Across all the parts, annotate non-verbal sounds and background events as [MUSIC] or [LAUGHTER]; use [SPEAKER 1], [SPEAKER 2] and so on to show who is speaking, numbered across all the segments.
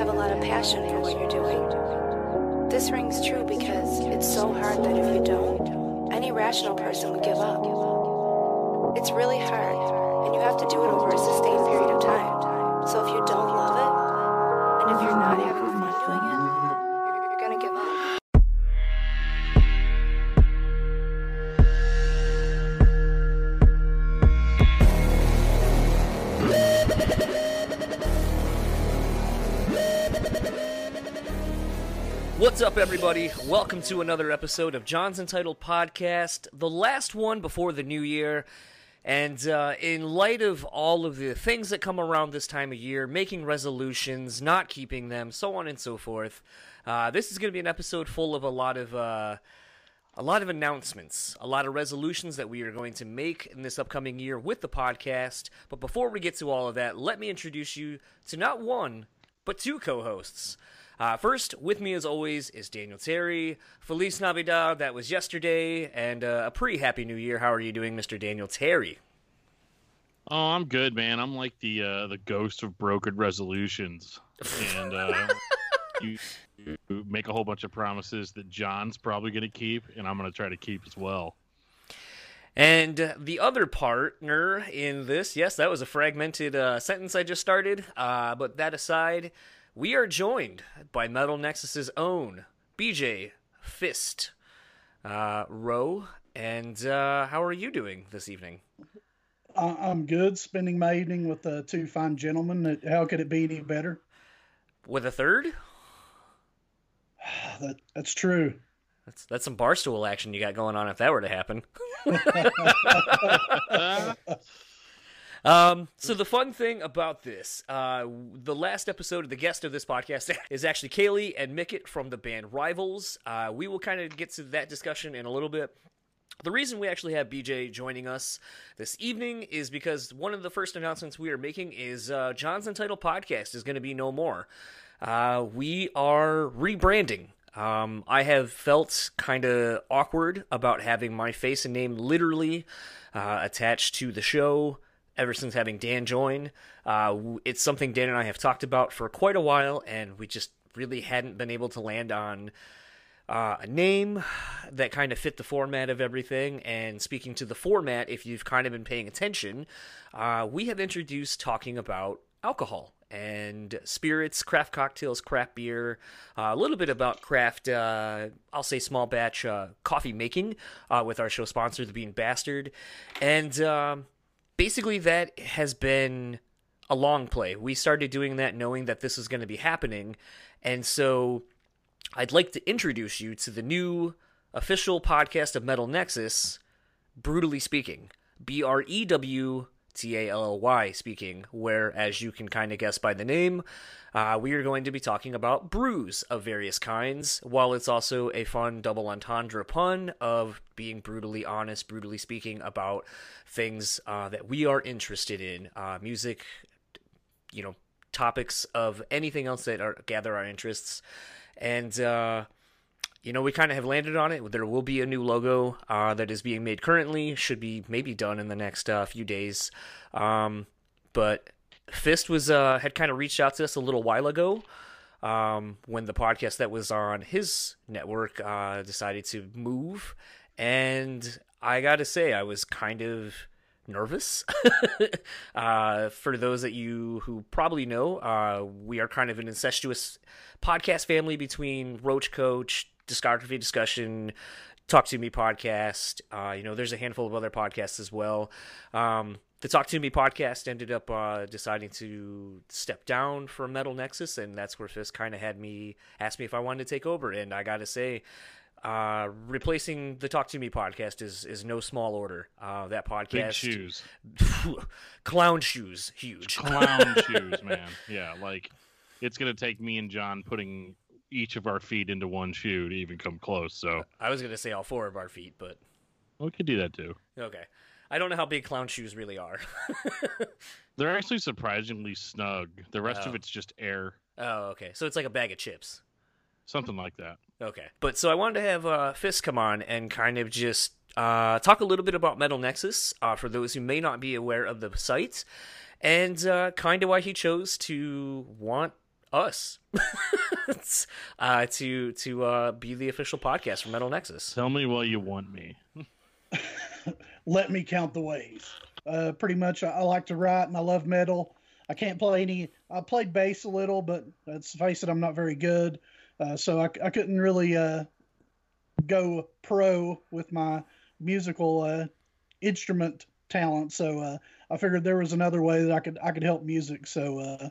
[SPEAKER 1] have a lot of passion for what you're doing. This rings true because it's so hard that if you don't, any rational person would give up. It's really hard, and you have to do it over a sustained period of time. So if you don't love it, and if you're not having fun doing it,
[SPEAKER 2] everybody? Welcome to another episode of John's Entitled Podcast, the last one before the new year. And uh, in light of all of the things that come around this time of year, making resolutions, not keeping them, so on and so forth, uh, this is going to be an episode full of a lot of. Uh, a lot of announcements, a lot of resolutions that we are going to make in this upcoming year with the podcast. But before we get to all of that, let me introduce you to not one, but two co hosts. Uh, first, with me as always is Daniel Terry. Feliz Navidad, that was yesterday, and uh, a pretty happy new year. How are you doing, Mr. Daniel Terry?
[SPEAKER 3] Oh, I'm good, man. I'm like the uh, the ghost of brokered resolutions, and uh, [LAUGHS] you, you make a whole bunch of promises that John's probably going to keep, and I'm going to try to keep as well.
[SPEAKER 2] And uh, the other partner in this, yes, that was a fragmented uh, sentence I just started. Uh, but that aside, we are joined by Metal Nexus's own BJ Fist uh, Rowe. And uh, how are you doing this evening?
[SPEAKER 4] I- I'm good. Spending my evening with uh, two fine gentlemen. How could it be any better?
[SPEAKER 2] With a third? [SIGHS]
[SPEAKER 4] That, that's true.
[SPEAKER 2] That's that's some barstool action you got going on if that were to happen. [LAUGHS] [LAUGHS] Um, so the fun thing about this, uh, the last episode of the guest of this podcast [LAUGHS] is actually Kaylee and Mickett from the band Rivals. Uh, we will kind of get to that discussion in a little bit. The reason we actually have BJ joining us this evening is because one of the first announcements we are making is uh, John's Entitled Podcast is going to be no more. Uh, we are rebranding. Um, I have felt kind of awkward about having my face and name literally uh, attached to the show ever since having Dan join. Uh, it's something Dan and I have talked about for quite a while, and we just really hadn't been able to land on uh, a name that kind of fit the format of everything. And speaking to the format, if you've kind of been paying attention, uh, we have introduced talking about alcohol and spirits, craft cocktails, craft beer, uh, a little bit about craft, uh, I'll say small batch uh, coffee making uh, with our show sponsor, The Bean Bastard. And um, basically, that has been a long play. We started doing that knowing that this was going to be happening. And so I'd like to introduce you to the new official podcast of Metal Nexus, Brutally Speaking. B R E W T A L L Y speaking, where, as you can kind of guess by the name, uh, we are going to be talking about brews of various kinds, while it's also a fun double entendre pun of being brutally honest, brutally speaking about things uh, that we are interested in uh, music, you know, topics of anything else that are, gather our interests. And, uh, you know, we kind of have landed on it. There will be a new logo uh, that is being made currently. Should be maybe done in the next uh, few days. Um, but Fist was uh, had kind of reached out to us a little while ago um, when the podcast that was on his network uh, decided to move, and I got to say I was kind of nervous. [LAUGHS] uh, for those that you who probably know, uh, we are kind of an incestuous podcast family between Roach Coach, discography discussion, Talk to Me podcast. Uh, you know, there's a handful of other podcasts as well. Um, the Talk to Me podcast ended up uh, deciding to step down from Metal Nexus, and that's where Fist kind of had me ask me if I wanted to take over. And I got to say, uh, replacing the Talk to Me podcast is is no small order. Uh, that podcast,
[SPEAKER 3] Big shoes, [LAUGHS]
[SPEAKER 2] clown shoes, huge.
[SPEAKER 3] clown [LAUGHS] shoes, man. Yeah, like it's going to take me and John putting each of our feet into one shoe to even come close. So
[SPEAKER 2] I was gonna say all four of our feet, but
[SPEAKER 3] we could do that too.
[SPEAKER 2] okay. I don't know how big clown shoes really are. [LAUGHS]
[SPEAKER 3] They're actually surprisingly snug. The rest
[SPEAKER 2] Oh.
[SPEAKER 3] of it's just air,
[SPEAKER 2] oh, okay. So it's like a bag of chips.
[SPEAKER 3] something like that.
[SPEAKER 2] Okay. But so I wanted to have uh, Fist come on and kind of just uh, talk a little bit about Metal Nexus uh, for those who may not be aware of the site, and uh, kind of why he chose to want us [LAUGHS] uh, to to uh, be the official podcast for Metal Nexus.
[SPEAKER 3] Tell me why you want me. [LAUGHS]
[SPEAKER 4] Let me count the ways. Uh, pretty much, I, I like to write and I love metal. I can't play any. I played bass a little, but let's face it, I'm not very good. Uh, so I, I couldn't really uh, go pro with my musical uh, instrument talent. So uh, I figured there was another way that I could I could help music. So uh,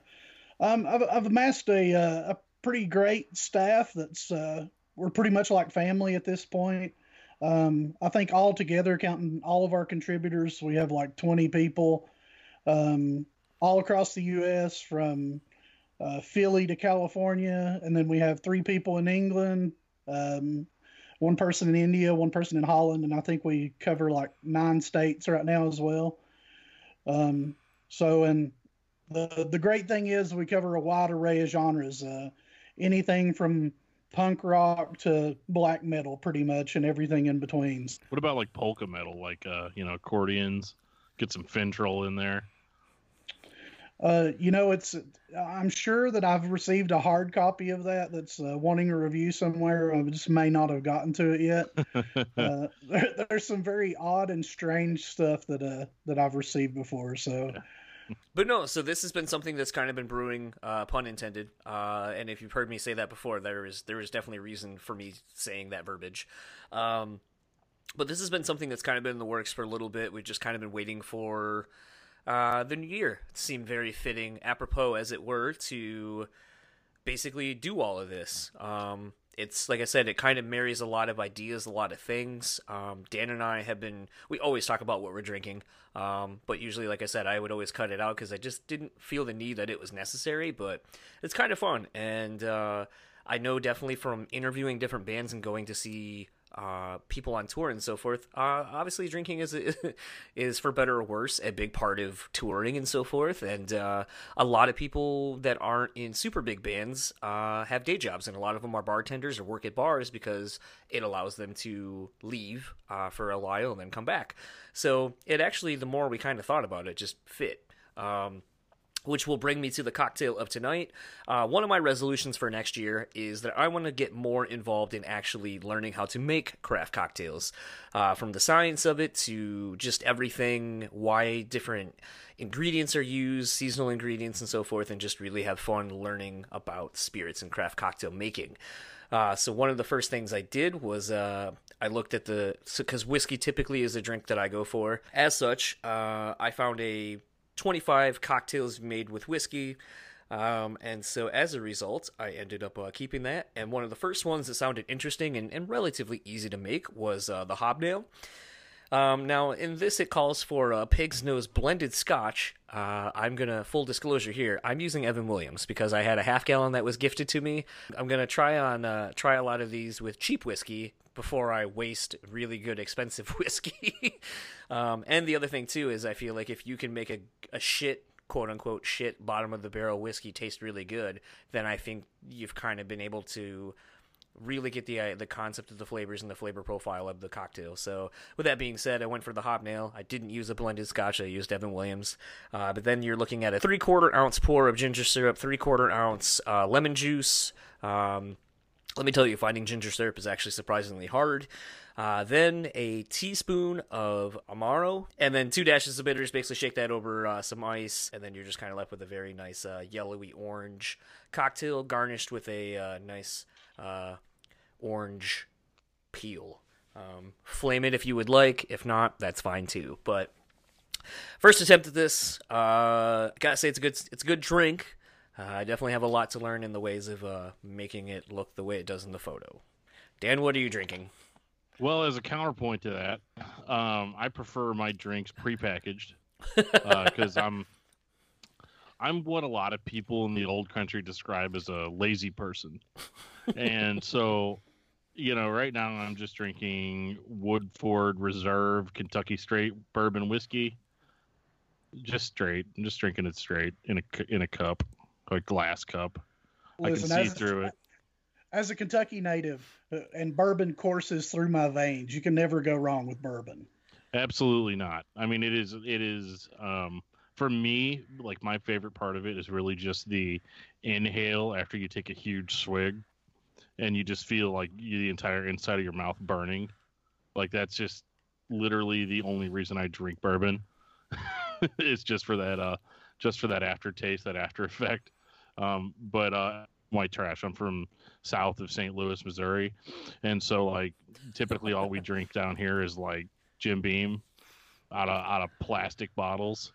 [SPEAKER 4] um, I've, I've amassed a, uh, a pretty great staff. That's we're pretty much like family at this point. Um, I think all together, counting all of our contributors, we have like 20 people um, all across the U.S. from uh, Philly to California, and then we have three people in England, um, one person in India, one person in Holland, and I think we cover like nine states right now as well. Um, so, and the the great thing is we cover a wide array of genres, uh, anything from punk rock to black metal, pretty much, and everything in between.
[SPEAKER 3] What about like polka metal, like uh, you know accordions? Get some Finntroll in there.
[SPEAKER 4] Uh, you know, it's. I'm sure that I've received a hard copy of that. That's uh, wanting a review somewhere. I just may not have gotten to it yet. [LAUGHS] uh, there, there's some very odd and strange stuff that uh that I've received before. So.
[SPEAKER 2] But no, so this has been something that's kind of been brewing, uh, pun intended. Uh, and if you've heard me say that before, there is there is definitely reason for me saying that verbiage. Um, but this has been something that's kind of been in the works for a little bit. We've just kind of been waiting for uh, the new year. It seemed very fitting, apropos as it were, to basically do all of this. Um, it's like I said, it kind of marries a lot of ideas, a lot of things. Um, Dan and I have been, we always talk about what we're drinking, um, but usually, like I said, I would always cut it out because I just didn't feel the need that it was necessary. But it's kind of fun, and uh, I know definitely from interviewing different bands and going to see uh, people on tour and so forth. Uh, obviously, drinking is [LAUGHS] is for better or worse a big part of touring and so forth. And uh, a lot of people that aren't in super big bands uh, have day jobs, and a lot of them are bartenders or work at bars because it allows them to leave uh, for a while and then come back. So it actually, the more we kind of thought about it, just fit. Um, which will bring me to the cocktail of tonight. Uh, one of my resolutions for next year is that I want to get more involved in actually learning how to make craft cocktails, uh, from the science of it to just everything, why different ingredients are used, seasonal ingredients, and so forth, and just really have fun learning about spirits and craft cocktail making. Uh, so one of the first things I did was uh, I looked at the because so, whiskey typically is a drink that I go for. As such, uh, I found a 25 cocktails made with whiskey. Um, and so as a result, I ended up uh, keeping that. And one of the first ones that sounded interesting and, and relatively easy to make was uh, the Hobnail. Um, now, in this, it calls for a pig's nose blended scotch. Uh, I'm gonna full disclosure here. I'm using Evan Williams because I had a half gallon that was gifted to me. I'm gonna try on uh, try a lot of these with cheap whiskey before I waste really good expensive [LAUGHS] whiskey. um, and the other thing too is I feel like if you can make a, a shit quote unquote shit bottom of the barrel whiskey taste really good, then I think you've kind of been able to really get the uh, the concept of the flavors and the flavor profile of the cocktail. So, with that being said, I went for the hobnail. I didn't use a blended scotch. I used Evan Williams. Uh, but then you're looking at a three quarter ounce pour of ginger syrup, three quarter ounce uh, lemon juice. Um, let me tell you, finding ginger syrup is actually surprisingly hard. Uh, then a teaspoon of Amaro, and then two dashes of bitters. Basically, shake that over uh, some ice, and then you're just kind of left with a very nice uh, yellowy orange cocktail, garnished with a uh, nice uh, orange peel. Um, flame it if you would like. If not, that's fine too. But first attempt at this, uh, gotta say it's a good it's a good drink. Uh, I definitely have a lot to learn in the ways of uh, making it look the way it does in the photo. Dan, what are you drinking?
[SPEAKER 3] Well, as a counterpoint to that, um, I prefer my drinks prepackaged because [LAUGHS] uh, I'm I'm what a lot of people in the old country describe as a lazy person, and so you know, right now I'm just drinking Woodford Reserve Kentucky Straight Bourbon Whiskey. Just straight. I'm just drinking it straight in a in a cup a glass cup. Listen, I can see through it.
[SPEAKER 4] As a Kentucky native, uh, and bourbon courses through my veins, you can never go wrong with bourbon.
[SPEAKER 3] Absolutely not. I mean, it is it is um, for me, like my favorite part of it is really just the inhale after you take a huge swig, and you just feel like you, the entire inside of your mouth burning. Like that's just literally the only reason I drink bourbon. [LAUGHS] it's just for that, uh, just for that aftertaste, that after effect. Um, but uh, white trash. I'm from south of St. Louis, Missouri, and so like typically all we [LAUGHS] drink down here is like Jim Beam out of out of plastic bottles.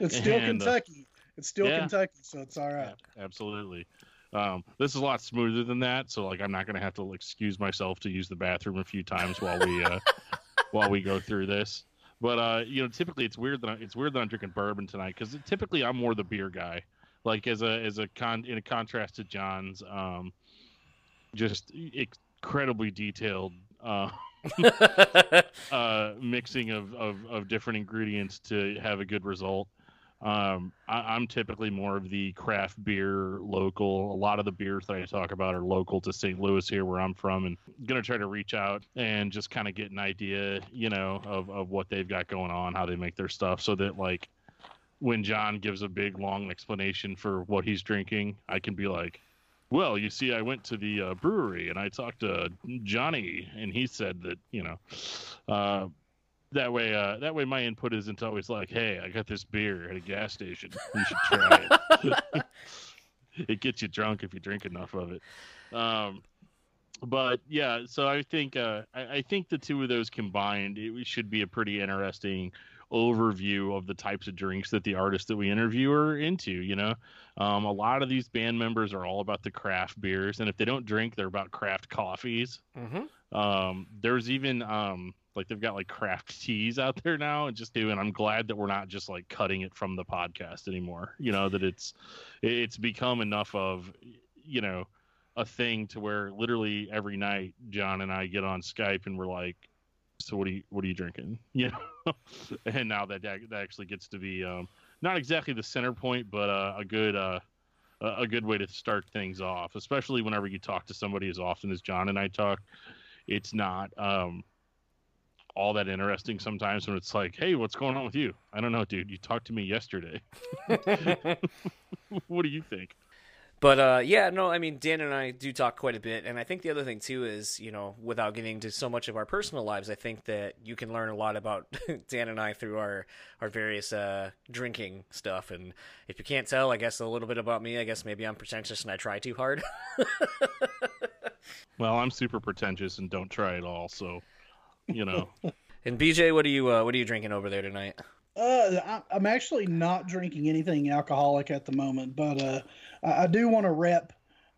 [SPEAKER 4] It's still
[SPEAKER 3] And, uh,
[SPEAKER 4] Kentucky. It's still
[SPEAKER 3] yeah.
[SPEAKER 4] Kentucky, so it's all right.
[SPEAKER 3] Yeah, absolutely. Um, this is a lot smoother than that, so like I'm not gonna have to excuse myself to use the bathroom a few times while we uh, [LAUGHS] while we go through this. But uh, you know, typically it's weird that I, it's weird that I'm drinking bourbon tonight because typically I'm more the beer guy. Like as a as a con in a contrast to John's, um, just incredibly detailed uh, [LAUGHS] uh, mixing of, of, of different ingredients to have a good result. Um, I, I'm typically more of the craft beer local. A lot of the beers that I talk about are local to St. Louis here, where I'm from, and gonna try to reach out and just kind of get an idea, you know, of, of what they've got going on, how they make their stuff, so that like when John gives a big long explanation for what he's drinking, I can be like, well, you see, I went to the uh, brewery and I talked to Johnny, and he said that you know, uh, that way, uh, that way, my input isn't always like, "Hey, I got this beer at a gas station. You should try it." [LAUGHS] it gets you drunk if you drink enough of it. Um, but yeah, so I think uh, I, I think the two of those combined, it should be a pretty interesting overview of the types of drinks that the artists that we interview are into. You know, um, a lot of these band members are all about the craft beers, and if they don't drink, they're about craft coffees.
[SPEAKER 2] hmm
[SPEAKER 3] Um, there's even um, like they've got like craft [LAUGHS] teas out there now, and just doing. I'm glad that we're not just like cutting it from the podcast anymore. You know that it's it's become enough of you know a thing to where literally every night John and I get on Skype and we're like, so what are you what are you drinking? [LAUGHS] You know, and now that that, that actually gets to be um, not exactly the center point, but uh, a good uh, a good way to start things off, especially whenever you talk to somebody as often as John and I talk. It's not um, all that interesting sometimes when it's like, hey, what's going on with you? I don't know, dude. You talked to me yesterday. [LAUGHS] [LAUGHS] what do you think?
[SPEAKER 2] But uh, yeah, no, I mean Dan and I do talk quite a bit, and I think the other thing too is you know without getting into so much of our personal lives, I think that you can learn a lot about [LAUGHS] Dan and I through our our various uh, drinking stuff. And if you can't tell, I guess a little bit about me. I guess maybe I'm pretentious and I try too hard.
[SPEAKER 3] Well, I'm super pretentious and don't try at all, so you know. [LAUGHS]
[SPEAKER 2] and BJ, what are you uh, what are you drinking over there tonight?
[SPEAKER 4] Uh, I- I'm actually not drinking anything alcoholic at the moment, but uh, I I do want to rep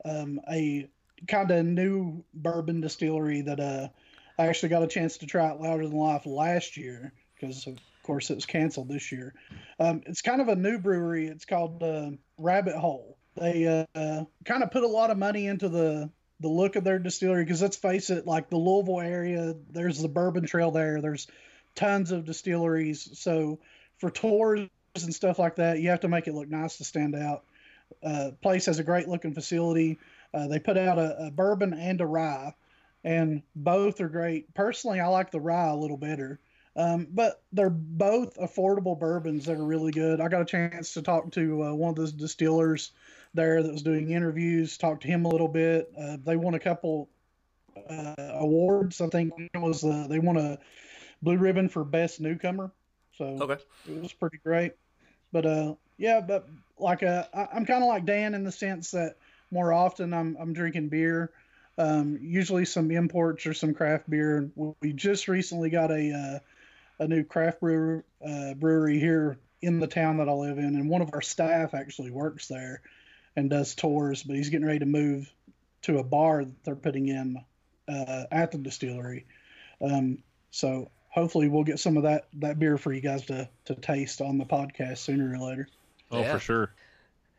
[SPEAKER 4] um, a kind of new bourbon distillery that uh, I actually got a chance to try it louder than life last year because, of course, it was canceled this year. Um, it's kind of a new brewery. It's called uh, Rabbit Hole. They uh, kind of put a lot of money into the the look of their distillery because let's face it, like the Louisville area, there's the Bourbon Trail there. There's tons of distilleries. So for tours and stuff like that, you have to make it look nice to stand out. Uh, place has a great looking facility. Uh, they put out a, a bourbon and a rye, and both are great. Personally, I like the rye a little better, um, but they're both affordable bourbons that are really good. I got a chance to talk to uh, one of the distillers there that was doing interviews, Talked to him a little bit. Uh, they won a couple uh, awards. I think it was uh, they won a blue ribbon for best newcomer. So
[SPEAKER 2] Okay.
[SPEAKER 4] it was pretty great. But uh, yeah, but like uh, I, I'm kind of like Dan in the sense that more often I'm I'm drinking beer, um, usually some imports or some craft beer. We- We just recently got a uh, a new craft brewer, uh, brewery here in the town that I live in, and one of our staff actually works there and does tours. But he's getting ready to move to a bar that they're putting in uh, at the distillery. Um, so hopefully we'll get some of that that beer for you guys to to taste on the podcast sooner or later.
[SPEAKER 3] Oh,
[SPEAKER 2] Yeah.
[SPEAKER 3] for sure.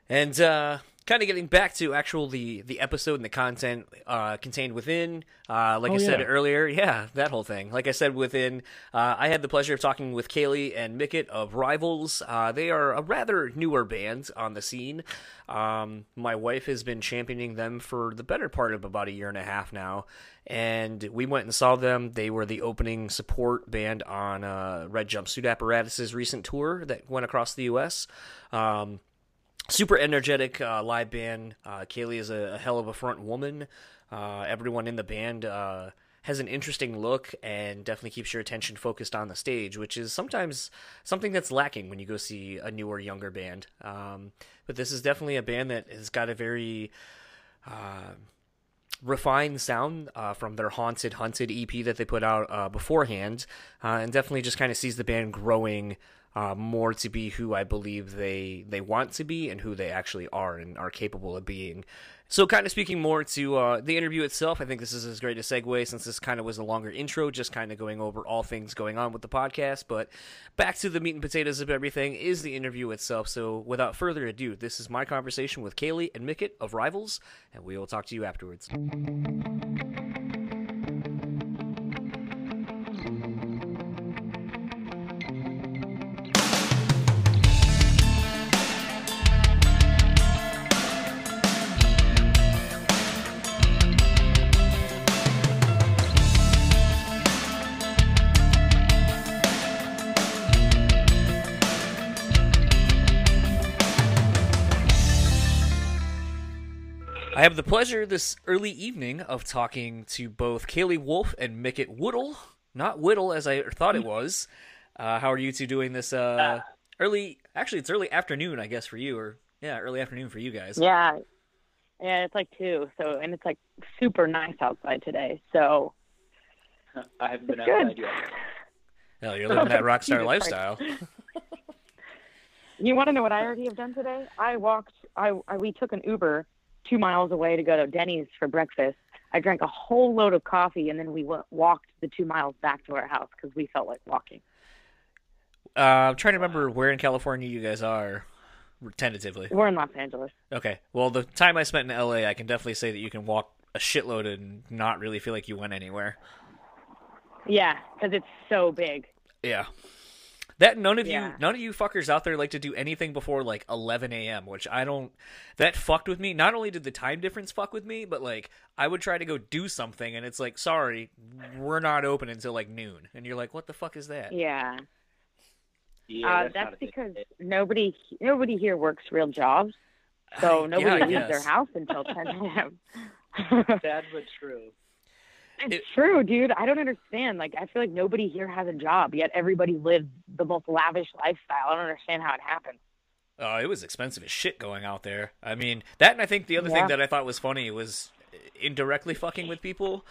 [SPEAKER 2] And uh, kind of getting back to actual the the episode and the content uh, contained within. Uh, like
[SPEAKER 3] Oh,
[SPEAKER 2] I said
[SPEAKER 3] yeah.
[SPEAKER 2] earlier, yeah, that whole thing. Like I said within, uh, I had the pleasure of talking with Kaylee and Mickett of Rivals. Uh, they are a rather newer band on the scene. Um, my wife has been championing them for the better part of about a year and a half now. And we went and saw them. They were the opening support band on uh, Red Jumpsuit Apparatus's recent tour that went across the U.S. Um, super energetic uh, live band. Uh, Kaylee is a, a hell of a front woman. Uh, everyone in the band uh, has an interesting look and definitely keeps your attention focused on the stage, which is sometimes something that's lacking when you go see a newer, younger band. Um, but this is definitely a band that has got a very uh, refined sound uh, from their Haunted Hunted EP that they put out uh, beforehand, uh, and definitely just kind of sees the band growing uh, more to be who I believe they they want to be and who they actually are and are capable of being. So, kind of speaking more to uh, the interview itself, I think this is as great a segue since this kind of was a longer intro, just kind of going over all things going on with the podcast. But back to the meat and potatoes of everything is the interview itself. So, without further ado, this is my conversation with Kaylee and Mickett of Rivals, and we will talk to you afterwards. I have the pleasure this early evening of talking to both Kaylee Wolf and Mickett Woodle. Not Whittle, as I thought it was. Uh, how are you two doing this uh, early? Actually, it's early afternoon, I guess, for you, or yeah, early afternoon for you guys.
[SPEAKER 5] Yeah. Yeah, it's like two. So and it's like super nice outside today. So
[SPEAKER 6] I haven't been
[SPEAKER 5] It's good.
[SPEAKER 6] outside yet.
[SPEAKER 2] Hell, you're living that rock star [LAUGHS] lifestyle.
[SPEAKER 5] you want to know what I already have done today? I walked. I, I we took an Uber two miles away to go to Denny's for breakfast. I drank a whole load of coffee and then we w- walked the two miles back to our house because we felt like walking.
[SPEAKER 2] Uh, I'm trying to remember where in California you guys are, tentatively.
[SPEAKER 5] We're in Los Angeles.
[SPEAKER 2] Okay. Well, the time I spent in LA, I can definitely say that you can walk a shitload and not really feel like you went anywhere.
[SPEAKER 5] Yeah, because it's so big.
[SPEAKER 2] Yeah. That none of
[SPEAKER 5] Yeah.
[SPEAKER 2] you, none of you fuckers out there like to do anything before like 11 a.m., which I don't. That fucked with me. Not only did the time difference fuck with me, but like I would try to go do something, and it's like, sorry, we're not open until like noon, and you're like, what the fuck is that?
[SPEAKER 5] Yeah.
[SPEAKER 6] Yeah,
[SPEAKER 5] uh,
[SPEAKER 6] that's,
[SPEAKER 5] that's
[SPEAKER 6] not a thing.
[SPEAKER 5] because nobody nobody here works real jobs. So [SIGHS] nobody
[SPEAKER 2] yeah,
[SPEAKER 5] leaves their house until 10 a.m.
[SPEAKER 6] sad but true.
[SPEAKER 5] It's
[SPEAKER 2] It-
[SPEAKER 5] true, dude. I don't understand. Like, I feel like nobody here has a job, yet everybody lives the most lavish lifestyle. I don't understand how it happens.
[SPEAKER 2] Oh, it was expensive as shit going out there. I mean, that and I think the other thing that I thought was funny was indirectly fucking with people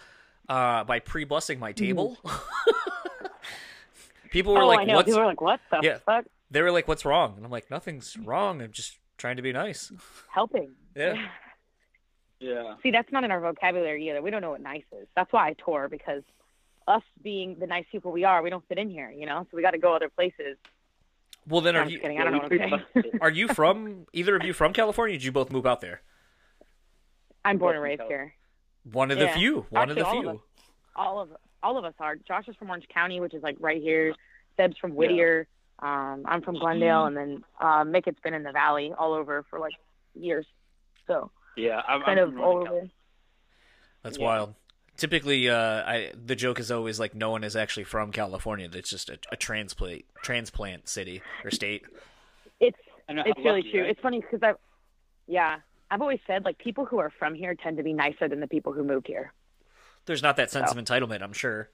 [SPEAKER 2] uh, by pre-bussing my table. [LAUGHS] people were
[SPEAKER 5] oh,
[SPEAKER 2] like. "What's?"
[SPEAKER 5] People are like, "What the
[SPEAKER 2] Yeah.
[SPEAKER 5] fuck?"
[SPEAKER 2] They were like, "What's wrong?" And I'm like, "Nothing's wrong. I'm just trying to be nice."
[SPEAKER 5] Helping.
[SPEAKER 2] Yeah.
[SPEAKER 6] Yeah.
[SPEAKER 5] See, that's not in our vocabulary either. We don't know what nice is. That's why I tour because us being the nice people we are, we don't fit in here. You know, so we got to go other places.
[SPEAKER 2] Well, then
[SPEAKER 5] No,
[SPEAKER 2] are you
[SPEAKER 5] kidding. I don't know what I'm saying.
[SPEAKER 2] are you [LAUGHS] from either of you from California? Did you both move out there?
[SPEAKER 5] I'm born and raised here.
[SPEAKER 2] One of the few. One
[SPEAKER 5] Actually,
[SPEAKER 2] of
[SPEAKER 5] all
[SPEAKER 2] the
[SPEAKER 5] of
[SPEAKER 2] few.
[SPEAKER 5] us. All of all of us are. Josh is from Orange County, which is like right here. Seb's from Whittier. Um, I'm from Glendale, and then uh, Mickett's been in the Valley all over for like years. So
[SPEAKER 6] Yeah, I'm,
[SPEAKER 5] kind
[SPEAKER 6] I'm
[SPEAKER 5] of all
[SPEAKER 6] Northern
[SPEAKER 5] over.
[SPEAKER 2] That's
[SPEAKER 6] Yeah.
[SPEAKER 2] wild. Typically, uh, I the joke is always like no one is actually from California. That's just a, a transplant transplant city or state.
[SPEAKER 5] It's it's
[SPEAKER 6] how
[SPEAKER 5] really true.
[SPEAKER 6] right?
[SPEAKER 5] It's funny because I, yeah, I've always said like people who are from here tend to be nicer than the people who moved here.
[SPEAKER 2] There's not that sense
[SPEAKER 5] So.
[SPEAKER 2] of entitlement, I'm sure.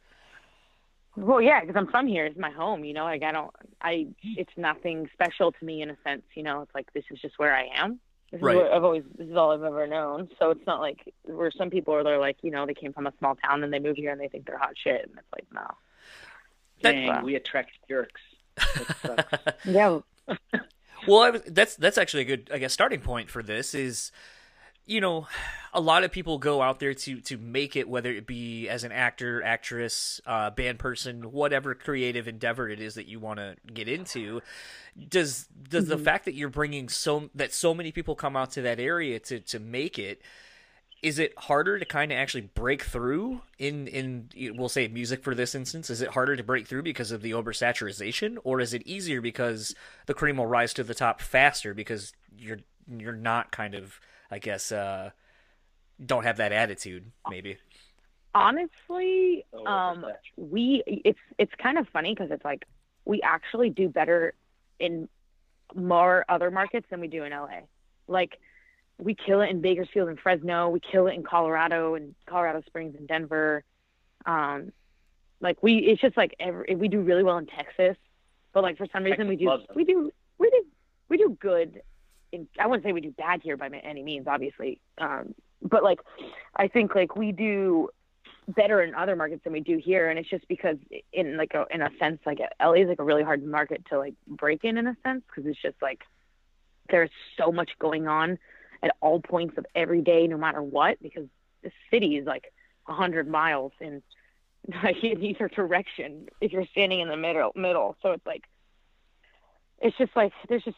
[SPEAKER 5] Well, yeah, because I'm from here. It's my home. You know, like I don't, I, it's nothing special to me in a sense. You know, it's like this is just where I am. This
[SPEAKER 2] Right.
[SPEAKER 5] is what I've always, this is all I've ever known. So it's not like where some people are. They're like, you know, they came from a small town and they move here and they think they're hot shit, and it's like, no.
[SPEAKER 2] That-
[SPEAKER 6] Dang,
[SPEAKER 5] Wow.
[SPEAKER 6] we attract jerks. That sucks. [LAUGHS]
[SPEAKER 5] Yeah. [LAUGHS]
[SPEAKER 2] Well, I was, that's that's actually a good, I guess, starting point for this is you know, a lot of people go out there to to make it, whether it be as an actor, actress, uh, band person, whatever creative endeavor it is that you want to get into. Does does the fact that you're bringing so that so many people come out to that area to to make it? Is it harder to kind of actually break through in in we'll say music for this instance? Is it harder to break through because of the oversaturation, or is it easier because the cream will rise to the top faster because you're you're not kind of I guess uh, don't have that attitude maybe.
[SPEAKER 5] Honestly,
[SPEAKER 6] Oh,
[SPEAKER 5] um, we it's it's kind of funny because it's like we actually do better in more other markets than we do in LA. Like we kill it in Bakersfield and Fresno, we kill it in Colorado and Colorado Springs and Denver. Um, like we, it's just like every, we do really well in Texas, but like for some reason we do we do we do we do good. In, I wouldn't say we do bad here by any means, obviously, um, but like I think like we do better in other markets than we do here and it's just because in like a in a sense like LA is like a really hard market to like break in in a sense because it's just like there's so much going on at all points of every day no matter what because the city is like a hundred miles in [LAUGHS] like in either direction if you're standing in the middle middle. So it's like it's just like there's just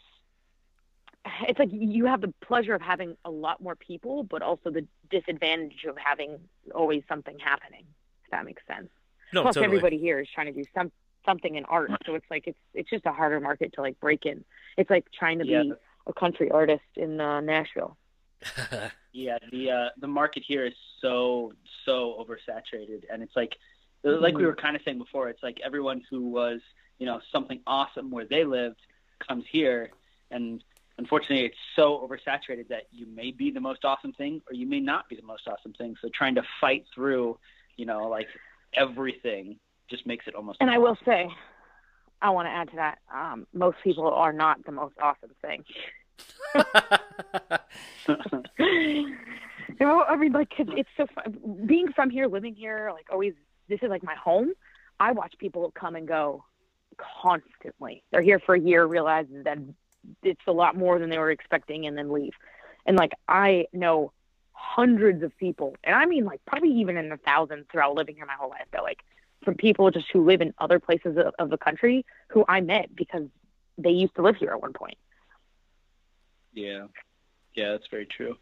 [SPEAKER 5] it's like you have the pleasure of having a lot more people, but also the disadvantage of having always something happening. If that makes sense.
[SPEAKER 2] No,
[SPEAKER 5] Plus,
[SPEAKER 2] totally.
[SPEAKER 5] everybody here is trying to do some something in art, so it's like it's it's just a harder market to like break in. It's like trying to
[SPEAKER 6] Yeah.
[SPEAKER 5] be a country artist in uh, Nashville. [LAUGHS]
[SPEAKER 6] Yeah, the uh, the market here is so so oversaturated, and it's like like we were kind of saying before. It's like everyone who was you know something awesome where they lived comes here, and unfortunately, it's so oversaturated that you may be the most awesome thing, or you may not be the most awesome thing. So trying to fight through, you know, like everything just makes it almost.
[SPEAKER 5] And I will say, I want to add to that. Um, most people are not the most awesome thing. [LAUGHS] [LAUGHS] you know, I mean, like, it's so fun. Being from here, living here, like, always, this is like my home. I watch people come and go constantly. They're here for a year, realize that it's a lot more than they were expecting, and then leave. And, like, I know hundreds of people, and I mean, like, probably even in the thousands throughout living here my whole life, that, like, from people just who live in other places of, of the country who I met because they used to live here at one point.
[SPEAKER 6] Yeah, yeah, that's very true.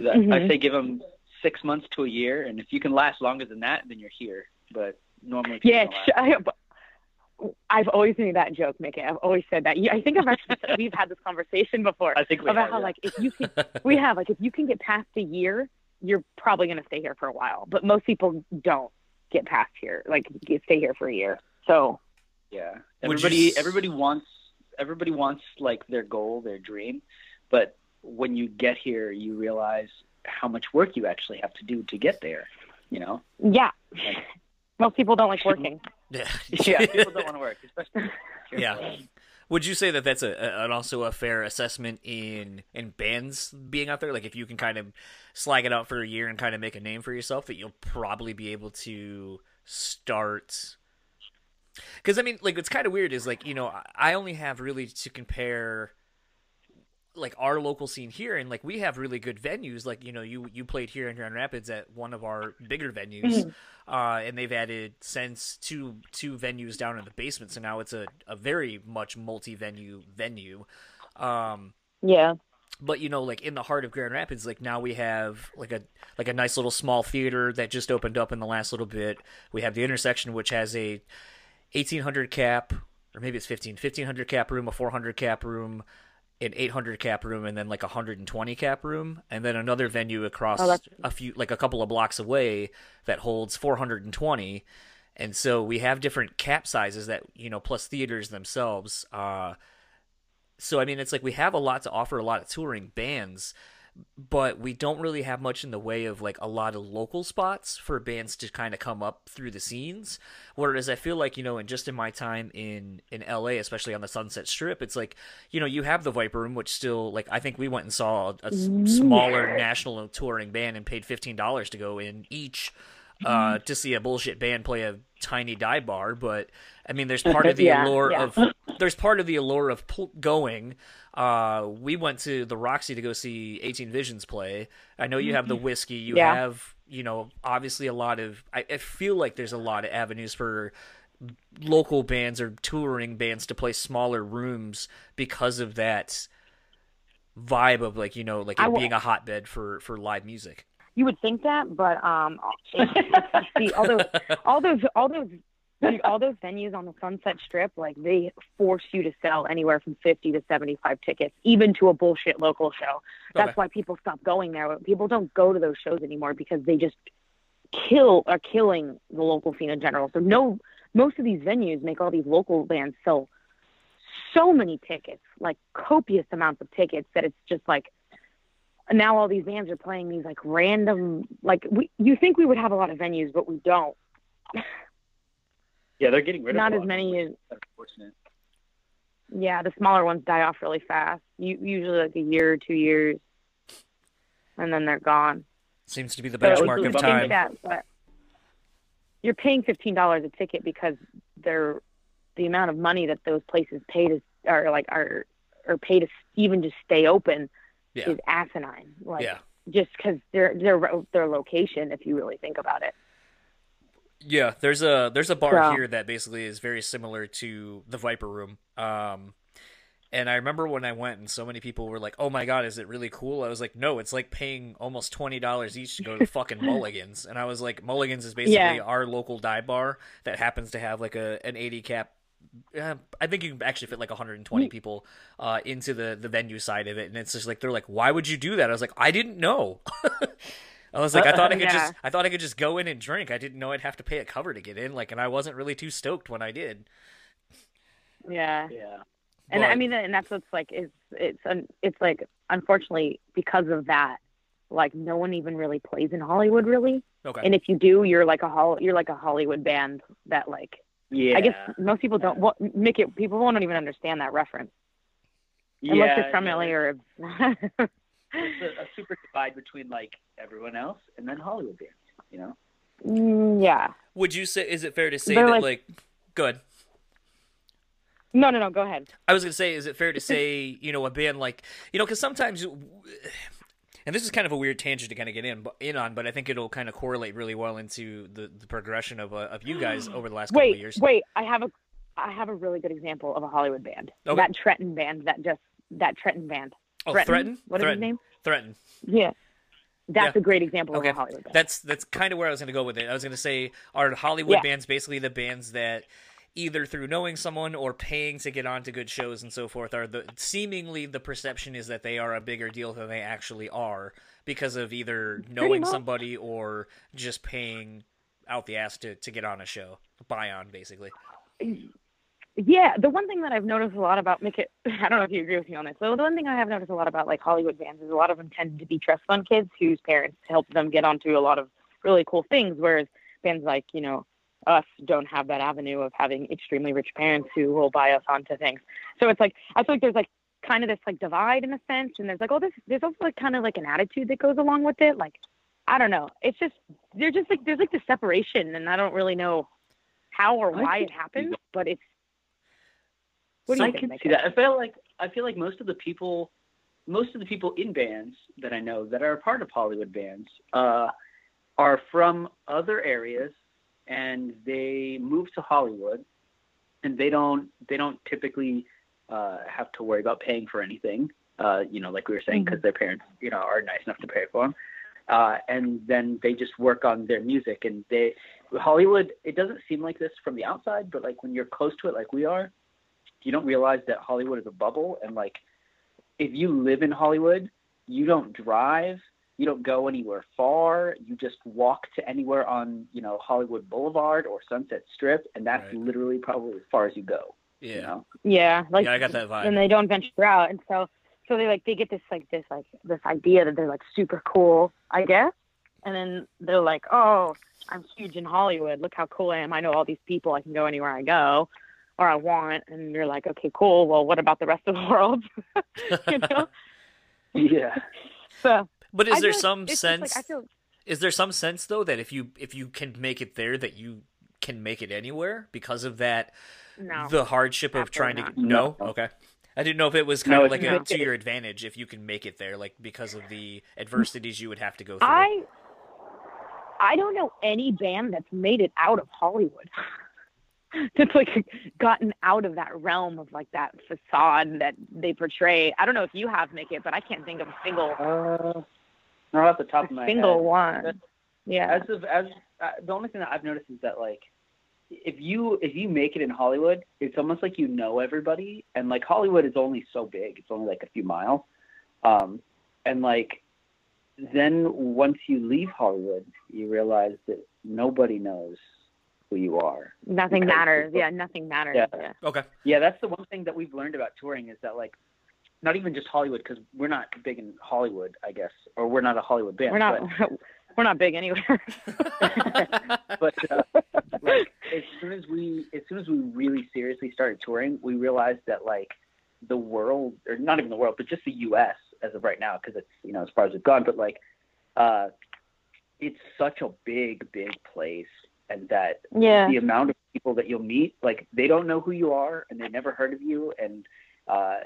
[SPEAKER 6] I, I
[SPEAKER 5] Mhm.
[SPEAKER 6] say give them six months to a year, and if you can last longer than that, then you're here. But normally,
[SPEAKER 5] Yeah, I, I've always made that joke, Mickey. I've always said that. I think I've actually said, [LAUGHS] we've had this conversation before.
[SPEAKER 6] I think we
[SPEAKER 5] about
[SPEAKER 6] have,
[SPEAKER 5] how
[SPEAKER 6] yeah.
[SPEAKER 5] like if you can, we have like if you can get past a year, you're probably going to stay here for a while. But most people don't get past here, like get, stay here for a year. So
[SPEAKER 6] Yeah.
[SPEAKER 2] Would you
[SPEAKER 6] Everybody everybody wants everybody wants like their goal, their dream, but when you get here you realize how much work you actually have to do to get there, you know?
[SPEAKER 5] yeah, most people don't like working. [LAUGHS]
[SPEAKER 2] yeah. [LAUGHS]
[SPEAKER 6] Yeah, people don't [LAUGHS] want to work, especially [LAUGHS]
[SPEAKER 2] Yeah. Would you say that that's a, a an also a fair assessment in in bands being out there? Like if you can kind of slag it out for a year and kind of make a name for yourself, that you'll probably be able to start. Because I mean, like what's kind of weird is like you know I only have really to compare like our local scene here and like we have really good venues like you know you you played here in Grand Rapids at one of our bigger venues uh and they've added since two two venues down in the basement so now it's a, a very much multi-venue venue um
[SPEAKER 5] Yeah,
[SPEAKER 2] but you know like in the heart of Grand Rapids like now we have like a like a nice little small theater that just opened up in the last little bit. We have the intersection which has a 1800 cap or maybe it's 15 1500 cap room a 400 cap room an 800 cap room and then like a 120 cap room and then another venue across
[SPEAKER 5] Oh,
[SPEAKER 2] a few like a couple of blocks away that holds 420 and so we have different cap sizes that you know plus theaters themselves uh so i mean it's like we have a lot to offer a lot of touring bands but we don't really have much in the way of like a lot of local spots for bands to kind of come up through the scenes. Whereas i feel like you know and just in my time in in la especially on the sunset strip it's like you know you have the viper room which still like i think we went and saw a, smaller national touring band and paid $15 to go in each uh to see a bullshit band play a tiny dive bar but i mean there's part of the [LAUGHS]
[SPEAKER 5] Yeah,
[SPEAKER 2] allure
[SPEAKER 5] yeah.
[SPEAKER 2] of there's part of the allure of pl- going. Uh, we went to the Roxy to go see 18 Visions play. I know you have the Whisky. You
[SPEAKER 5] Yeah.
[SPEAKER 2] have, you know, obviously a lot of. I, I feel like there's a lot of avenues for local bands or touring bands to play smaller rooms because of that vibe of like you know like it being a hotbed for for live music.
[SPEAKER 5] You would think that, but um, it's, see, all those, all those, all those, dude, all those venues on the Sunset Strip, like they force you to sell anywhere from fifty to seventy-five tickets, even to a bullshit local show. That's
[SPEAKER 2] Okay.
[SPEAKER 5] why people stop going there. People don't go to those shows anymore because they just kill are killing the local scene in general. So no, most of these venues make all these local bands sell so many tickets, like copious amounts of tickets, that it's just like now all these bands are playing these like random like we you think we would have a lot of venues but we don't
[SPEAKER 6] Yeah, they're getting rid
[SPEAKER 5] Not
[SPEAKER 6] of not
[SPEAKER 5] as many as-
[SPEAKER 6] unfortunate.
[SPEAKER 5] yeah the smaller ones die off really fast you usually like a year or two years and then they're gone
[SPEAKER 2] Seems to be the
[SPEAKER 5] So
[SPEAKER 2] benchmark
[SPEAKER 5] you
[SPEAKER 2] of time.
[SPEAKER 5] that, but you're paying fifteen dollars a ticket because they're the amount of money that those places pay to are like are or pay to even just stay open
[SPEAKER 2] Yeah.
[SPEAKER 5] is asinine like
[SPEAKER 2] Yeah.
[SPEAKER 5] just because their their their location if you really think about it
[SPEAKER 2] Yeah, there's a there's a bar
[SPEAKER 5] So-
[SPEAKER 2] here that basically is very similar to the Viper Room. Um, and I remember when I went, and so many people were like, "Oh my god, is it really cool?" I was like, "No, it's like paying almost twenty dollars each to go to fucking [LAUGHS] Mulligans." And I was like, "Mulligans is basically
[SPEAKER 5] Yeah.
[SPEAKER 2] our local dive bar that happens to have like a an eighty cap." Uh, I think you can actually fit like 120 people uh, into the the venue side of it, and it's just like they're like, "Why would you do that?" I was like, "I didn't know." [LAUGHS] I was like, I thought I could
[SPEAKER 5] Yeah.
[SPEAKER 2] just, I thought I could just go in and drink. I didn't know I'd have to pay a cover to get in. Like, and I wasn't really too stoked when I did.
[SPEAKER 5] yeah
[SPEAKER 6] Yeah.
[SPEAKER 5] and I mean, and that's what's like is it's un, it's like unfortunately because of that, like no one even really plays in Hollywood really,
[SPEAKER 2] Okay.
[SPEAKER 5] and if you do, you're like a hol- you're like a Hollywood band that like
[SPEAKER 6] Yeah.
[SPEAKER 5] I guess most people don't wa- make it. People won't even understand that reference unless
[SPEAKER 6] yeah,
[SPEAKER 5] you're from
[SPEAKER 6] yeah,
[SPEAKER 5] LA or.
[SPEAKER 6] There's [LAUGHS] a, a super divide between like everyone else and then Hollywood bands. You know.
[SPEAKER 5] Mm, yeah.
[SPEAKER 2] Would you say? Is it fair to say
[SPEAKER 5] They're
[SPEAKER 2] that
[SPEAKER 5] like-
[SPEAKER 2] like, good?
[SPEAKER 5] No, no, no. Go ahead.
[SPEAKER 2] I was gonna say, is it fair to [LAUGHS] say, you know, a band like, you know, because sometimes, and this is kind of a weird tangent to kind of get in in on, but I think it'll kind of correlate really well into the, the progression of uh, of you guys [GASPS] over the last couple of years.
[SPEAKER 5] wait. I have a, I have a really good example of a Hollywood band.
[SPEAKER 2] Okay.
[SPEAKER 5] That Trenton band. That just that Trenton band.
[SPEAKER 2] oh,
[SPEAKER 5] Threaten?
[SPEAKER 2] threaten,
[SPEAKER 5] What is
[SPEAKER 2] threaten,
[SPEAKER 5] his name?
[SPEAKER 2] threaten.
[SPEAKER 5] Yeah. That's
[SPEAKER 2] Yeah.
[SPEAKER 5] a great example
[SPEAKER 2] Okay,
[SPEAKER 5] of a Hollywood band.
[SPEAKER 2] That's that's kind of where I was going to go with it. I was going to say, are Hollywood
[SPEAKER 5] Yeah.
[SPEAKER 2] bands basically the bands that either through knowing someone or paying to get onto good shows and so forth are the seemingly the perception is that they are a bigger deal than they actually are because of either knowing somebody or just paying out the ass to, to get on a show, buy on basically.
[SPEAKER 5] Yeah, the one thing that I've noticed a lot about Mickey, [LAUGHS] I don't know if you agree with me on this. So the one thing I have noticed a lot about like Hollywood bands is a lot of them tend to be trust fund kids whose parents help them get onto a lot of really cool things, whereas bands like you know us don't have that avenue of having extremely rich parents who will buy us onto things. So it's like I feel like there's like kind of this like divide in a sense, and there's like oh this there's also like kind of like an attitude that goes along with it. Like I don't know, it's just they're just like there's like the separation, and I don't really know how or why it happens, but it's what do
[SPEAKER 6] I
[SPEAKER 5] you think?
[SPEAKER 6] can see that. I feel like I feel like most of the people, most of the people in bands that I know that are a part of Hollywood bands, uh, are from other areas, and they move to Hollywood, and they don't they don't typically uh, have to worry about paying for anything. Uh, you know, like we were saying, because their parents, you know, are nice enough to pay for them. Uh, and then they just work on their music, and they Hollywood. It doesn't seem like this from the outside, but like when you're close to it, like we are, you don't realize that Hollywood is a bubble and like if you live in Hollywood, you don't drive, you don't go anywhere far, you just walk to anywhere on, you know, Hollywood Boulevard or Sunset Strip and that's
[SPEAKER 2] Right.
[SPEAKER 6] literally probably as far as you go.
[SPEAKER 2] Yeah.
[SPEAKER 6] You know?
[SPEAKER 5] Yeah, like
[SPEAKER 2] yeah, I got that vibe.
[SPEAKER 5] and they don't venture out, and so so they like they get this like this like this idea that they're like super cool, I guess, and then they're like, oh, I'm huge in Hollywood. Look how cool I am. I know all these people. I can go anywhere I go, or I want. And you're like, okay, cool. Well, what about the rest of the [LAUGHS] world? [LAUGHS] you know. [LAUGHS]
[SPEAKER 6] Yeah.
[SPEAKER 5] So
[SPEAKER 2] but is
[SPEAKER 5] I
[SPEAKER 2] there some
[SPEAKER 5] it's just,
[SPEAKER 2] sense
[SPEAKER 5] Like, I feel
[SPEAKER 2] is there some sense though that if you if you can make it there that you can make it anywhere because of that
[SPEAKER 5] No.
[SPEAKER 2] the hardship of trying to
[SPEAKER 5] Absolutely
[SPEAKER 2] no? okay i didn't know if it was kind
[SPEAKER 6] No,
[SPEAKER 2] of
[SPEAKER 6] it's
[SPEAKER 2] like a, to your advantage if you can make it there like because of the adversities you would have to go through
[SPEAKER 5] I I don't know any band that's made it out of Hollywood. [LAUGHS] that's like gotten out of that realm of like that facade that they portray. I don't know if you have make it, but I can't think of a single
[SPEAKER 6] Uh, not off the top of my
[SPEAKER 5] single
[SPEAKER 6] head.
[SPEAKER 5] one. Yeah.
[SPEAKER 6] As of as uh, the only thing that I've noticed is that like if you if you make it in Hollywood, it's almost like you know everybody, and like Hollywood is only so big; it's only like a few miles, um, and like then once you leave Hollywood, you realize that nobody knows who you are.
[SPEAKER 5] Nothing matters.
[SPEAKER 6] people-
[SPEAKER 5] Yeah, nothing matters.
[SPEAKER 6] Yeah.
[SPEAKER 5] Yeah.
[SPEAKER 2] okay
[SPEAKER 6] Yeah, that's the one thing that we've learned about touring is that like not even just Hollywood because we're not big in Hollywood, I guess, or we're not a Hollywood band.
[SPEAKER 5] We're not [LAUGHS] we're not big anywhere. [LAUGHS]
[SPEAKER 6] but uh, like as soon as we as soon as we really seriously started touring, we realized that like the world, or not even the world, but just the U.S. as of right now, because it's you know as far as we've gone, but like uh, it's such a big, big place, and that
[SPEAKER 5] yeah.
[SPEAKER 6] the amount of people that you'll meet, like they don't know who you are and they never heard of you, and uh,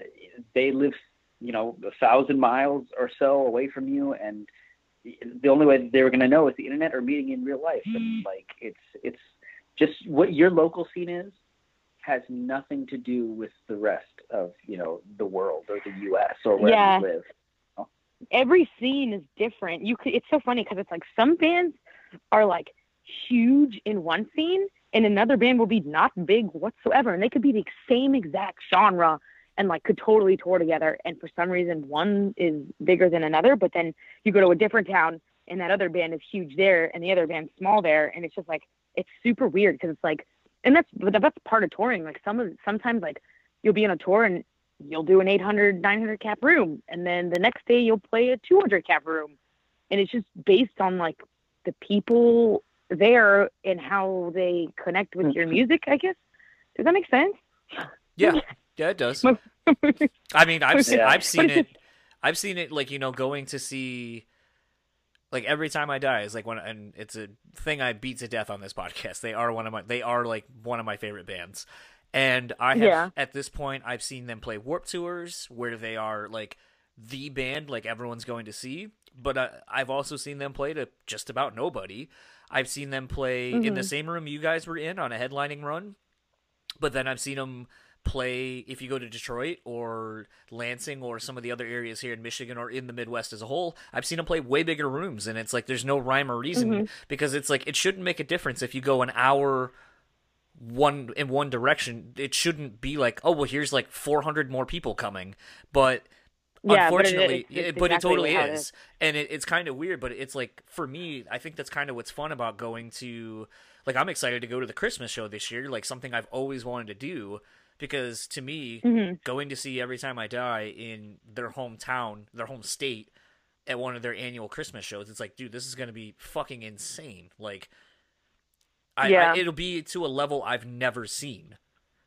[SPEAKER 6] they live, you know, a thousand miles or so away from you, and the only way they were going to know is the internet or meeting in real life, and like it's it's just what your local scene is has nothing to do with the rest of you know the world or the U.S. or where
[SPEAKER 5] Yeah.
[SPEAKER 6] you live.
[SPEAKER 5] every scene is different. You could, it's so funny because it's like some bands are like huge in one scene and another band will be not big whatsoever. And they could be the same exact genre and like could totally tour together. And for some reason, one is bigger than another, but then you go to a different town and that other band is huge there and the other band's small there. And it's just like, it's super weird because it's like, and that's, but that's part of touring. Like some of, sometimes like you'll be on a tour and you'll do an 800 900 cap room and then the next day you'll play a 200 cap room and it's just based on like the people there and how they connect with hmm. your music i guess does that make sense
[SPEAKER 2] yeah yeah it does [LAUGHS] i mean i've seen
[SPEAKER 6] Yeah.
[SPEAKER 2] i've seen [LAUGHS] it i've seen it like you know going to see like every time I die is like when and it's a thing I beat to death on this [LAUGHS] podcast. They are one of my, they are like one of my favorite bands, and I have
[SPEAKER 5] Yeah.
[SPEAKER 2] at this point I've seen them play Warped Tours where they are like the band like everyone's going to see, but uh, I've also seen them play to just about nobody. I've seen them play in the
[SPEAKER 5] Mhm.
[SPEAKER 2] same room you guys were in on a headlining run, but then I've seen them play if you go to Detroit or Lansing or some of the other areas here in Michigan or in the Midwest as a whole, I've seen them play way bigger rooms and it's like there's no rhyme or reason
[SPEAKER 5] Mhm.
[SPEAKER 2] because it's like it shouldn't make a difference if you go an hour one in one direction. It shouldn't be like, oh well here's like 400 more people coming. But
[SPEAKER 5] Yeah, but it-
[SPEAKER 2] unfortunately,
[SPEAKER 5] it's
[SPEAKER 2] it- but it totally
[SPEAKER 5] it
[SPEAKER 2] is,
[SPEAKER 5] is.
[SPEAKER 2] and it, it's kind of weird. But it's like for me, I think that's kind of what's fun about going to. Like I'm excited to go to the Christmas show this year, like something I've always wanted to do. Because to me,
[SPEAKER 5] Mhm.
[SPEAKER 2] going to see Every Time I Die in their hometown, their home state, at one of their annual Christmas shows, it's like, dude, this is gonna be fucking insane. Like, I,
[SPEAKER 5] Yeah.
[SPEAKER 2] I it'll be to a level I've never seen.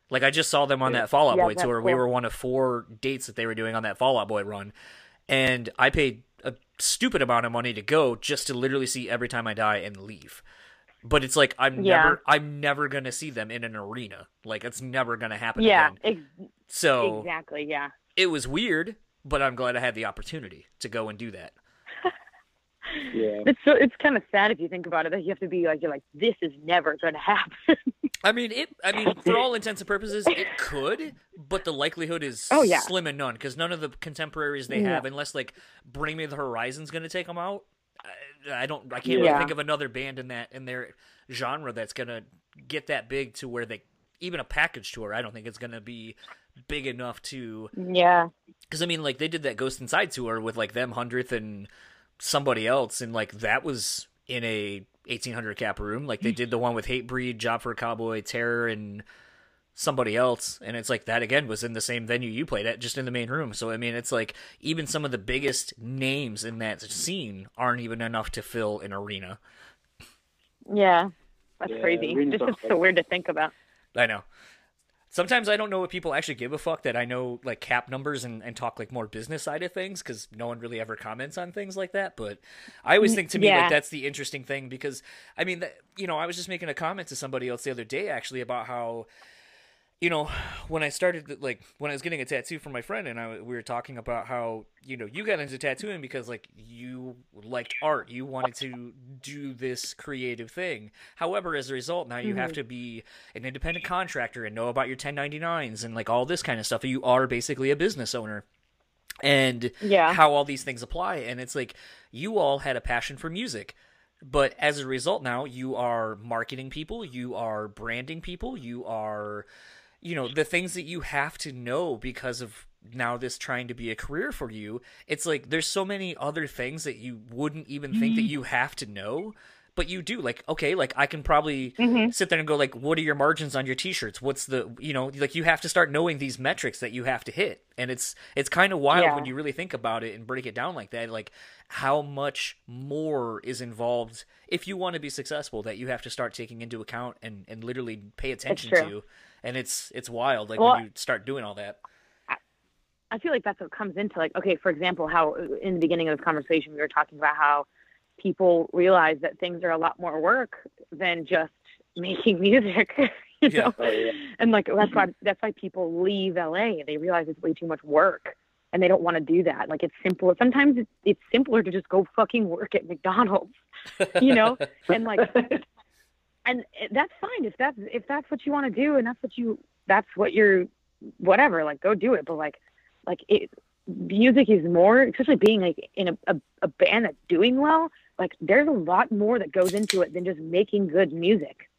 [SPEAKER 2] Like I just saw them on that Fall Out
[SPEAKER 5] Yeah,
[SPEAKER 2] Boy tour. We were one of four dates that they were doing on that Fall Out Boy run, and I paid a stupid amount of money to go just to literally see Every Time I Die and leave. But it's like I'm
[SPEAKER 5] Yeah.
[SPEAKER 2] never I'm never gonna see them in an arena. Like it's never gonna happen
[SPEAKER 5] yeah
[SPEAKER 2] again.
[SPEAKER 5] ex-
[SPEAKER 2] So
[SPEAKER 5] exactly yeah
[SPEAKER 2] it was weird, but I'm glad I had the opportunity to go and do that. [LAUGHS]
[SPEAKER 6] Yeah.
[SPEAKER 5] it's so it's kind of sad if you think about it that you have to be like you're like this is never going [LAUGHS] to happen
[SPEAKER 2] I mean, it. I mean, for all intents and purposes, it could, but the likelihood is
[SPEAKER 5] Oh, yeah.
[SPEAKER 2] slim and none because none of the contemporaries they
[SPEAKER 5] Yeah.
[SPEAKER 2] have, unless like Bring Me the Horizon's going to take them out. I, don't. I can't really think of another band in that in their genre that's going to get that big to where they even a package tour. I don't think it's going to be big enough to
[SPEAKER 5] yeah
[SPEAKER 2] because I mean, like they did that Ghost Inside tour with like them hundredth and somebody else, and like that was in a eighteen hundred cap room. Like they mm. did the one with Hatebreed, Job for a Cowboy, Terror, and somebody else, and it's like that again was in the same venue you played at, just in the main room. So I mean, it's like even some of the biggest names in that scene aren't even enough to fill an arena.
[SPEAKER 5] yeah that's
[SPEAKER 6] Yeah,
[SPEAKER 5] crazy
[SPEAKER 6] arenas
[SPEAKER 5] just
[SPEAKER 6] are
[SPEAKER 5] it's so weird to think about
[SPEAKER 2] I know. Sometimes I don't know if people actually give a fuck that I know like cap numbers and, and talk like more business side of things because no one really ever comments on things like that. But I always think to me
[SPEAKER 5] Yeah.
[SPEAKER 2] like that's the interesting thing because I mean, that, you know, I was just making a comment to somebody else the other day actually about how, you know, when I started, like, when I was getting a tattoo from my friend, and I, we were talking about how, you know, you got into tattooing because, like, you liked art. You wanted to do this creative thing. However, as a result, now you mm-hmm. have to be an independent contractor and know about your 1099s and, like, all this kind of stuff. You are basically a business owner. And
[SPEAKER 5] yeah.
[SPEAKER 2] how all these things apply. And it's like, you all had a passion for music but as a result now you are marketing people you are branding people you are you know the things that you have to know because of now this trying to be a career for you it's like there's so many other things that you wouldn't even mm-hmm. think that mm-hmm. you have to know but you do like okay like i can probably mm-hmm. sit there and go like what are your margins on your t-shirts what's the you know like you have to start knowing these metrics that you have to hit and it's it's kind of wild yeah. when you really think about it and break it down like that like how much more is involved if you want to be successful that you have to start taking into account and and literally pay attention to and it's it's wild like well, when you start doing all that.
[SPEAKER 5] I feel like that's what comes into like okay for example how in the beginning of this conversation we were talking about how people realize that things are a lot more work than just making [LAUGHS] music you know? Oh, yeah. and like that's why that's why people leave la they realize it's way too much work and they don't want to do that. Like it's simple sometimes it's, it's simpler to just go fucking work at mcdonald's you know? [LAUGHS] And like and that's fine if that's if that's what you want to do and that's what you that's what you're whatever like go do it. But like like it music is more especially being like in a, a, a band that's doing well like there's a lot more that goes into it than just making good music.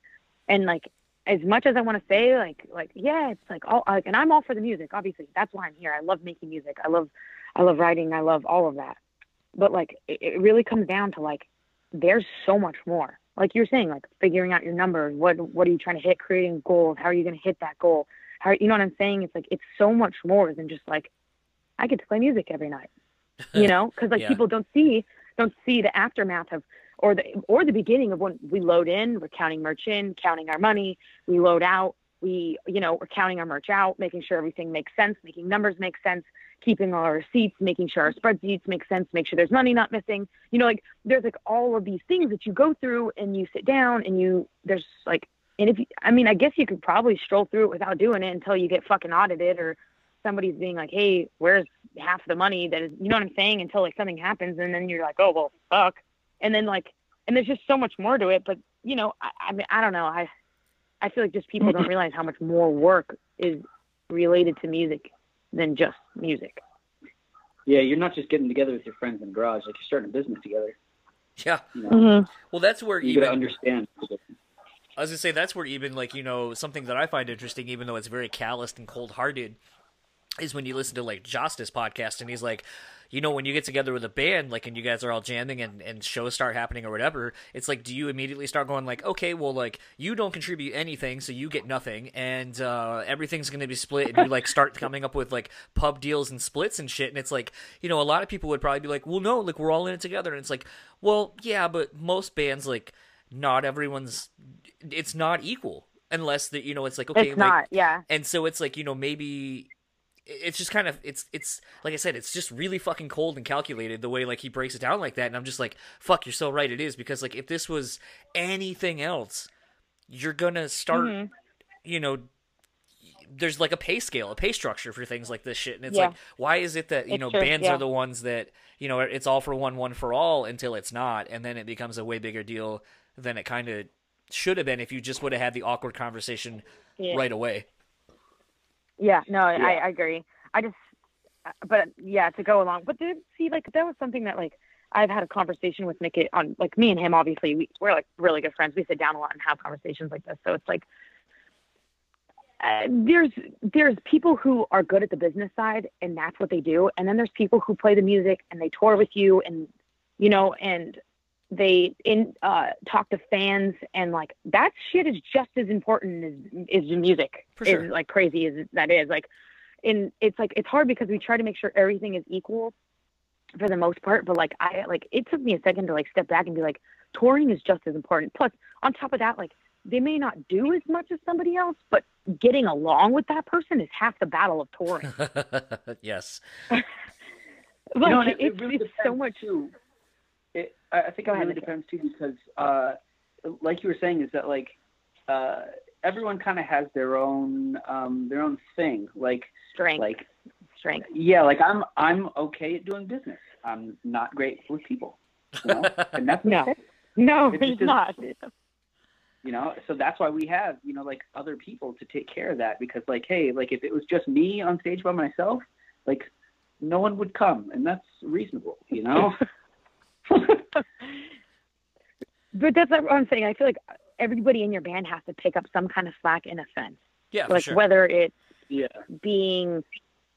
[SPEAKER 5] And like as much as i want to say like like yeah it's like all like and i'm all for the music obviously. That's why i'm here. I love making music. I love i love writing. I love all of that. But like it, it really comes down to like there's so much more like you're saying, like figuring out your numbers. What what are you trying to hit? Creating goals. How are you going to hit that goal? How you know what I'm saying? It's like it's so much more than just like I get to play music every night. [LAUGHS] You know, because like yeah. people don't see don't see the aftermath of or the or the beginning of when we load in, we're counting merch in, counting our money, we load out, we you know we're counting our merch out, making sure everything makes sense, making numbers make sense, keeping all our receipts, making sure our spreadsheets make sense, make sure there's money not missing. You know, like there's like all of these things that you go through and you sit down and you there's like and if you, I mean I guess you could probably stroll through it without doing it until you get fucking audited or somebody's being like, hey, where's half the money that is you know what I'm saying until like something happens and then you're like, oh well, fuck, and then like and there's just so much more to it. But you know, I, I mean I don't know I I feel like just people don't [LAUGHS] realize how much more work is related to music than just music.
[SPEAKER 6] Yeah, you're not just getting together with your friends in the garage; like you're starting a business together.
[SPEAKER 2] Yeah.
[SPEAKER 6] You know?
[SPEAKER 5] mm-hmm.
[SPEAKER 2] Well, that's where
[SPEAKER 6] you
[SPEAKER 2] even,
[SPEAKER 6] gotta understand.
[SPEAKER 2] I was gonna say that's where even like you know something that I find interesting, even though it's very calloused and cold hearted, is when you listen to like Justice podcast, and he's like, you know, when you get together with a band, like, and you guys are all jamming and, and shows start happening or whatever, it's like, do you immediately start going like, okay, well, like, you don't contribute anything, so you get nothing, and uh, everything's going to be split, and you like start [LAUGHS] coming up with like pub deals and splits and shit, and it's like, you know, a lot of people would probably be like, well, no, like, we're all in it together, and it's like, well, yeah, but most bands, like, not everyone's, it's not equal unless that you know it's like okay
[SPEAKER 5] it's not yeah.
[SPEAKER 2] and so it's like you know maybe it's just kind of it's it's like I said, it's just really fucking cold and calculated the way like he breaks it down like that, and I'm just like, fuck, you're so right, it is because like if this was anything else, you're gonna start, mm-hmm. you know, there's like a pay scale, a pay structure for things like this shit, and it's yeah. like, why is it that you it's know true, bands yeah. are the ones that you know it's all for one, one for all until it's not, and then it becomes a way bigger deal than it kind of should have been if you just would have had the awkward conversation yeah. right away.
[SPEAKER 5] Yeah, no, yeah. I, I agree. I just, but yeah, to go along. But to see, like, that was something that, like, I've had a conversation with Nick on, like, me and him, obviously, we, we're like really good friends. We sit down a lot and have conversations like this. So it's like, uh, there's there's people who are good at the business side and that's what they do and then there's people who play the music and they tour with you and you know and they in uh talk to fans and like that shit is just as important as is the music
[SPEAKER 2] For sure.
[SPEAKER 5] is like crazy as that is like in it's like it's hard because we try to make sure everything is equal for the most part but like i like it took me a second to like step back and be like touring is just as important. Plus on top of that like they may not do as much as somebody else but getting along with that person is half the battle of touring. [LAUGHS]
[SPEAKER 2] Yes. [LAUGHS]
[SPEAKER 5] Like
[SPEAKER 6] you know,
[SPEAKER 5] it,
[SPEAKER 6] it, really
[SPEAKER 5] it's so much
[SPEAKER 6] too it, I think it really depends too because, uh, like you were saying, is that like uh, everyone kind of has their own um their own thing. Like
[SPEAKER 5] Strength,
[SPEAKER 6] like
[SPEAKER 5] strength.
[SPEAKER 6] yeah, like I'm I'm okay at doing business. I'm not great with people. You know? [LAUGHS] and that's
[SPEAKER 5] No.
[SPEAKER 6] okay.
[SPEAKER 5] No,
[SPEAKER 6] It
[SPEAKER 5] it's
[SPEAKER 6] just-
[SPEAKER 5] not.
[SPEAKER 6] you know so that's why we have you know like other people to take care of that because like hey like if it was just me on stage by myself like no one would come and that's reasonable you know [LAUGHS] [LAUGHS]
[SPEAKER 5] But that's what I'm saying. I feel like everybody in your band has to pick up some kind of slack in a sense.
[SPEAKER 2] Yeah, for
[SPEAKER 5] like
[SPEAKER 2] sure.
[SPEAKER 5] whether it's
[SPEAKER 6] yeah
[SPEAKER 5] being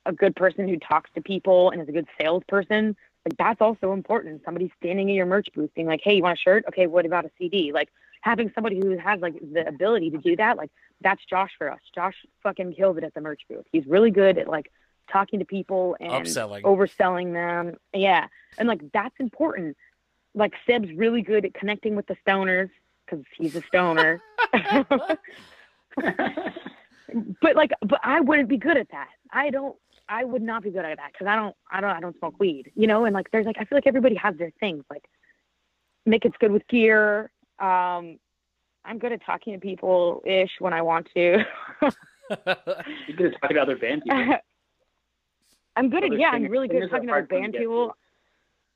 [SPEAKER 5] a good person who talks to people and is a good salesperson, like that's also important. Somebody standing in your merch booth being like, "Hey, you want a shirt? Okay, what about a CD?" Like having somebody who has like the ability to do that, like that's Josh for us. Josh fucking kills it at the merch booth. He's really good at like talking to people and
[SPEAKER 2] Upselling.
[SPEAKER 5] overselling them. Yeah, and like that's important. Like Seb's really good at connecting with the stoners because he's a stoner. [LAUGHS] [LAUGHS] but like but i wouldn't be good at that i don't i would not be good at that because i don't i don't i don't smoke weed you know and like there's like i feel like everybody has their things like Nick it's good with gear um i'm good at talking to people ish when i want to [LAUGHS]
[SPEAKER 6] you're good at talking to other band people
[SPEAKER 5] i'm good at
[SPEAKER 6] Other
[SPEAKER 5] yeah i'm really good at talking to other
[SPEAKER 6] hard for me to
[SPEAKER 5] band people.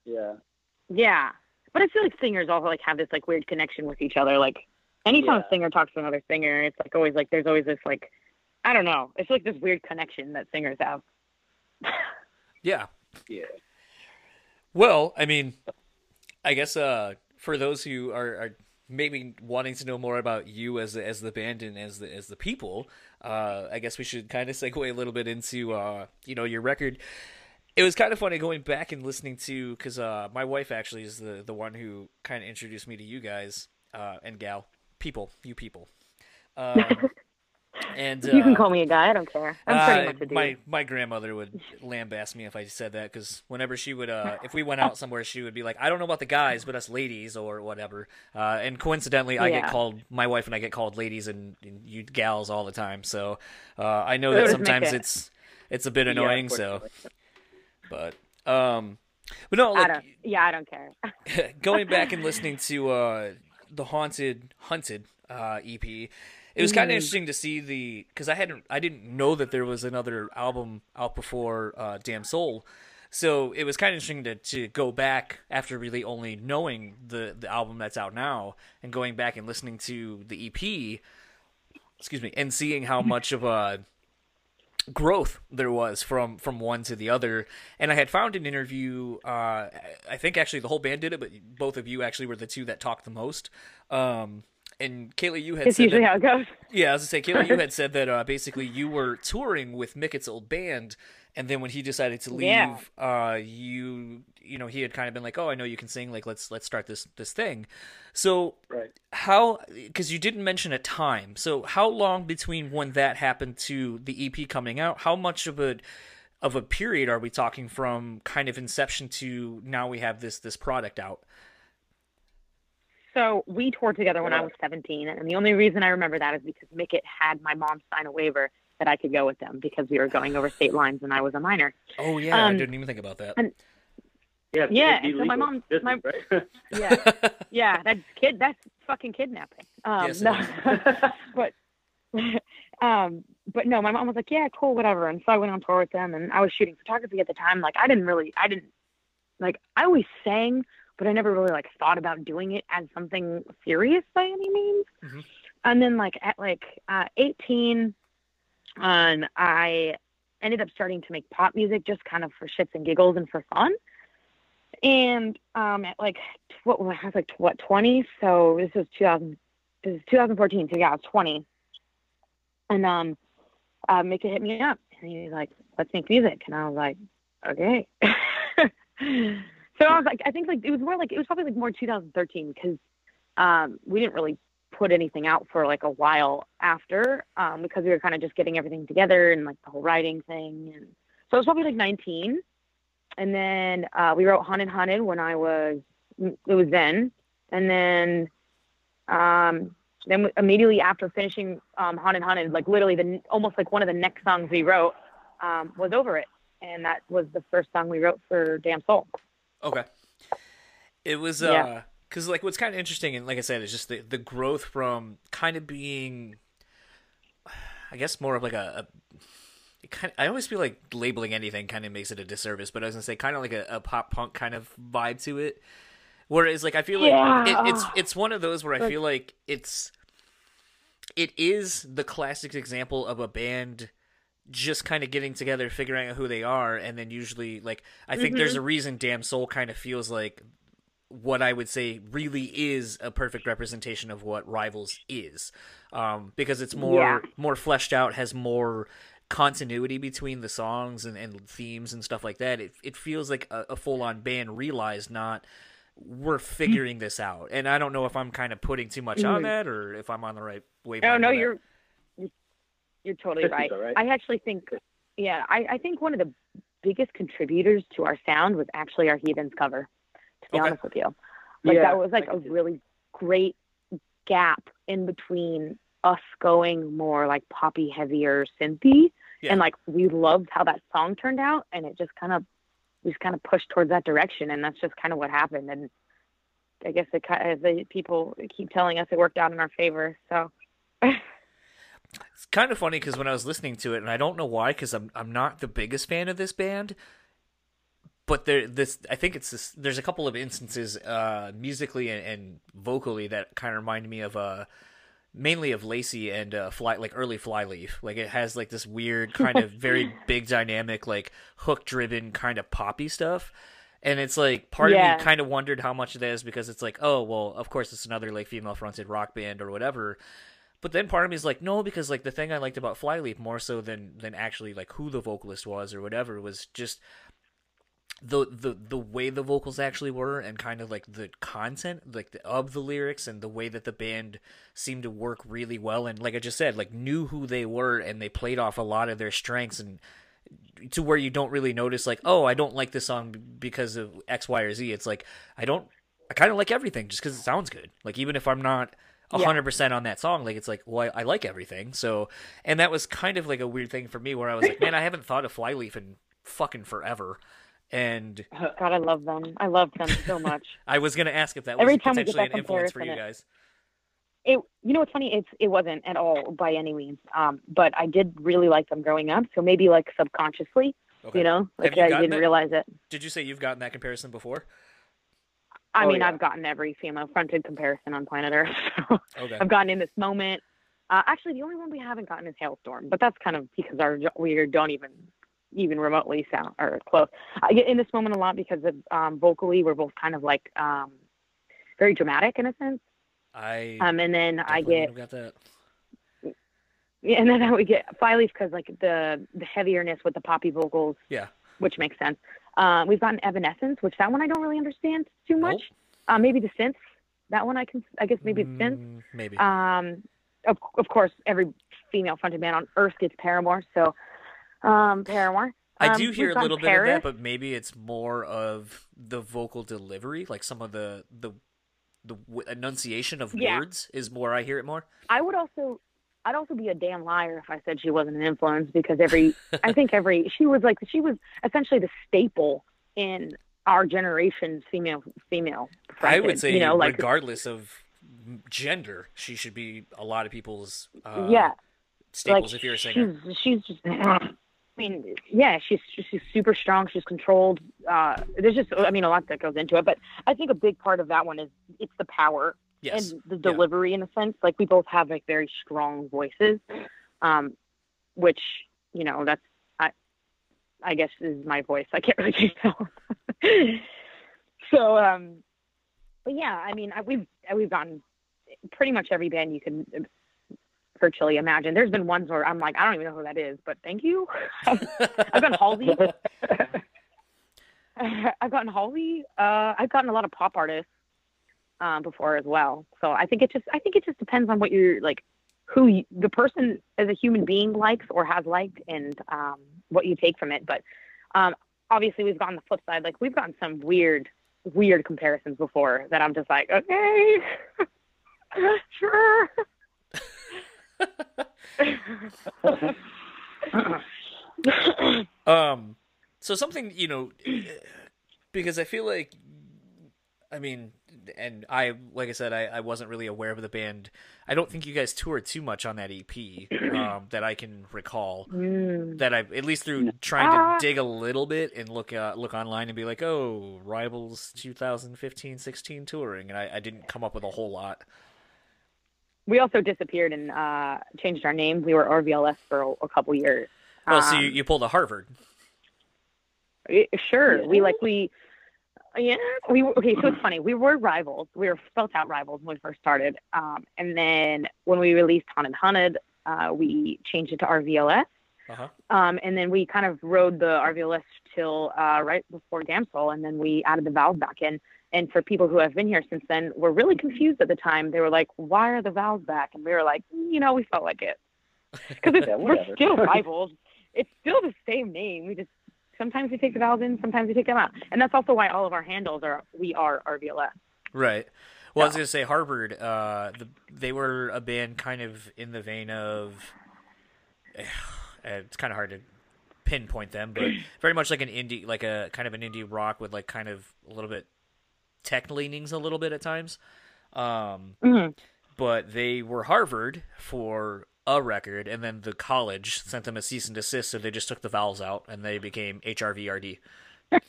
[SPEAKER 6] Yeah.
[SPEAKER 5] Yeah. But i feel like singers also like have this like weird connection with each other like anytime
[SPEAKER 6] Yeah.
[SPEAKER 5] a singer talks to another singer it's like always like there's always this like i don't know it's like this weird connection that singers have. [LAUGHS]
[SPEAKER 2] Yeah.
[SPEAKER 6] yeah.
[SPEAKER 2] Well, I mean, I guess uh, for those who are, are maybe wanting to know more about you as the, as the band and as the as the people, uh, I guess we should kind of segue a little bit into uh, you know your record. It was kind of funny going back and listening to because uh, my wife actually is the the one who kind of introduced me to you guys uh, and gal people, you people. Um, [LAUGHS] and
[SPEAKER 5] you can
[SPEAKER 2] uh,
[SPEAKER 5] call me a guy. I don't care. I'm pretty
[SPEAKER 2] uh,
[SPEAKER 5] much a dude.
[SPEAKER 2] My my grandmother would lambaste me if I said that because whenever she would, uh, if we went out somewhere, she would be like, "I don't know about the guys, but us ladies or whatever." Uh, and coincidentally, I get called. My wife and I get called ladies and, and you gals all the time. So uh, I know that sometimes
[SPEAKER 5] Mickey.
[SPEAKER 2] it's it's a bit
[SPEAKER 6] Yeah,
[SPEAKER 2] annoying. so, but um, but no,
[SPEAKER 5] I
[SPEAKER 2] like
[SPEAKER 5] don't. Yeah, I don't care. [LAUGHS]
[SPEAKER 2] going back and [LAUGHS] listening to uh, the haunted hunted uh, EP, it was kind of
[SPEAKER 5] Mhm.
[SPEAKER 2] interesting to see the because I hadn't I didn't know that there was another album out before uh, Damsel, so it was kind of interesting to, to go back after really only knowing the the album that's out now and going back and listening to the EP, excuse me, and seeing how much of a growth there was from from one to the other. And i had found an interview uh i think actually the whole band did it but both of you actually were the two that talked the most. Um and Kayla, you had
[SPEAKER 5] It's
[SPEAKER 2] said
[SPEAKER 5] usually
[SPEAKER 2] that,
[SPEAKER 5] how it goes. [LAUGHS]
[SPEAKER 2] yeah, I was gonna say, Kayla, you [LAUGHS] had said that uh, basically you were touring with Mickett's old band, and then when he decided to leave,
[SPEAKER 5] Yeah.
[SPEAKER 2] uh, you, you know, he had kind of been like, "Oh, I know you can sing. Like, let's let's start this this thing." So,
[SPEAKER 6] right
[SPEAKER 2] how? Because you didn't mention a time. So, how long between when that happened to the EP coming out? How much of a of a period are we talking from kind of inception to now we have this this product out?
[SPEAKER 5] So we toured together when I was 17, and the only reason I remember that is because Mickett had my mom sign a waiver that I could go with them because we were going over state lines and I was a minor.
[SPEAKER 2] Oh yeah, I
[SPEAKER 5] Um,
[SPEAKER 2] didn't even think about that.
[SPEAKER 5] and-
[SPEAKER 6] yeah
[SPEAKER 5] Yeah,
[SPEAKER 6] it'd
[SPEAKER 5] so my mom-
[SPEAKER 6] business,
[SPEAKER 5] my-
[SPEAKER 6] right? [LAUGHS]
[SPEAKER 5] Yeah, yeah, that's kid, that's fucking kidnapping. Um,
[SPEAKER 2] Yes,
[SPEAKER 5] no, [LAUGHS] but um, but no, my mom was like, yeah, cool, whatever. And so I went on tour with them, and I was shooting photography at the time. Like I didn't really, I didn't like, I always sang, but I never really like thought about doing it as something serious by any means.
[SPEAKER 2] Mhm.
[SPEAKER 5] And then like at like uh, 18, um, I ended up starting to make pop music just kind of for shits and giggles and for fun. And um, at like what I was like what 20, so this was 2000, this is 2014, so yeah, I was 20. And um, uh, Mickey hit me up, and he was like, "Let's make music," and I was like, "Okay." [LAUGHS] so I was like, I think like it was more like it was probably like more 2013 because um, we didn't really put anything out for like a while after um, because we were kind of just getting everything together and like the whole writing thing, and so it was probably like 19. And then uh, we wrote Haunted Haunted when I was it was then, and then um, then immediately after finishing um, Haunted Haunted, like literally the almost like one of the next songs we wrote um, was Over It, and that was the first song we wrote for Damsel.
[SPEAKER 2] Okay. It was
[SPEAKER 5] Yeah.
[SPEAKER 2] uh cuz like what's kind of interesting and like I said it's just the the growth from kind of being I guess more of like a, a it kind of, I always feel like labeling anything kind of makes it a disservice, but I was gonna say kind of like a, a pop punk kind of vibe to it. Whereas like I feel like
[SPEAKER 5] Yeah.
[SPEAKER 2] it, it's it's one of those where I
[SPEAKER 5] Like-
[SPEAKER 2] feel like it's it is the classic example of a band just kind of getting together, figuring out who they are, and then usually like I think there's a reason Damsel kind of feels like what I would say really is a perfect representation of what Rivals is, um, because it's more
[SPEAKER 5] Yeah.
[SPEAKER 2] more fleshed out, has more continuity between the songs and, and themes and stuff like that. It it feels like a, a full on band realized not we're figuring this out, and I don't know if I'm kind of putting too much on
[SPEAKER 5] Mhm.
[SPEAKER 2] that or if I'm on the right way.
[SPEAKER 5] Oh no, you're- you're totally
[SPEAKER 6] is
[SPEAKER 5] right. I actually think, yeah, I, I think one of the biggest contributors to our sound was actually our Heathens cover. To be
[SPEAKER 2] Okay.
[SPEAKER 5] honest with you, like
[SPEAKER 6] Yeah,
[SPEAKER 5] that was like a really great gap in between us going more like poppy, heavier, synthy,
[SPEAKER 2] Yeah.
[SPEAKER 5] and like we loved how that song turned out, and it just kind of we just kind of pushed towards that direction, and that's just kind of what happened. And I guess it kind of the people keep telling us it worked out in our favor. So [LAUGHS]
[SPEAKER 2] kind of funny because when I was listening to it, and I don't know why, because I'm I'm not the biggest fan of this band, but there this I think it's this. There's a couple of instances uh, musically and, and vocally that kind of remind me of uh mainly of Lacey and uh, fly like early Flyleaf. Like it has like this weird kind of very [LAUGHS] big dynamic like hook driven kind of poppy stuff. And it's like part
[SPEAKER 5] Yeah.
[SPEAKER 2] of me kind of wondered how much of that is because it's like, oh well, of course it's another like female fronted rock band or whatever. But then part of me is like, no, because like the thing I liked about Flyleaf more so than than actually like who the vocalist was or whatever was just the the the way the vocals actually were and kind of like the content like the, of the lyrics and the way that the band seemed to work really well. And like I just said like knew who they were and they played off a lot of their strengths and to where you don't really notice like oh I don't like this song because of X Y or Z. It's like I don't I kind of like everything just because it sounds good. Like even if I'm not a
[SPEAKER 5] Yeah.
[SPEAKER 2] hundred percent on that song like it's like well I, I like everything so and that was kind of like a weird thing for me where I was like man I haven't thought of Flyleaf in fucking forever and [LAUGHS]
[SPEAKER 5] God, I love them. I love them so much. [LAUGHS]
[SPEAKER 2] I was gonna ask if that was
[SPEAKER 5] Every time we get
[SPEAKER 2] potentially
[SPEAKER 5] that
[SPEAKER 2] an influence for you guys.
[SPEAKER 5] it you know what's funny it's it wasn't at all by any means um but i did really like them growing up so maybe like subconsciously
[SPEAKER 2] Okay.
[SPEAKER 5] you know like
[SPEAKER 2] you
[SPEAKER 5] i didn't
[SPEAKER 2] it?
[SPEAKER 5] realize it
[SPEAKER 2] Did you say you've gotten that comparison before?
[SPEAKER 5] I
[SPEAKER 6] Oh,
[SPEAKER 5] mean
[SPEAKER 6] yeah.
[SPEAKER 5] i've gotten every female fronted comparison on planet earth [LAUGHS] so
[SPEAKER 2] Okay.
[SPEAKER 5] i've gotten in this moment uh, actually the only one we haven't gotten is Halestorm but that's kind of because our we don't even even remotely sound or close i get in this moment a lot because of um vocally we're both kind of like um very dramatic in a sense
[SPEAKER 2] I
[SPEAKER 5] um and then i get
[SPEAKER 2] got that.
[SPEAKER 5] Yeah, and then I would get Flyleaf because like the the heavierness with the poppy vocals,
[SPEAKER 2] Yeah.
[SPEAKER 5] which makes sense. Uh, we've gotten Evanescence, which that one I don't really understand too much. Uh, maybe the synths, that one I can, I guess maybe the synths.
[SPEAKER 2] Mm, maybe.
[SPEAKER 5] Um, of of course, every female fronted band on Earth gets Paramore, so um, Paramore.
[SPEAKER 2] I
[SPEAKER 5] Um,
[SPEAKER 2] do hear a little bit of that, but maybe it's more of the vocal delivery, like some of the the the w- enunciation of
[SPEAKER 5] Yeah.
[SPEAKER 2] words is more. I hear it more.
[SPEAKER 5] I would also, I'd also be a damn liar if I said she wasn't an influence because every, I think every, [LAUGHS] she was like, she was essentially the staple in our generation's female, female.
[SPEAKER 2] I would say,
[SPEAKER 5] you know, like,
[SPEAKER 2] regardless of gender, she should be a lot of people's uh,
[SPEAKER 5] yeah,
[SPEAKER 2] staples.
[SPEAKER 5] like
[SPEAKER 2] if you're a singer,
[SPEAKER 5] she's, she's just, [SIGHS] I mean, yeah, she's she's super strong. She's controlled. Uh, there's just, I mean, a lot that goes into it, but I think a big part of that one is it's the power
[SPEAKER 2] yes,
[SPEAKER 5] and the
[SPEAKER 2] Yeah.
[SPEAKER 5] delivery in a sense. Like we both have like very strong voices, um, which you know that's I I guess is my voice. I can't really [LAUGHS] tell. so, um, but yeah, I mean, I, we've we've gotten pretty much every band you can virtually imagine. There's been ones where I'm like, I don't even know who that is, but thank you. [LAUGHS] I've gotten Halsey. [LAUGHS] I've gotten Halsey. Uh, I've gotten a lot of pop artists um, before as well. So I think it just I think it just depends on what you're like, who you, the person as a human being likes or has liked, and um, what you take from it. But um, obviously, we've gotten the flip side. Like we've gotten some weird, weird comparisons before that I'm just like, okay, [LAUGHS] sure. [LAUGHS]
[SPEAKER 2] Um, so something you know, because I feel like I mean, and I, like I said, I, I wasn't really aware of the band. I don't think you guys toured too much on that EP [CLEARS THROAT] um, that I can recall.
[SPEAKER 5] Mm.
[SPEAKER 2] That I, at least through trying
[SPEAKER 5] Ah.
[SPEAKER 2] to dig a little bit and look uh, look online and be like, oh, Rivals 2015-16 touring, and I, I didn't come up with a whole lot.
[SPEAKER 5] We also disappeared and uh, changed our name. We were RVLS for a, couple years.
[SPEAKER 2] Oh, so you,
[SPEAKER 5] Um,
[SPEAKER 2] you pulled a Harvard.
[SPEAKER 5] Eh, Sure. We like we yeah, we okay, so it's funny. We were rivals. We were spelt out rivals when we first started. Um, and then when we released Haunted Hunted, uh, we changed it to RVLS.
[SPEAKER 2] Uh-huh.
[SPEAKER 5] Um, and then we kind of rode the RVLS till uh, right before Damsel, and then we added the valve back in. And for people who have been here since then, were really confused at the time. They were like, "Why are the valves back?" And we were like, "You know, we felt like it because
[SPEAKER 6] Yeah, [LAUGHS]
[SPEAKER 5] we're still rivals. It's still the same name. We just sometimes we take the valves in, sometimes we take them out, and that's also why all of our handles are we are RVLS.
[SPEAKER 2] Right. Well, I was gonna say Harvard. Uh, the, they were a band kind of in the vein of. It's kind of hard to pinpoint them, but [CLEARS THROAT] very much like an indie, like a kind of an indie rock with like kind of a little bit tech leanings, a little bit at times. Um,
[SPEAKER 5] Mhm.
[SPEAKER 2] but they were Harvard for a record, and then the college sent them a cease and desist, so they just took the vowels out, and they became HRVRD. [LAUGHS]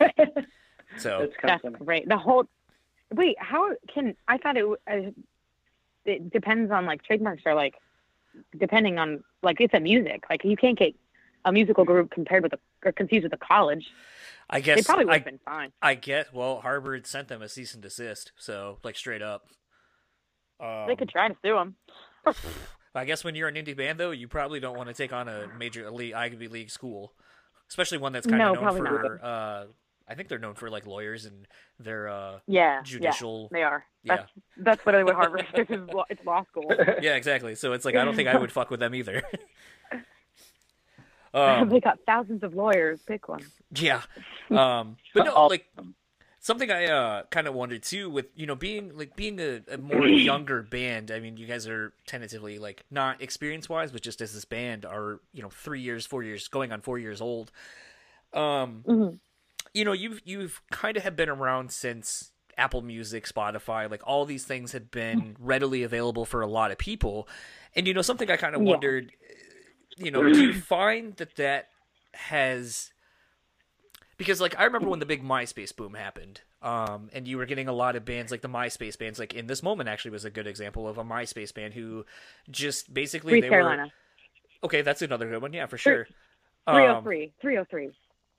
[SPEAKER 2] so
[SPEAKER 6] That's kind
[SPEAKER 5] That's
[SPEAKER 6] of
[SPEAKER 5] great. The whole wait, how can I thought it? Uh, it depends on like trademarks are like depending on like it's a music. Like you can't get a musical group compared with a or confused with a college.
[SPEAKER 2] I guess They
[SPEAKER 5] probably would
[SPEAKER 2] I,
[SPEAKER 5] have been fine.
[SPEAKER 2] I get. Well, Harvard sent them a cease and desist, so like straight up. Um,
[SPEAKER 5] they could try to sue them. [LAUGHS]
[SPEAKER 2] I guess when you're an indie band, though, you probably don't want to take on a major elite Ivy League school, especially one that's kind
[SPEAKER 5] No,
[SPEAKER 2] of known for. Uh, I think they're known for like lawyers and their uh,
[SPEAKER 5] Yeah,
[SPEAKER 2] judicial.
[SPEAKER 5] yeah, they are.
[SPEAKER 2] Yeah.
[SPEAKER 5] That's that's literally what Harvard [LAUGHS] is. It's law- school.
[SPEAKER 2] Yeah, exactly. So it's like I don't think I would fuck with them either. [LAUGHS] um,
[SPEAKER 5] they got thousands of lawyers. Pick one.
[SPEAKER 2] Yeah. Um, but no, like something I uh, kind of wondered too with you know being like being a, a more [CLEARS THROAT] younger band. I mean, you guys are tentatively like not experience wise, but just as this band are you know three years, four years, going on four years old. Um,
[SPEAKER 5] Mhm.
[SPEAKER 2] you know you've you've kind of have been around since Apple Music, Spotify, like all these things have been readily available for a lot of people. And you know something I kind of
[SPEAKER 5] Yeah.
[SPEAKER 2] wondered, you know, do you find that that has because like I remember when the big MySpace boom happened, um, and you were getting a lot of bands like the MySpace bands. Like in this moment, actually, was a good example of a MySpace band who just basically
[SPEAKER 5] Free
[SPEAKER 2] they
[SPEAKER 5] Carolina.
[SPEAKER 2] were okay. That's another good one, yeah, for sure.
[SPEAKER 5] Three oh
[SPEAKER 2] Um,
[SPEAKER 5] three. Three oh three.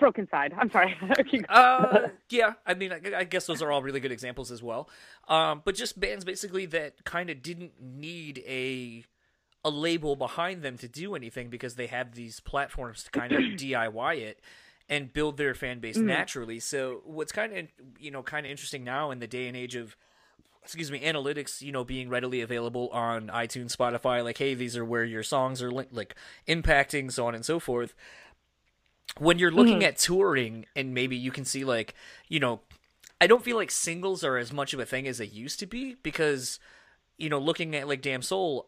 [SPEAKER 5] Brokencyde. I'm sorry. [LAUGHS]
[SPEAKER 2] uh, [LAUGHS] yeah, I mean, I, I guess those are all really good examples as well. Um, but just bands basically that kind of didn't need a a label behind them to do anything because they have these platforms to kind of [CLEARS THROAT] DIY it and build their fan base
[SPEAKER 5] Mhm.
[SPEAKER 2] naturally. So what's kind of you know kind of interesting now in the day and age of excuse me analytics you know being readily available on itunes spotify like hey these are where your songs are li- like impacting so on and so forth when you're looking at touring and maybe you can see like you know i don't feel like singles are as much of a thing as they used to be because you know looking at like Damsel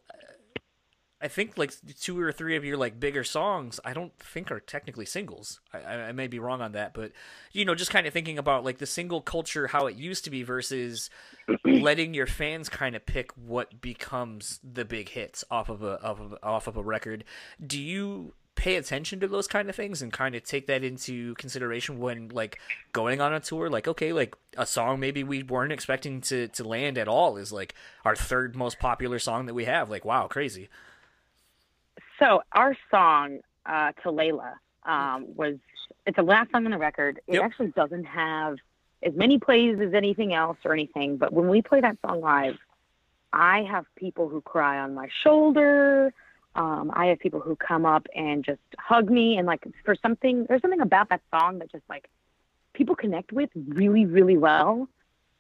[SPEAKER 2] i think like two or three of your like bigger songs i don't think are technically singles. I, I may be wrong on that but you know just kind of thinking about like the single culture how it used to be versus [CLEARS THROAT] letting your fans kind of pick what becomes the big hits off of a off of, off of a record. Do you pay attention to those kind of things and kind of take that into consideration when like going on a tour? Like okay like a song maybe we weren't expecting to to land at all is like our third most popular song that we have. Like wow crazy
[SPEAKER 5] So our song uh, to Lay Low um, was it's the last song on the record. It
[SPEAKER 2] Yep.
[SPEAKER 5] actually doesn't have as many plays as anything else or anything. But when we play that song live, I have people who cry on my shoulder. Um, I have people who come up and just hug me and like for something. There's something about that song that just like people connect with really, really well.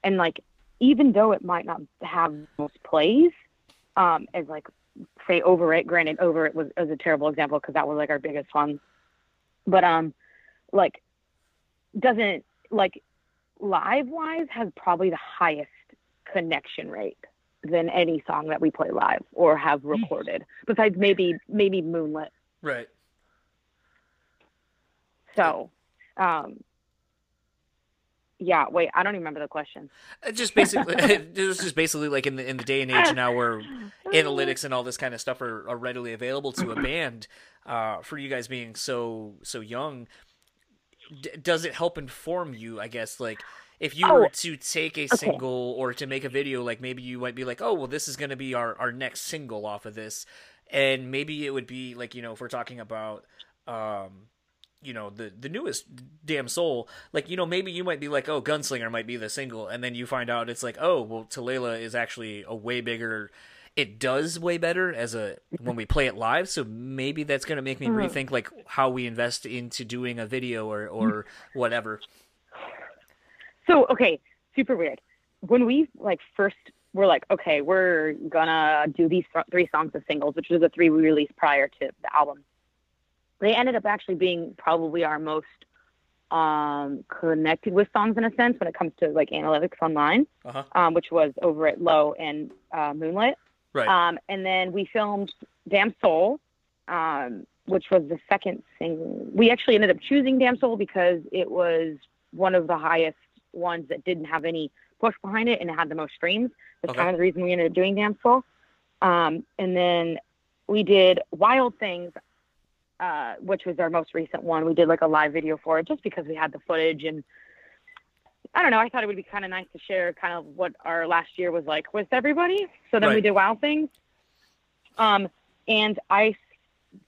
[SPEAKER 5] And like even though it might not have most plays, um, as like say over it. Granted, over it was, was a terrible example because that was like our biggest one. But um, like doesn't like live wise has probably the highest connection rate than any song that we play live or have recorded. Besides maybe maybe Moonlit.
[SPEAKER 2] right
[SPEAKER 5] So, um, Yeah, wait, I don't even remember the question.
[SPEAKER 2] Uh, Just basically, [LAUGHS] this is just basically like in the in the day and age now where analytics and all this kind of stuff are, are readily available to a band. Uh, for you guys being so so young, d- does it help inform you? I guess like if you
[SPEAKER 5] Oh,
[SPEAKER 2] were to take a single or to make a video, like maybe you might be like, oh well, this is going to be our our next single off of this, and maybe it would be like you know if we're talking about. Um, you know the the newest Damsel like you know maybe you might be like oh gunslinger might be the single and then you find out it's like oh well To Lay Low is actually a way bigger it does way better as a when we play it live so maybe that's going to make me mm-hmm. rethink like how we invest into doing a video or or whatever
[SPEAKER 5] So okay, super weird. When we like first were like, okay, we're gonna do these th- three songs as singles, which are the three we released prior to the album. They ended up actually being probably our most um, connected with songs in a sense when it comes to like analytics online,
[SPEAKER 2] uh-huh
[SPEAKER 5] um, which was over at Low and uh, Moonlit.
[SPEAKER 2] right
[SPEAKER 5] Um, and then we filmed Damsel, um, which was the second thing. We actually ended up choosing Damsel because it was one of the highest ones that didn't have any push behind it and it had the most streams. That's
[SPEAKER 2] Okay.
[SPEAKER 5] kind of the reason we ended up doing Damsel. Um, and then we did Wild Things, uh, which was our most recent one. We did like a live video for it just because we had the footage and I don't know. I thought it would be kind of nice to share kind of what our last year was like with everybody. So then we did Wild Things. Um, and I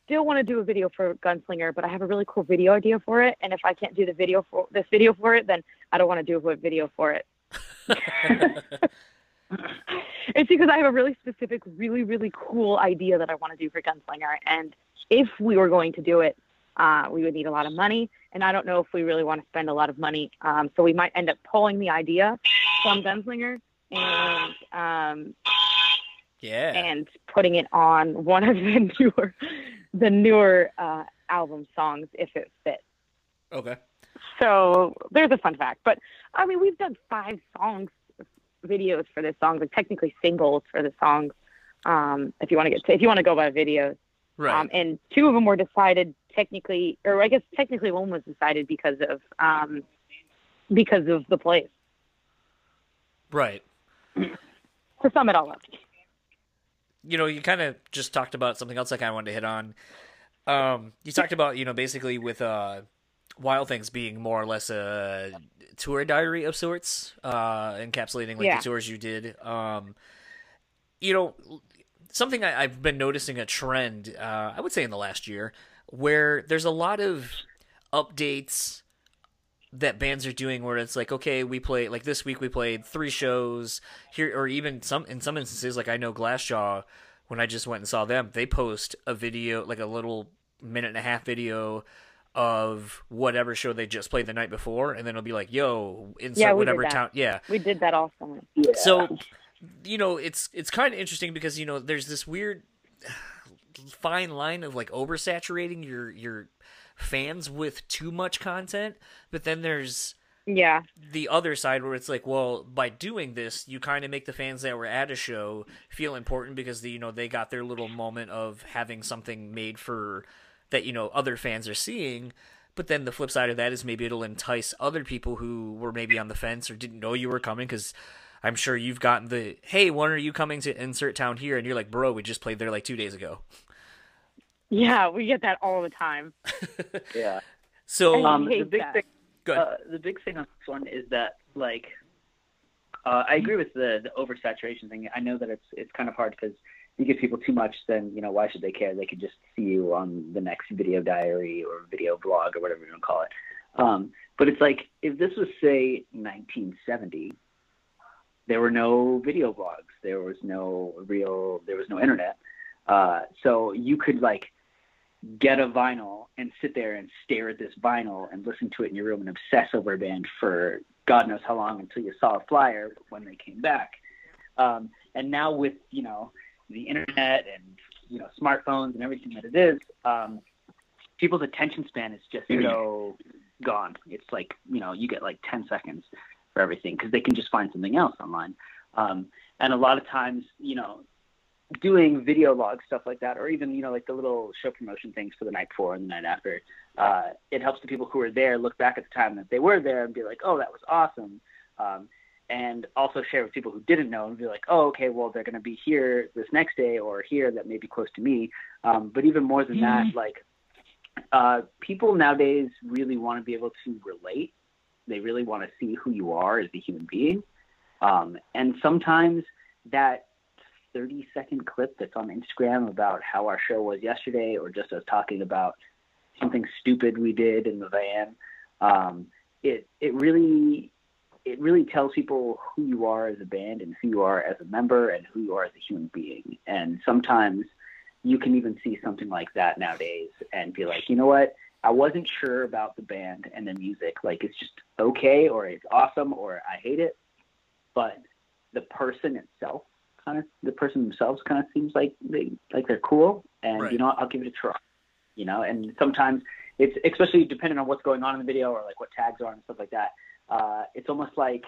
[SPEAKER 5] still want to do a video for Gunslinger, but I have a really cool video idea for it. And if I can't do the video for this video for it, then I don't want to do a video for it. [LAUGHS] [LAUGHS] it's because I have a really specific, really, really cool idea that I want to do for Gunslinger. And if we were going to do it, uh, we would need a lot of money. And I don't know if we really want to spend a lot of money. Um, so we might end up pulling the idea from Gunslinger and um,
[SPEAKER 2] yeah
[SPEAKER 5] and putting it on one of the [LAUGHS] newer, the newer uh, album songs if it fits.
[SPEAKER 2] okay
[SPEAKER 5] So there's a fun fact. But I mean, we've done five songs, videos for this song, but technically singles for the songs. Um, if you want to get, if you want to go by videos,
[SPEAKER 2] right
[SPEAKER 5] um, and two of them were decided technically, or I guess technically one was decided because of um, because of the place.
[SPEAKER 2] right
[SPEAKER 5] To sum it all up,
[SPEAKER 2] you know, you kind of just talked about something else I kind of wanted to hit on. Um, you talked about, you know, basically with uh, Wild Things being more or less a tour diary of sorts, uh, encapsulating like
[SPEAKER 5] Yeah.
[SPEAKER 2] the tours you did. Um, you know, something I, I've been noticing a trend, uh, I would say in the last year, where there's a lot of updates that bands are doing where it's like okay we play like this week we played three shows. Here or even some in some instances like i know glassjaw when i just went and saw them they post a video like a little minute and a half video of whatever show they just played the night before and then it'll be like yo insert
[SPEAKER 5] Yeah,
[SPEAKER 2] whatever town yeah.
[SPEAKER 5] We did that all summer.
[SPEAKER 2] so you know it's it's kind of interesting because you know there's this weird fine line of like oversaturating your your fans with too much content but then there's
[SPEAKER 5] Yeah,
[SPEAKER 2] the other side where it's like well by doing this you kind of make the fans that were at a show feel important because the, you know they got their little moment of having something made for that you know other fans are seeing. But then the flip side of that is maybe it'll entice other people who were maybe on the fence or didn't know you were coming because i'm sure you've gotten the hey when are you coming to insert town here and you're like bro we just played there like two days ago
[SPEAKER 5] yeah, we get that all the time. [LAUGHS]
[SPEAKER 6] Yeah.
[SPEAKER 2] so
[SPEAKER 6] Um, the big
[SPEAKER 5] that.
[SPEAKER 6] thing,
[SPEAKER 2] good
[SPEAKER 6] uh, the big thing on this one is that like, uh, I agree with the the oversaturation thing. I know that it's it's kind of hard because you give people too much, then you know why should they care? They could just see you on the next video diary or video blog or whatever you want to call it. Um, but it's like if this was say 1970, there were no video blogs, there was no real, there was no internet, uh, so you could like get a vinyl and sit there and stare at this vinyl and listen to it in your room and obsess over a band for God knows how long until you saw a flyer when they came back. Um, and now with you know the internet and you know smartphones and everything that it is, um, people's attention span is just so gone. It's like you know you get like 10 seconds for everything because they can just find something else online. Um, and a lot of times, you know, doing video log stuff like that, or even you know like the little show promotion things for the night before and the night after, uh, it helps the people who were there look back at the time that they were there and be like, oh, that was awesome. Um, and also share with people who didn't know and be like, oh, okay, well, they're going to be here this next day or here that may be close to me. Um, but even more than mm-hmm. that, like uh, people nowadays really want to be able to relate. They really want to see who you are as a human being. Um, and sometimes that 30 second clip that's on Instagram about how our show was yesterday, or just us talking about something stupid we did in the van, um, it it really it really tells people who you are as a band and who you are as a member and who you are as a human being. And sometimes you can even see something like that nowadays and be like, you know what? I wasn't sure about the band and the music. Like it's just okay or it's awesome or I hate it. But the person itself kind of the person themselves kind of seems like they like they're cool and right. you know what, I'll give it a try. You know, and sometimes it's especially depending on what's going on in the video or like what tags are and stuff like that. Uh, it's almost like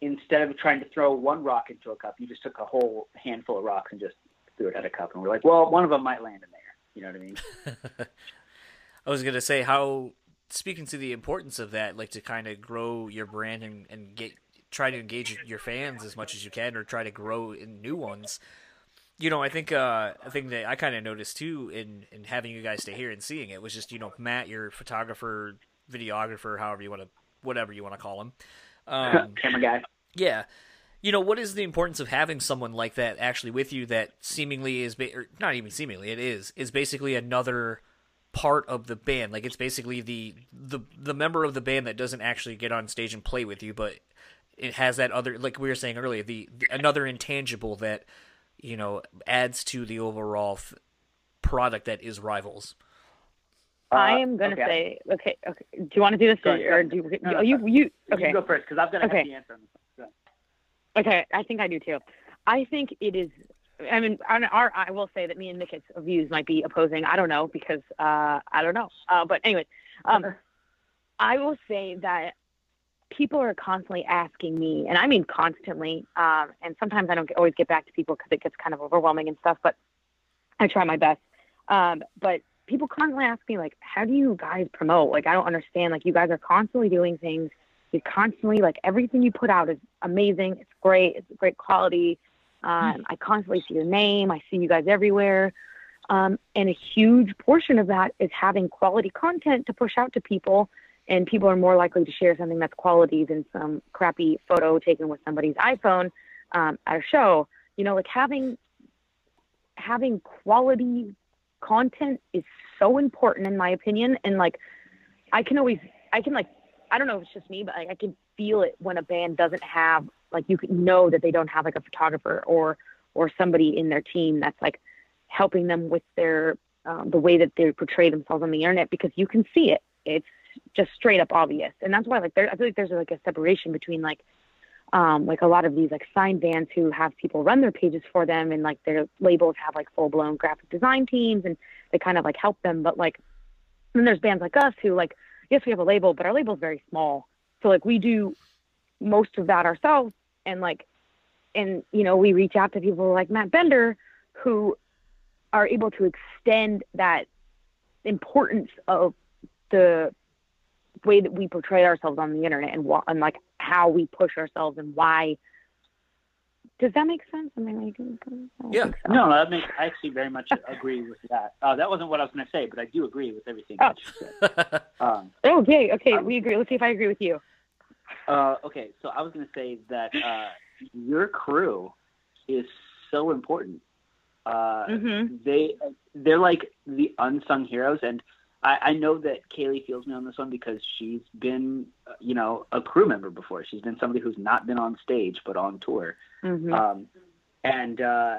[SPEAKER 6] instead of trying to throw one rock into a cup, you just took a whole handful of rocks and just threw it at a cup, and we're like, well, one of them might land in there. You know what I mean? [LAUGHS]
[SPEAKER 2] I was gonna say how speaking to the importance of that, like to kind of grow your brand and, and get try to engage your fans as much as you can, or try to grow in new ones. You know, I think uh, a thing that I kind of noticed too in in having you guys stay here and seeing it was just you know Matt, your photographer, videographer, however you want to, whatever you want to call him,
[SPEAKER 6] um, [LAUGHS] camera guy.
[SPEAKER 2] Yeah, you know what is the importance of having someone like that actually with you that seemingly is ba- or not even seemingly it is is basically another part of the band like it's basically the the the member of the band that doesn't actually get on stage and play with you but it has that other like we were saying earlier the, the another intangible that you know adds to the overall f- product that is rivals
[SPEAKER 5] uh, I am gonna okay. say okay. Okay. Do you want to do this, or, or do you? No, no, you, you, okay.
[SPEAKER 6] You go first because I'm gonna okay. have the answer on.
[SPEAKER 5] Okay, I think I do too. I think it is. I mean, our, I will say that me and Nick's views might be opposing. I don't know because uh, I don't know. Uh, but anyway, um, I will say that people are constantly asking me, and I mean constantly. Um, and sometimes I don't always get back to people because it gets kind of overwhelming and stuff. But I try my best. Um, but people constantly ask me like, "How do you guys promote?" Like, I don't understand. Like, you guys are constantly doing things You're constantly like everything you put out is amazing. It's great. It's great quality. Um, I constantly see your name. I see you guys everywhere. Um, and a huge portion of that is having quality content to push out to people. And people are more likely to share something that's quality than some crappy photo taken with somebody's iPhone um, at a show. You know, like having having quality content is so important in my opinion. And like, I can always I can like I don't know if it's just me, but like, I can feel it when a band doesn't have like you know that they don't have like a photographer or or somebody in their team that's like helping them with their um, the way that they portray themselves on the internet because you can see it. It's just straight up obvious, and that's why like there I feel like there's like a separation between like um, like a lot of these like signed bands who have people run their pages for them and like their labels have like full blown graphic design teams and they kind of like help them but like then there's bands like us who like yes, we have a label, but our label is very small. So like we do most of that ourselves, and like, and you know, we reach out to people like Matt Bender, who are able to extend that importance of the way that we portray ourselves on the internet and what and like how we push ourselves and why does that make sense? I mean, like,
[SPEAKER 2] yeah.
[SPEAKER 6] So. No, that makes. I actually very much agree with that. Uh, that wasn't what I was going to say, but I do agree with everything oh. you said. [LAUGHS] Um,
[SPEAKER 5] okay, okay, um, we agree. Let's see if I agree with you.
[SPEAKER 6] Uh, okay, so I was going to say that uh, your crew is so important. Uh, mm-hmm. They they're like the unsung heroes, and I, I know that Kaylee feels me on this one because she's been, you know, a crew member before. She's been somebody who's not been on stage but on tour. Mm-hmm. Um, and uh,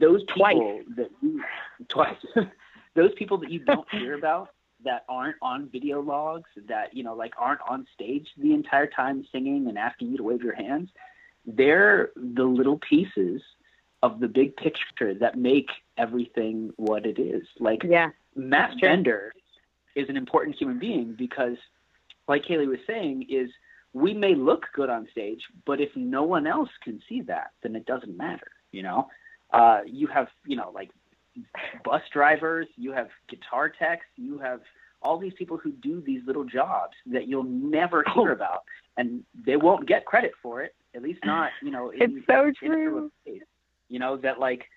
[SPEAKER 6] those
[SPEAKER 5] twice.
[SPEAKER 6] people that you, twice, [LAUGHS] those people that you don't [LAUGHS] hear about that aren't on video logs, that you know, like aren't on stage the entire time singing and asking you to wave your hands, they're the little pieces of the big picture that make everything what it is. Like
[SPEAKER 5] yeah,
[SPEAKER 6] Matt Bender is an important human being because, like Kaylee was saying, is we may look good on stage, but if no one else can see that, then it doesn't matter, you know. Uh, you have you know like bus drivers, you have guitar techs, you have all these people who do these little jobs that you'll never oh. hear
[SPEAKER 5] Oh.
[SPEAKER 6] about, and they won't get credit for it. At least not you know. in-
[SPEAKER 5] It's so true.
[SPEAKER 6] You know that like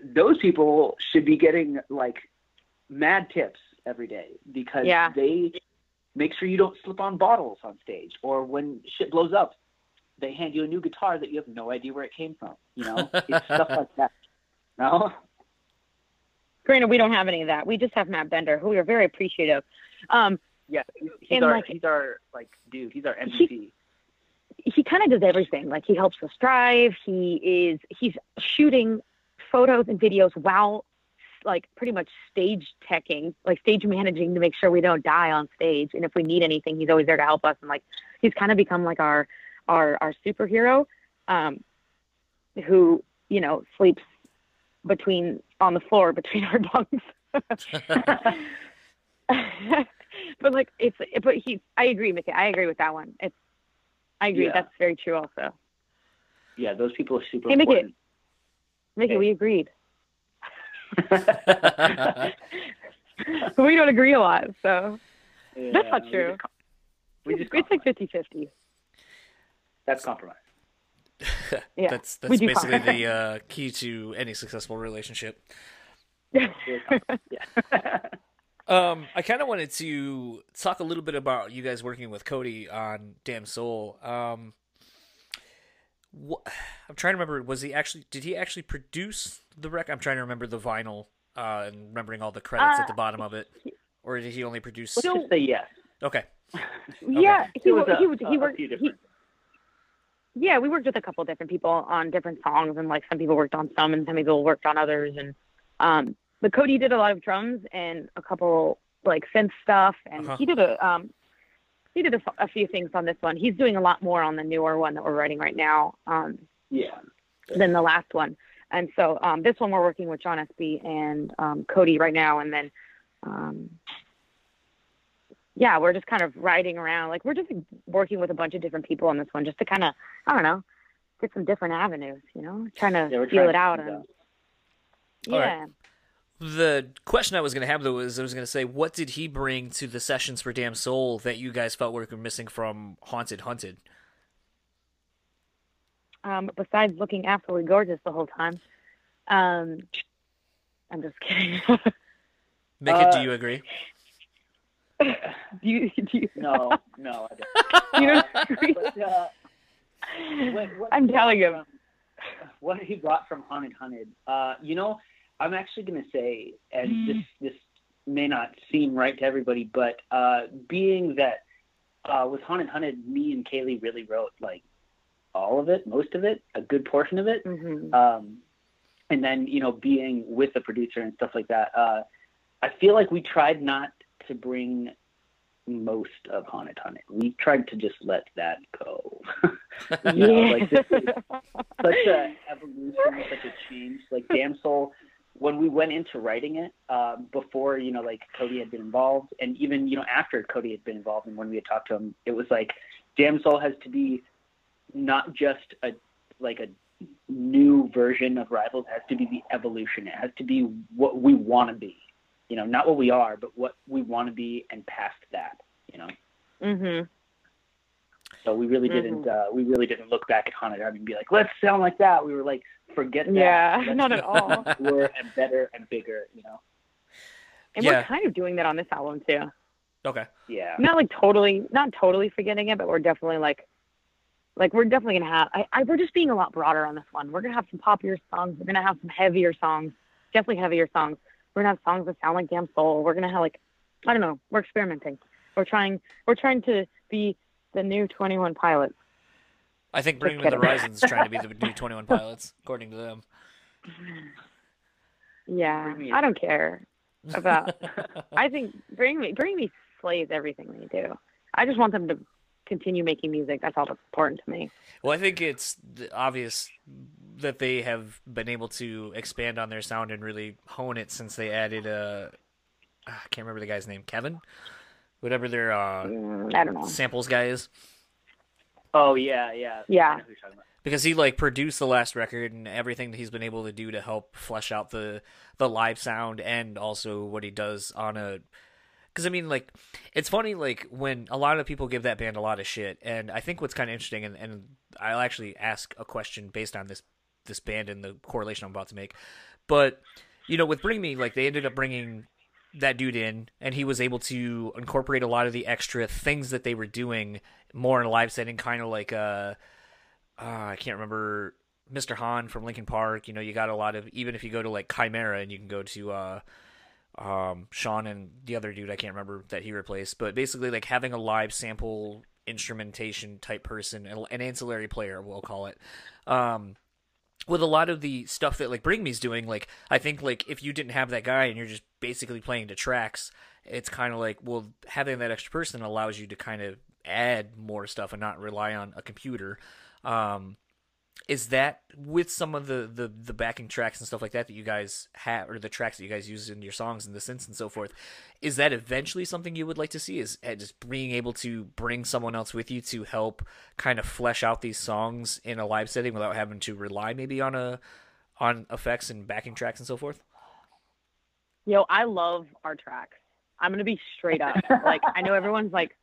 [SPEAKER 6] those people should be getting like mad tips every day because
[SPEAKER 5] Yeah.
[SPEAKER 6] they make sure you don't slip on bottles on stage or when shit blows up they hand you a new guitar that you have no idea where it came from you know it's stuff [LAUGHS] like that no
[SPEAKER 5] Granted, we don't have any of that. We just have Matt Bender, who we are very appreciative. Um,
[SPEAKER 6] yeah he's, he's our
[SPEAKER 5] like-
[SPEAKER 6] he's our like dude he's our mvp
[SPEAKER 5] he kind of does everything. Like he helps us drive. He is he's shooting photos and videos while like pretty much stage teching, like stage managing to make sure we don't die on stage. And if we need anything, he's always there to help us. And like he's kind of become like our our our superhero, um, who you know sleeps between on the floor between [LAUGHS] our bunks. [LAUGHS] but like it's but he I agree, Mickey. I agree with that one. It's I agree.
[SPEAKER 6] Yeah.
[SPEAKER 5] That's very true also.
[SPEAKER 6] yeah those people are super
[SPEAKER 5] Hey, Mickey.
[SPEAKER 6] important
[SPEAKER 5] Mickey, we agreed. [LAUGHS] We don't agree a lot, so That's not
[SPEAKER 6] we
[SPEAKER 5] true.
[SPEAKER 6] just we just
[SPEAKER 5] it's like
[SPEAKER 6] compromise.
[SPEAKER 5] 50-50.
[SPEAKER 6] that's compromise [LAUGHS]
[SPEAKER 5] Yeah.
[SPEAKER 2] that's that's basically
[SPEAKER 5] fine.
[SPEAKER 2] the [LAUGHS] uh, key to any successful relationship. [LAUGHS]
[SPEAKER 6] Yeah
[SPEAKER 2] Um, I kind of wanted to talk a little bit about you guys working with Cody on Damsel. Um, wh- I'm trying to remember. Was he actually? Did he actually produce the record? I'm trying to remember the vinyl uh, and remembering all the credits at
[SPEAKER 5] Uh,
[SPEAKER 2] the bottom of it. Or did he only produce?
[SPEAKER 6] let's just say yes
[SPEAKER 2] Okay.
[SPEAKER 5] Yeah, he
[SPEAKER 6] It was a-
[SPEAKER 5] he was
[SPEAKER 6] a-
[SPEAKER 5] he
[SPEAKER 6] a
[SPEAKER 5] worked
[SPEAKER 6] few
[SPEAKER 5] he,
[SPEAKER 6] different.
[SPEAKER 5] Yeah, we worked with a couple different people on different songs and like some people worked on some and some people worked on others and um but Cody did a lot of drums and a couple like synth stuff and
[SPEAKER 2] Uh-huh.
[SPEAKER 5] he did a um he did a, f- a few things on this one. He's doing a lot more on the newer one that we're writing right now. Um
[SPEAKER 6] yeah
[SPEAKER 5] than the last one. And so um, this one we're working with John SB and um, Cody right now, and then um, yeah, we're just kind of riding around. Like we're just working with a bunch of different people on this one, just to kind of I don't know, get some different avenues. You know, trying to
[SPEAKER 6] Yeah,
[SPEAKER 5] feel
[SPEAKER 6] trying
[SPEAKER 5] it out
[SPEAKER 6] figure it
[SPEAKER 5] and
[SPEAKER 2] All right.
[SPEAKER 5] yeah.
[SPEAKER 2] The question I was going to have though is I was going to say, what did he bring to the sessions for Damsel that you guys felt were missing from Haunted Hunted?
[SPEAKER 5] Um, besides looking absolutely gorgeous the whole time, um, I'm just kidding. [LAUGHS]
[SPEAKER 2] Mick,
[SPEAKER 6] Uh,
[SPEAKER 2] do you agree? [LAUGHS]
[SPEAKER 5] do you do you,
[SPEAKER 6] no no I don't. [LAUGHS]
[SPEAKER 5] you
[SPEAKER 6] Uh,
[SPEAKER 5] agree?
[SPEAKER 6] but, uh, what, what
[SPEAKER 5] I'm telling him.
[SPEAKER 6] from- what he brought from Haunted Hunted. Uh, you know, I'm actually going to say, and this this may not seem right to everybody, but uh, being that uh, with Haunted Hunted, me and Kaylee really wrote like all of it, most of it, a good portion of it.
[SPEAKER 5] hmm
[SPEAKER 6] Um, and then you know, being with the producer and stuff like that, uh, I feel like we tried not to bring most of Haunted Hunted. We tried to just let that go. [LAUGHS] You know, like this is such an evolution, such a change. Like damsel when we went into writing it, um, before you know, like Cody had been involved, and even you know after Cody had been involved, and when we had talked to him, it was like damsel has to be not just a like a new version of Rivals. It has to be the evolution. It has to be what we want to be. You know, not what we are, but what we want to be, and past that. You know.
[SPEAKER 5] mhm.
[SPEAKER 6] So we really didn't uh, we really didn't look back at Haunted Art and be like, let's sound like that. We were like, forget that.
[SPEAKER 5] Yeah,
[SPEAKER 6] Let's
[SPEAKER 5] not at all.
[SPEAKER 6] be More and better and bigger, you know.
[SPEAKER 5] And
[SPEAKER 2] Yeah.
[SPEAKER 5] we're kind of doing that on this album too.
[SPEAKER 2] Okay.
[SPEAKER 6] Yeah.
[SPEAKER 5] Not like totally, not totally forgetting it, but we're definitely like, like we're definitely gonna have. I, I we're just being a lot broader on this one. We're gonna have some poppier songs. We're gonna have some heavier songs. Definitely heavier songs. We're gonna have songs that sound like Damsel. We're gonna have like, I don't know. We're experimenting. We're trying. We're trying to be the new Twenty One Pilots.
[SPEAKER 2] I think Bring Me the
[SPEAKER 5] kidding.
[SPEAKER 2] Horizon's trying to be the [LAUGHS] new 21 Pilots, according to them.
[SPEAKER 5] Yeah, I don't care about. [LAUGHS] I think bring me, bring me slays everything they do. I just want them to continue making music. That's all that's important to me.
[SPEAKER 2] Well, I think it's obvious that they have been able to expand on their sound and really hone it since they added uh I can't remember the guy's name, Kevin, whatever their uh,
[SPEAKER 5] Mm, I don't know.
[SPEAKER 2] samples guy is.
[SPEAKER 6] Oh yeah, yeah.
[SPEAKER 5] Yeah.
[SPEAKER 6] I know who you're talking about.
[SPEAKER 2] because he like produced the last record and everything that he's been able to do to help flesh out the the live sound and also what he does on a because I mean like it's funny like when a lot of people give that band a lot of shit and I think what's kind of interesting and, and I'll actually ask a question based on this this band and the correlation I'm about to make but you know with Bring Me like they ended up bringing that dude in and he was able to incorporate a lot of the extra things that they were doing more in a live setting kind of like uh uh, I can't remember Mr. Hahn from Linkin Park. You know, you got a lot of even if you go to like Chimaira and you can go to uh, um, Sean and the other dude I can't remember that he replaced, but basically like having a live sample instrumentation type person, an ancillary player, we'll call it. Um, with a lot of the stuff that like Bring Me's doing, like I think like if you didn't have that guy and you're just basically playing to tracks, it's kind of like well having that extra person allows you to kind of add more stuff and not rely on a computer. Um, is that with some of the, the the backing tracks and stuff like that that you guys have, or the tracks that you guys use in your songs and the synths and so forth? Is that eventually something you would like to see? Is uh, just being able to bring someone else with you to help kind of flesh out these songs in a live setting without having to rely maybe on a on effects and backing tracks and so forth?
[SPEAKER 5] Yo, I love our tracks. I'm gonna be straight up. like I know everyone's like,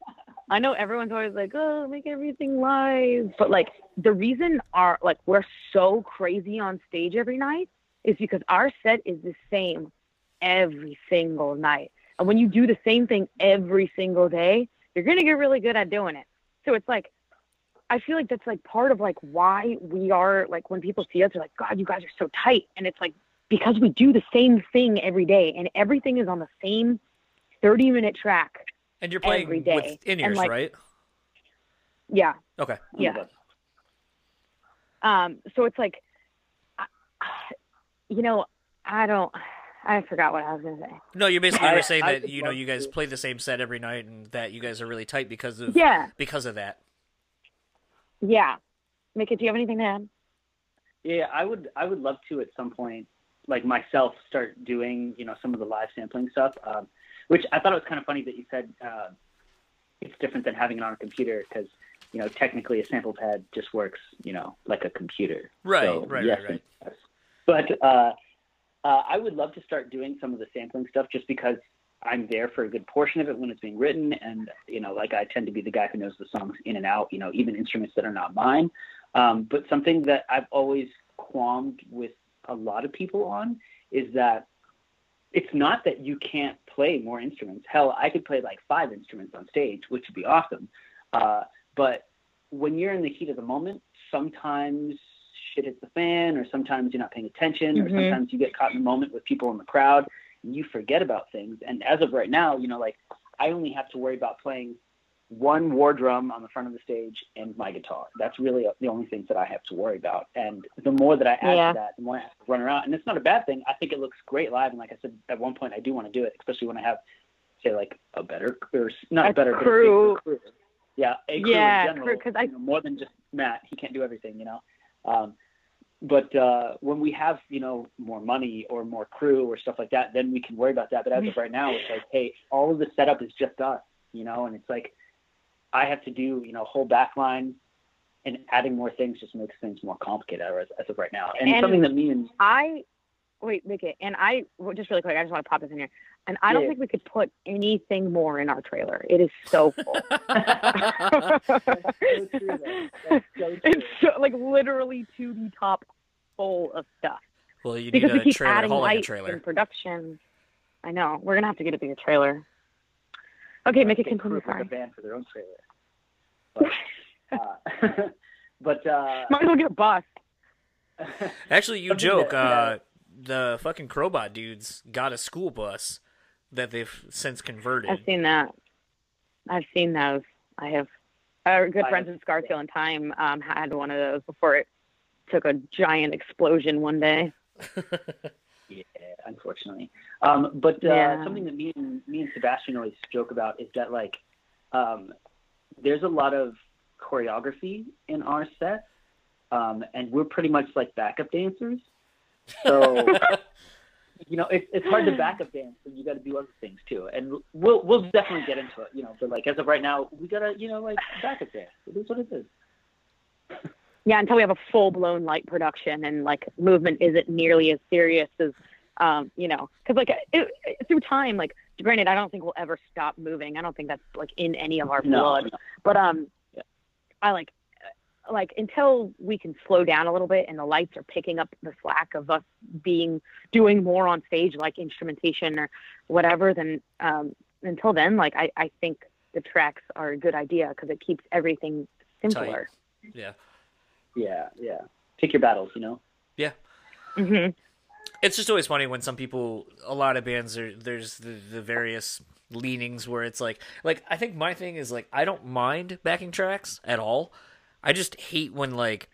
[SPEAKER 5] I know everyone's always like, oh, make everything live. But like the reason our like we're so crazy on stage every night is because our set is the same every single night. And when you do the same thing every single day, you're gonna get really good at doing it. So it's like I feel like that's like part of like why we are like when people see us, they're like, God, you guys are so tight. And it's like because we do the same thing every day and everything is on the same 30 minute track.
[SPEAKER 2] And you're playing
[SPEAKER 5] Every day.
[SPEAKER 2] with in ears,
[SPEAKER 5] like,
[SPEAKER 2] right?
[SPEAKER 5] Yeah.
[SPEAKER 2] Okay.
[SPEAKER 5] Yeah. Um, so it's like, you know, I don't, I forgot what I was going to say.
[SPEAKER 2] No, you basically
[SPEAKER 6] I-
[SPEAKER 2] were saying
[SPEAKER 6] I
[SPEAKER 2] that
[SPEAKER 6] would
[SPEAKER 2] you know you guys play the same set every night and that you guys are really tight because of
[SPEAKER 5] Yeah.
[SPEAKER 2] because of that.
[SPEAKER 5] Yeah. Mika, do you have anything to add?
[SPEAKER 6] Yeah, I would I would love to at some point, like myself, start doing you know some of the live sampling stuff. Um, which I thought it was kind of funny that you said uh, it's different than having it on a computer because you know technically a sample pad just works you know like a computer.
[SPEAKER 2] Right,
[SPEAKER 6] So,
[SPEAKER 2] right,
[SPEAKER 6] yes
[SPEAKER 2] right, right.
[SPEAKER 6] yes. But uh, uh, I would love to start doing some of the sampling stuff just because I'm there for a good portion of it when it's being written, and you know, like I tend to be the guy who knows the songs in and out. You know, even instruments that are not mine. Um, but something that I've always qualmed with a lot of people on is that it's not that you can't play more instruments. Hell, I could play like five instruments on stage, which would be awesome. Uh, but when you're in the heat of the moment, sometimes shit hits the fan, or sometimes you're not paying attention, or
[SPEAKER 5] Mhm.
[SPEAKER 6] sometimes you get caught in the moment with people in the crowd and you forget about things. And as of right now, you know, like I only have to worry about playing one war drum on the front of the stage and my guitar. That's really the only things that I have to worry about. And the more that I add
[SPEAKER 5] Yeah.
[SPEAKER 6] to that, the more I have to run around. And it's not a bad thing. I think it looks great live. And like I said, at one point, I do want to do it, especially when I have, say, like a better or not
[SPEAKER 5] A
[SPEAKER 6] better but a
[SPEAKER 5] crew.
[SPEAKER 6] crew. Yeah, a crew
[SPEAKER 5] Yeah,
[SPEAKER 6] in general.
[SPEAKER 5] crew, 'cause I-
[SPEAKER 6] you know, more than just Matt. He can't do everything, you know. Um, but uh, when we have, you know, more money or more crew or stuff like that, then we can worry about that. But as of right now, it's like, hey, all of the setup is just us, you know, and it's like I have to do, you know, whole back line and adding more things just makes things more complicated as, as of right now. And,
[SPEAKER 5] And-
[SPEAKER 6] something that me and
[SPEAKER 5] I wait, Mickey, and I just really quick. I just want to pop this in here, and I don't
[SPEAKER 6] Yeah.
[SPEAKER 5] think we could put anything more in our trailer. It is so full. [LAUGHS]
[SPEAKER 6] That's so [LAUGHS] true. That's so true.
[SPEAKER 5] it's so, like literally to the top full of stuff
[SPEAKER 2] well, you need
[SPEAKER 5] because we
[SPEAKER 2] a
[SPEAKER 5] keep
[SPEAKER 2] trailer
[SPEAKER 5] adding
[SPEAKER 2] hauling a
[SPEAKER 5] lights
[SPEAKER 2] trailer.
[SPEAKER 5] and production. I know we're gonna have to get a bigger trailer. Okay, make
[SPEAKER 6] it
[SPEAKER 5] continue.
[SPEAKER 6] crew for
[SPEAKER 5] Sorry.
[SPEAKER 6] the band for their own trailer. But, [LAUGHS] uh, [LAUGHS] but uh,
[SPEAKER 5] Might as well get a bus. [LAUGHS]
[SPEAKER 2] Actually, you joke. uh, the fucking Crobot dudes got a school bus that they've since converted.
[SPEAKER 5] I've seen that. I've seen those. I have. Our good
[SPEAKER 6] I
[SPEAKER 5] friends in Scarsdale and Time um, had one of those before it took a giant explosion one day.
[SPEAKER 6] Unfortunately. Um, but uh,
[SPEAKER 5] Yeah.
[SPEAKER 6] something that me and me and Sebastian always joke about is that like um, there's a lot of choreography in our set, um, and we're pretty much like backup dancers. So [LAUGHS] you know, it's it's hard to backup dance, but you got to do other things too. And we'll we'll definitely get into it, you know. But like as of right now, we gotta you know like backup dance. It is what it is.
[SPEAKER 5] yeah, until we have a full blown light production and like movement isn't nearly as serious as, um, you know, because like it, it, through time, like granted, I don't think we'll ever stop moving. I don't think that's like in any of our
[SPEAKER 6] No,
[SPEAKER 5] blood.
[SPEAKER 6] no.
[SPEAKER 5] But um,
[SPEAKER 6] Yeah.
[SPEAKER 5] I like like until we can slow down a little bit and the lights are picking up the slack of us being doing more on stage like instrumentation or whatever. Then um, until then, like I I think the tracks are a good idea because it keeps everything simpler.
[SPEAKER 2] Yeah.
[SPEAKER 6] Yeah, yeah. Pick your battles, you know. Yeah.
[SPEAKER 5] Mm hmm
[SPEAKER 2] It's just always funny when some people, a lot of bands are there's the, the various leanings where it's like, like I think my thing is like I don't mind backing tracks at all. I just hate when like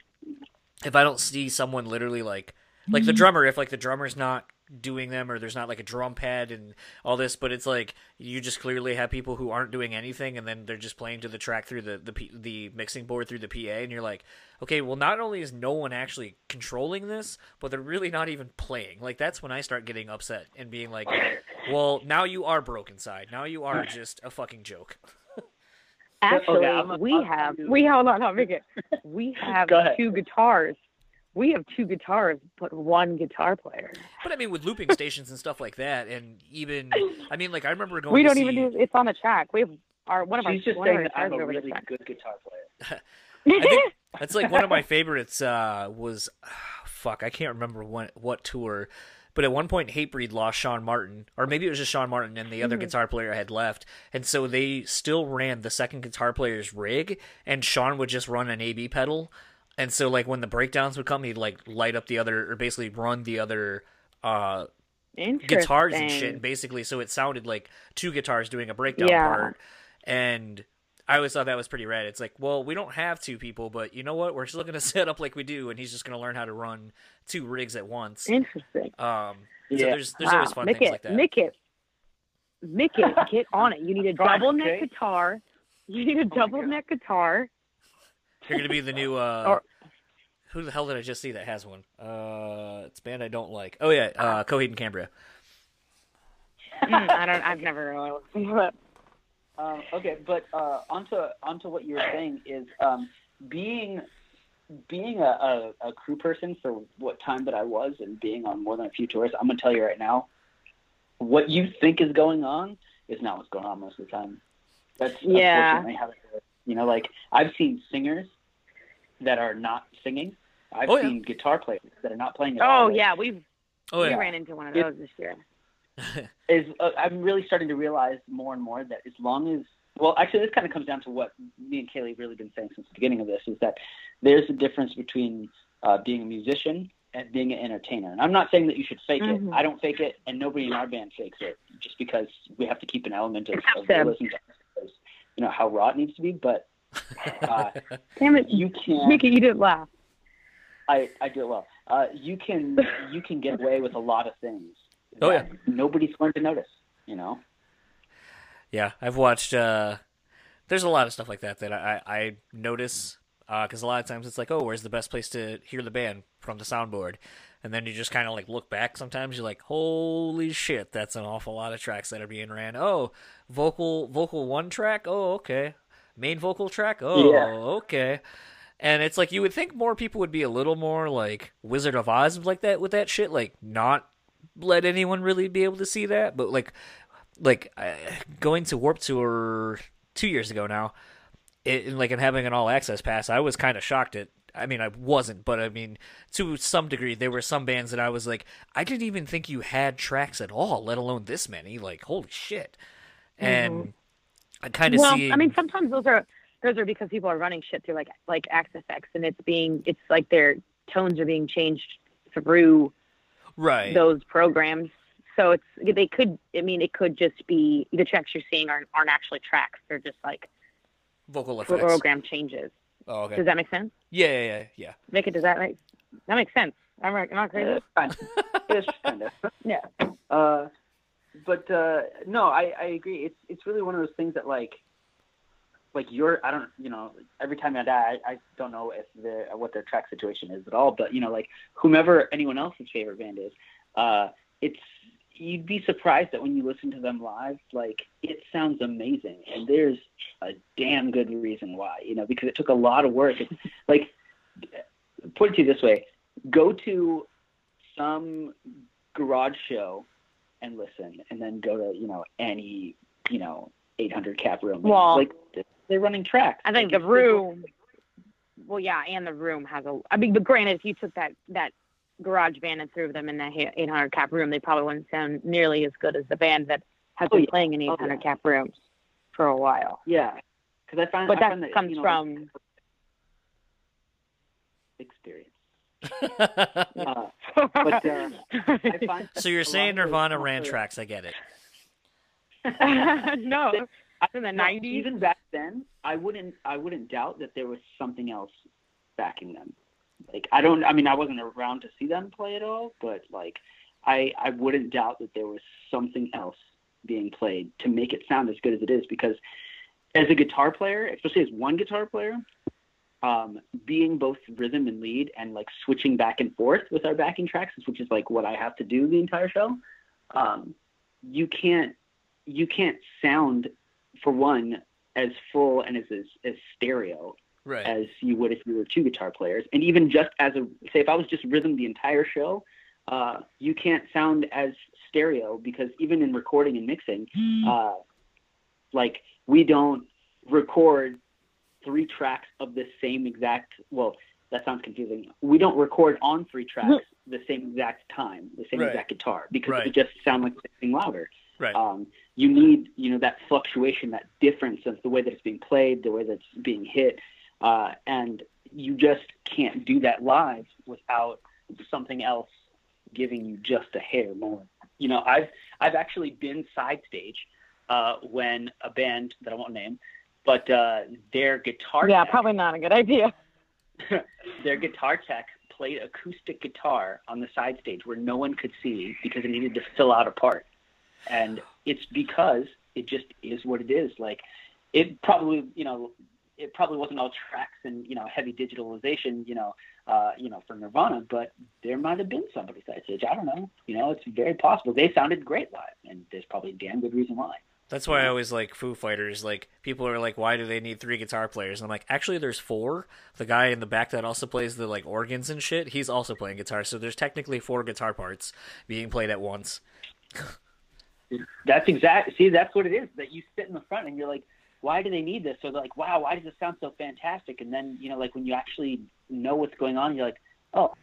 [SPEAKER 2] if I don't see someone literally like like the mm-hmm. drummer if like the drummer's not doing them or there's not like a drum pad and all this but it's like you just clearly have people who aren't doing anything and then they're just playing to the track through the the, P, the mixing board through the PA and you're like okay well not only is no one actually controlling this but they're really not even playing like that's when I start getting upset and being like well now you are Brokencyde now you are just a fucking joke [LAUGHS]
[SPEAKER 5] Actually,
[SPEAKER 6] I'm a-
[SPEAKER 5] we
[SPEAKER 6] I'll
[SPEAKER 5] have we hold on, no, make it. We [LAUGHS] have two guitars. We have two guitars, but one guitar player.
[SPEAKER 2] but I mean with looping [LAUGHS] stations and stuff like that and even I mean like I remember going
[SPEAKER 5] we don't
[SPEAKER 2] see,
[SPEAKER 5] even do. It's on the track. We have our one of
[SPEAKER 6] She's
[SPEAKER 5] our
[SPEAKER 6] just saying that I'm a really
[SPEAKER 5] track.
[SPEAKER 6] good guitar player. [LAUGHS]
[SPEAKER 2] I think that's like one of my favorites. Uh, was [SIGHS] fuck, I can't remember what what tour, but at one point Hatebreed lost Sean Martin, or maybe it was just Sean Martin and the other
[SPEAKER 5] Mhm.
[SPEAKER 2] guitar player had left, and so they still ran the second guitar player's rig, and Sean would just run an AB pedal, and so like when the breakdowns would come, he'd like light up the other, or basically run the other. Uh, guitars and shit, basically. So it sounded like two guitars doing a breakdown
[SPEAKER 5] Yeah.
[SPEAKER 2] part, and I always thought that was pretty rad. It's like, well, we don't have two people, but you know what? We're still gonna [LAUGHS] set up like we do, and he's just gonna learn how to run two rigs at once.
[SPEAKER 5] Interesting.
[SPEAKER 2] Um, so
[SPEAKER 6] Yeah.
[SPEAKER 2] there's there's always fun
[SPEAKER 5] Mick
[SPEAKER 2] things
[SPEAKER 5] it,
[SPEAKER 2] like that.
[SPEAKER 5] Mick it, Mick it, get on it. You need a double neck guitar. You need a double
[SPEAKER 6] God.
[SPEAKER 5] neck guitar.
[SPEAKER 2] You're gonna be the new. Uh,
[SPEAKER 5] Or-
[SPEAKER 2] who the hell did I just see that has one? Uh, it's a band I don't like. Oh yeah, uh, Coheed and Cambria.
[SPEAKER 5] Mm, I don't. I've never really listened to it.
[SPEAKER 6] Um, okay, but uh, onto onto what you were saying is um, being being a, a, a crew person for what time that I was and being on more than a few tours. I'm gonna tell you right now, what you think is going on is not what's going on most of the time. That's
[SPEAKER 5] Yeah.
[SPEAKER 6] unfortunately how it is. You know, like I've seen singers that are not singing. I've
[SPEAKER 2] Oh, yeah.
[SPEAKER 6] seen guitar players that are not playing at all.
[SPEAKER 5] Oh yeah, we've
[SPEAKER 2] Oh
[SPEAKER 5] we
[SPEAKER 2] yeah.
[SPEAKER 5] ran into one of
[SPEAKER 6] It-
[SPEAKER 5] those this year. [LAUGHS]
[SPEAKER 6] is uh, I'm really starting to realize more and more that as long as well, actually, this kind of comes down to what me and Kaylee have really been saying since the beginning of this is that there's a difference between uh, being a musician and being an entertainer. And I'm not saying that you should fake
[SPEAKER 5] Mhm.
[SPEAKER 6] it. I don't fake it, and nobody in our band fakes it, just because we have to keep an element of, of
[SPEAKER 5] to.
[SPEAKER 6] realism to you know how raw it needs to be. But uh, [LAUGHS]
[SPEAKER 5] Damn it,
[SPEAKER 6] you can't,
[SPEAKER 5] Mickey, you didn't laugh.
[SPEAKER 6] I, I do it well. Uh, you can you can get away with a lot of things.
[SPEAKER 2] Oh,
[SPEAKER 6] that Nobody's going to notice. You know.
[SPEAKER 2] Yeah, I've watched. uh There's a lot of stuff like that that I I, I notice because a lot of times it's like, oh, where's the best place to hear the band from the soundboard, and then you just kind of like look back. Sometimes you're like, holy shit, that's an awful lot of tracks that are being ran. Oh, vocal vocal one track. Oh, okay. Main vocal track. Oh,
[SPEAKER 6] Yeah.
[SPEAKER 2] okay. And it's like you would think more people would be a little more like Wizard of Oz like that with that shit, like not let anyone really be able to see that, but like like uh, going to Warped Tour two years ago now, it, and, like and having an all access pass, I was kind of shocked at. I mean, I wasn't, but I mean, to some degree, there were some bands that I was like, I didn't even think you had tracks at all, let alone this many. Like, holy shit! And I kind of
[SPEAKER 5] well,
[SPEAKER 2] see.
[SPEAKER 5] I mean, sometimes those are those are because people are running shit through like like Axe-Fx, and it's being it's like their tones are being changed through
[SPEAKER 2] right?
[SPEAKER 5] those programs. So it's they could. I mean, it could just be the tracks you're seeing aren't aren't actually tracks. They're just like
[SPEAKER 2] vocal effects.
[SPEAKER 5] program changes.
[SPEAKER 2] Oh, okay.
[SPEAKER 5] Does that make sense?
[SPEAKER 2] Yeah, yeah, yeah, yeah.
[SPEAKER 5] Make it. Does that make that makes sense? I'm right. Am I crazy?
[SPEAKER 6] kind [LAUGHS] of. It's kind of.
[SPEAKER 5] Yeah.
[SPEAKER 6] Uh, but uh, no, I, I agree. It's it's really one of those things that like, like you're I don't you know every time I die I, I don't know if the what their track situation is at all. But you know like whomever anyone else's favorite band is, uh, it's you'd be surprised that when you listen to them live, like it sounds amazing, and there's a damn good reason why. You know because it took a lot of work. It's [LAUGHS] like put it to you this way: go to some garage show and listen, and then go to you know any you know 800 cap room.
[SPEAKER 5] Well-
[SPEAKER 6] like they're running tracks.
[SPEAKER 5] I think
[SPEAKER 6] Like,
[SPEAKER 5] the room. Well, yeah, and the room has a. I mean, but granted, if you took that that garage band and threw them in the 800 cap room, they probably wouldn't sound nearly as good as the band that has
[SPEAKER 6] Oh,
[SPEAKER 5] been
[SPEAKER 6] yeah.
[SPEAKER 5] playing in
[SPEAKER 6] Oh,
[SPEAKER 5] 800
[SPEAKER 6] yeah.
[SPEAKER 5] cap rooms for a while.
[SPEAKER 6] Yeah, because I find
[SPEAKER 5] But
[SPEAKER 6] I
[SPEAKER 5] that
[SPEAKER 6] find that
[SPEAKER 5] comes
[SPEAKER 6] you know,
[SPEAKER 5] from
[SPEAKER 6] experience. Uh, but uh, I find [LAUGHS]
[SPEAKER 2] so you're saying
[SPEAKER 6] lot of those
[SPEAKER 2] Nirvana ran
[SPEAKER 6] smaller-
[SPEAKER 2] tracks? I get it. [LAUGHS]
[SPEAKER 5] no, in the
[SPEAKER 6] No,
[SPEAKER 5] 90s.
[SPEAKER 6] Even back then, I wouldn't I wouldn't doubt that there was something else backing them. Like I don't I mean I wasn't around to see them play at all, but like I I wouldn't doubt that there was something else being played to make it sound as good as it is because as a guitar player, especially as one guitar player, um, being both rhythm and lead and like switching back and forth with our backing tracks, which is like what I have to do the entire show. Um, you can't you can't sound for one as full and as as, as stereo
[SPEAKER 2] Right.
[SPEAKER 6] as you would if you were two guitar players. And even just as a say, if I was just rhythm the entire show, uh, you can't sound as stereo because even in recording and mixing, uh, like we don't record three tracks of the same exact. Well, that sounds confusing. We don't record on three [LAUGHS] tracks the same exact time, the same
[SPEAKER 2] Right.
[SPEAKER 6] exact guitar because
[SPEAKER 2] Right.
[SPEAKER 6] it just sound like something louder
[SPEAKER 2] Right.
[SPEAKER 6] um, you need you know that fluctuation that difference of the way that it's being played the way that it's being hit uh, and you just can't do that live without something else giving you just a hair more you know i've i've actually been side stage uh, when a band that i won't name but uh, their guitar
[SPEAKER 5] yeah,
[SPEAKER 6] tech-
[SPEAKER 5] probably not a good idea. [LAUGHS] [LAUGHS]
[SPEAKER 6] their guitar tech played acoustic guitar on the side stage where no one could see because it needed to fill out a part. And it's because it just is what it is. Like it probably, you know, it probably wasn't all tracks and you know heavy digitalization, you know, uh, you know for Nirvana, but there might have been somebody side stage. I don't know. You know, it's very possible. They sounded great live, and there's probably a damn good reason why.
[SPEAKER 2] That's why I always like Foo Fighters. Like people are like, why do they need three guitar players? And I'm like, actually, there's four. The guy in the back that also plays the like organs and shit, he's also playing guitar. So there's technically four guitar parts being played at once.
[SPEAKER 6] That's exact. See, that's what it is. That you sit in the front and you're like, why do they need this? So they're like, wow, why does this sound so fantastic? And then you know, like when you actually know what's going on, you're like, oh,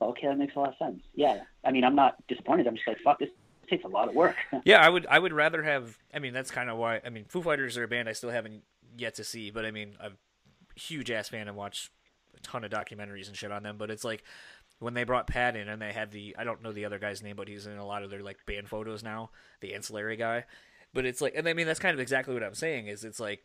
[SPEAKER 6] okay, that makes a lot of sense. Yeah. I mean, I'm not disappointed. I'm just like, fuck, this takes a lot of work. [LAUGHS]
[SPEAKER 2] Yeah, I would I would rather have. I mean, that's kind of why. I mean, Foo Fighters are a band I still haven't yet to see, but I mean, I'm a huge ass fan and watch a ton of documentaries and shit on them. But it's like when they brought Pat in and they had the I don't know the other guy's name, but he's in a lot of their like band photos now, the ancillary guy. But it's like, and I mean, that's kind of exactly what I'm saying. Is it's like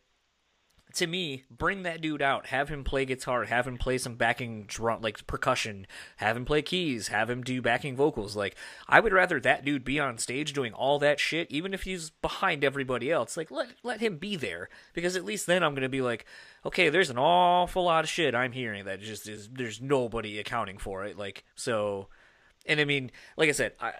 [SPEAKER 2] to me, bring that dude out, have him play guitar, have him play some backing drum, like percussion, have him play keys, have him do backing vocals. Like, I would rather that dude be on stage doing all that shit, even if he's behind everybody else. Like, let let him be there, because at least then I'm gonna be like, okay, there's an awful lot of shit I'm hearing that just is there's nobody accounting for it. Like, so, and I mean, like I said, I.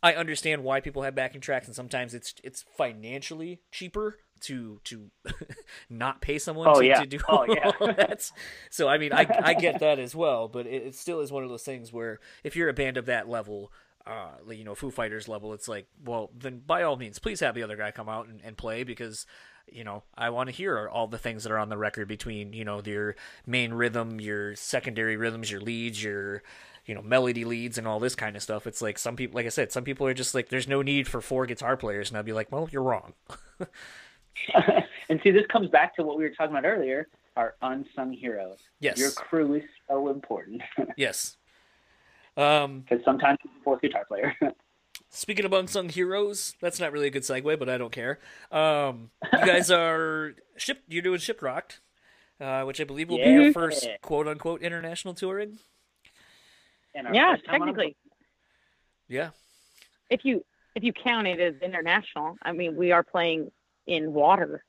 [SPEAKER 2] I understand why people have backing tracks, and sometimes it's it's financially cheaper to to [LAUGHS] not pay someone
[SPEAKER 6] Oh,
[SPEAKER 2] to,
[SPEAKER 6] yeah.
[SPEAKER 2] to do
[SPEAKER 6] Oh, yeah.
[SPEAKER 2] all that. So I mean, I I get [LAUGHS] that as well, but it, it still is one of those things where if you're a band of that level, uh, you know, Foo Fighters level, it's like, well, then by all means, please have the other guy come out and, and play because. You know, I want to hear all the things that are on the record between you know your main rhythm, your secondary rhythms, your leads, your you know melody leads and all this kind of stuff it's like some people like i said some people are just like there's no need for four guitar players and i'd be like well you're wrong [LAUGHS] [LAUGHS]
[SPEAKER 6] and see, this comes back to what we were talking about earlier: our unsung heroes.
[SPEAKER 2] yes
[SPEAKER 6] Your crew is so important [LAUGHS]
[SPEAKER 2] yes um
[SPEAKER 6] because sometimes it's a fourth guitar player. [LAUGHS]
[SPEAKER 2] speaking of unsung heroes that's not really a good segue but i don't care um you guys are ship you're doing shiprocked uh, which I believe will be your first quote unquote international touring.
[SPEAKER 6] And
[SPEAKER 5] Yeah,
[SPEAKER 6] first on
[SPEAKER 5] technically,
[SPEAKER 2] Yeah.
[SPEAKER 5] if you if you count it as international, I mean, we are playing in water.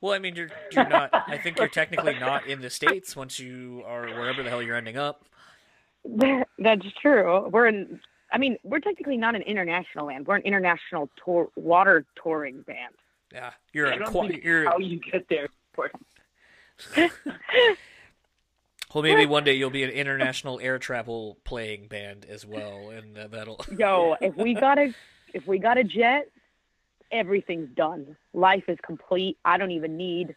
[SPEAKER 2] Well, I mean, you're you're not. I think you're technically not in the states once you are wherever the hell you're ending up.
[SPEAKER 5] That, that's true. We're in. I mean, we're technically not an international band. We're an international tour water touring band.
[SPEAKER 2] Yeah, you're
[SPEAKER 6] I
[SPEAKER 2] a
[SPEAKER 6] don't
[SPEAKER 2] qua-
[SPEAKER 6] think
[SPEAKER 2] you're
[SPEAKER 6] how you get there. [LAUGHS]
[SPEAKER 2] Well, maybe one day you'll be an international air travel playing band as well, and uh, that'll.
[SPEAKER 5] Yo, if we got a if we got a jet, everything's done. Life is complete. I don't even need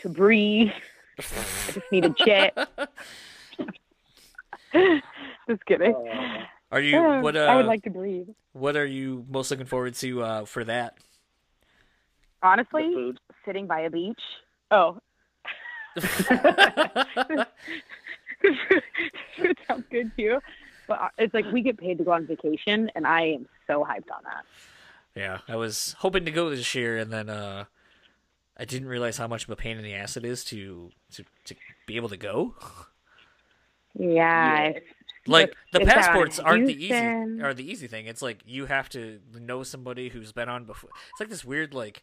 [SPEAKER 5] to breathe. I just need a jet. [LAUGHS] just kidding.
[SPEAKER 6] Uh,
[SPEAKER 2] Are you
[SPEAKER 5] Uh,
[SPEAKER 2] what?
[SPEAKER 5] I would
[SPEAKER 2] Uh,
[SPEAKER 5] like to breathe.
[SPEAKER 2] what are you most looking forward to uh, for that?
[SPEAKER 5] Honestly, sitting by a beach. Oh, [LAUGHS] it sounds good too. But uh, it's like we get paid to go on vacation, and I am so hyped on that.
[SPEAKER 2] Yeah, I was hoping to go this year, and then uh, I didn't realize how much of a pain in the ass it is to to, to be able to go.
[SPEAKER 5] Yeah,
[SPEAKER 6] Yeah.
[SPEAKER 2] Like the
[SPEAKER 5] It's
[SPEAKER 2] passports aren't the easy
[SPEAKER 5] Houston.
[SPEAKER 2] are the easy thing. It's like you have to know somebody who's been on before. It's like this weird like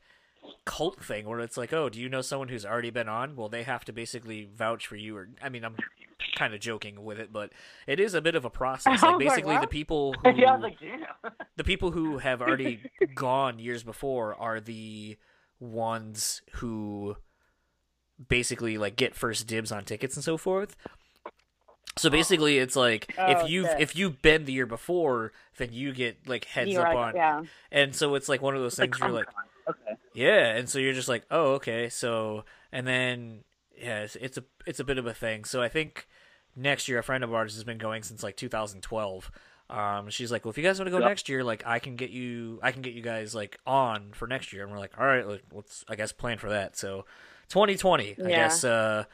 [SPEAKER 2] cult thing where it's like, oh, do you know someone who's already been on? Well, they have to basically vouch for you. Or I mean, I'm kind of joking with it, but it is a bit of a [LAUGHS] process. Like
[SPEAKER 5] was like,
[SPEAKER 2] basically, the people [LAUGHS] who
[SPEAKER 6] yeah, like,
[SPEAKER 2] the people who have [LAUGHS] already gone years before are the ones who basically like get first dibs on tickets and so forth. So basically, it's like
[SPEAKER 5] Oh,
[SPEAKER 2] if you've
[SPEAKER 5] shit.
[SPEAKER 2] if you've been the year before, then you get like heads
[SPEAKER 5] You're
[SPEAKER 2] up
[SPEAKER 5] like,
[SPEAKER 2] on,
[SPEAKER 5] yeah.
[SPEAKER 2] and so it's like one of those things where you're like,
[SPEAKER 6] okay.
[SPEAKER 2] yeah, and so you're just like, oh, okay, so and then yeah, it's, it's a it's a bit of a thing. So I think next year a friend of ours has been going since like 2012. Um, she's like, well, if you guys want to go
[SPEAKER 6] Yep.
[SPEAKER 2] next year, like I can get you, I can get you guys like on for next year, and we're like, all right, like, let's I guess plan for that. So 2020, I guess, uh,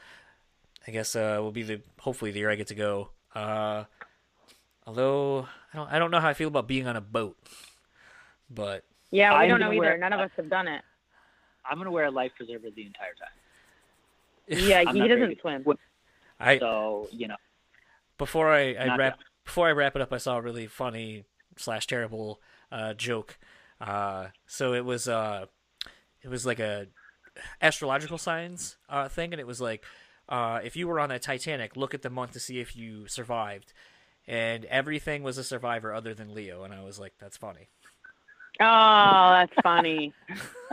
[SPEAKER 2] I guess uh, will be the hopefully the year I get to go. Uh, although I don't I don't know how I feel about being on a boat, but
[SPEAKER 5] Yeah, we
[SPEAKER 6] I'm
[SPEAKER 5] don't know either.
[SPEAKER 6] wear-
[SPEAKER 5] None of us have done it.
[SPEAKER 6] I'm gonna wear a life preserver the entire time. [LAUGHS]
[SPEAKER 5] Yeah, he doesn't
[SPEAKER 6] good.
[SPEAKER 5] swim.
[SPEAKER 2] I
[SPEAKER 6] So you know,
[SPEAKER 2] before I, I
[SPEAKER 6] Not
[SPEAKER 2] wrap before I wrap it up, I saw a really funny slash terrible uh, joke. Uh, so it was uh, it was like a astrological signs uh, thing, and it was like uh, if you were on a Titanic, look at the month to see if you survived, and everything was a survivor other than Leo, and I was like, that's funny.
[SPEAKER 5] Oh, that's funny. [LAUGHS]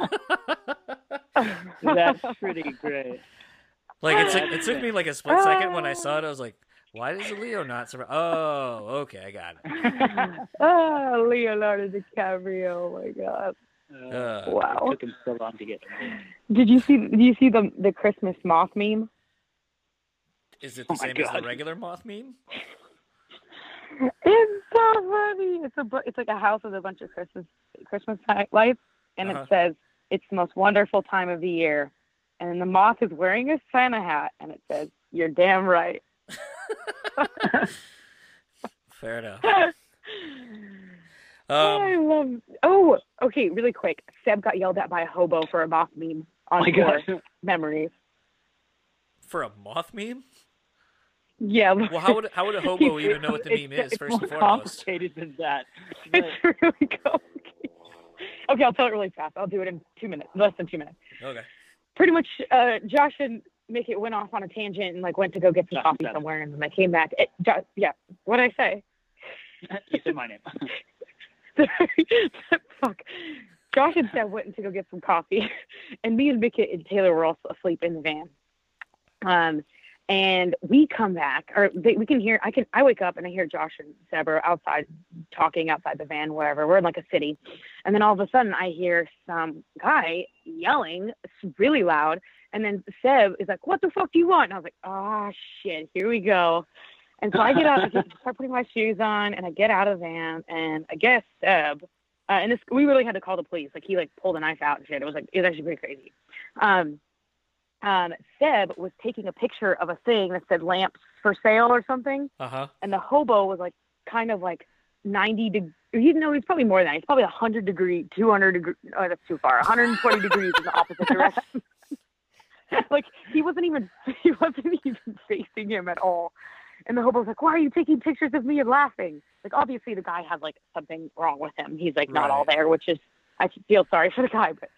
[SPEAKER 5] [LAUGHS]
[SPEAKER 6] that's pretty great.
[SPEAKER 2] Like it took it took me like a split second when I saw it. I was like, why does Leo not survive? Oh, okay, I got it.
[SPEAKER 5] oh, [LAUGHS] Leonardo DiCaprio. Oh my god.
[SPEAKER 6] Uh,
[SPEAKER 5] Wow.
[SPEAKER 6] It took him so long to get.
[SPEAKER 5] Did you see? Did you see the the Christmas moth meme?
[SPEAKER 2] is it the
[SPEAKER 6] Oh my
[SPEAKER 2] same as the regular moth meme?
[SPEAKER 5] It's so funny. It's a bu- it's like a house with a bunch of Christmas Christmas lights, and
[SPEAKER 2] Uh-huh.
[SPEAKER 5] it says it's the most wonderful time of the year. And the moth is wearing a Santa hat, and it says, "You're damn right." [LAUGHS]
[SPEAKER 2] Fair enough. [LAUGHS]
[SPEAKER 5] I
[SPEAKER 2] Um,
[SPEAKER 5] love. Oh, okay. Really quick. Seb got yelled at by a hobo for a moth meme on
[SPEAKER 6] Oh my
[SPEAKER 5] tour.
[SPEAKER 6] god. [LAUGHS]
[SPEAKER 5] Memories.
[SPEAKER 2] for a moth meme.
[SPEAKER 5] Yeah.
[SPEAKER 2] Well, how would how would a hobo even know what the
[SPEAKER 6] It's-
[SPEAKER 2] meme is
[SPEAKER 6] it's
[SPEAKER 2] first
[SPEAKER 6] more
[SPEAKER 2] and foremost?
[SPEAKER 6] complicated than that.
[SPEAKER 5] it's really complicated. Okay, I'll tell it really fast. I'll do it in two minutes, less than two minutes.
[SPEAKER 2] Okay.
[SPEAKER 5] Pretty much, uh, Josh and Mickey went off on a tangent and like went to go get some
[SPEAKER 6] Josh
[SPEAKER 5] coffee somewhere, and then they came back. It, Jo- yeah, what did I say? [LAUGHS]
[SPEAKER 6] you said my name. [LAUGHS]
[SPEAKER 5] Fuck. Josh and Seb went to go get some coffee, [LAUGHS] and me and Mickey and Taylor were also asleep in the van. Um, and we come back, or they, we can hear. I can. I wake up and I hear Josh and Seb are outside talking outside the van, wherever. We're in like a city, and then all of a sudden I hear some guy yelling really loud, and then Seb is like, "What the fuck do you want?" And I was like, "Oh shit, here we go." And so I get up I start putting my shoes on, and I get out of the van, and I guess Seb, uh, and this we really had to call the police. Like he like pulled a knife out and shit. It was like it was actually pretty crazy. Um, um, Seb was taking a picture of a thing that said lamps for sale or something,
[SPEAKER 2] Uh huh.
[SPEAKER 5] and the hobo was like kind of like 90 degrees. You know, he's probably more than that. He's probably 100 degree, 200 degree. Oh, that's too far. 120 degrees in the opposite direction. [LAUGHS] like he wasn't even [LAUGHS] he wasn't even facing him at all. And the hobo was like, "Why are you taking pictures of me and laughing?" Like obviously the guy had like something wrong with him. He's like not all there, which is I feel sorry for the guy, but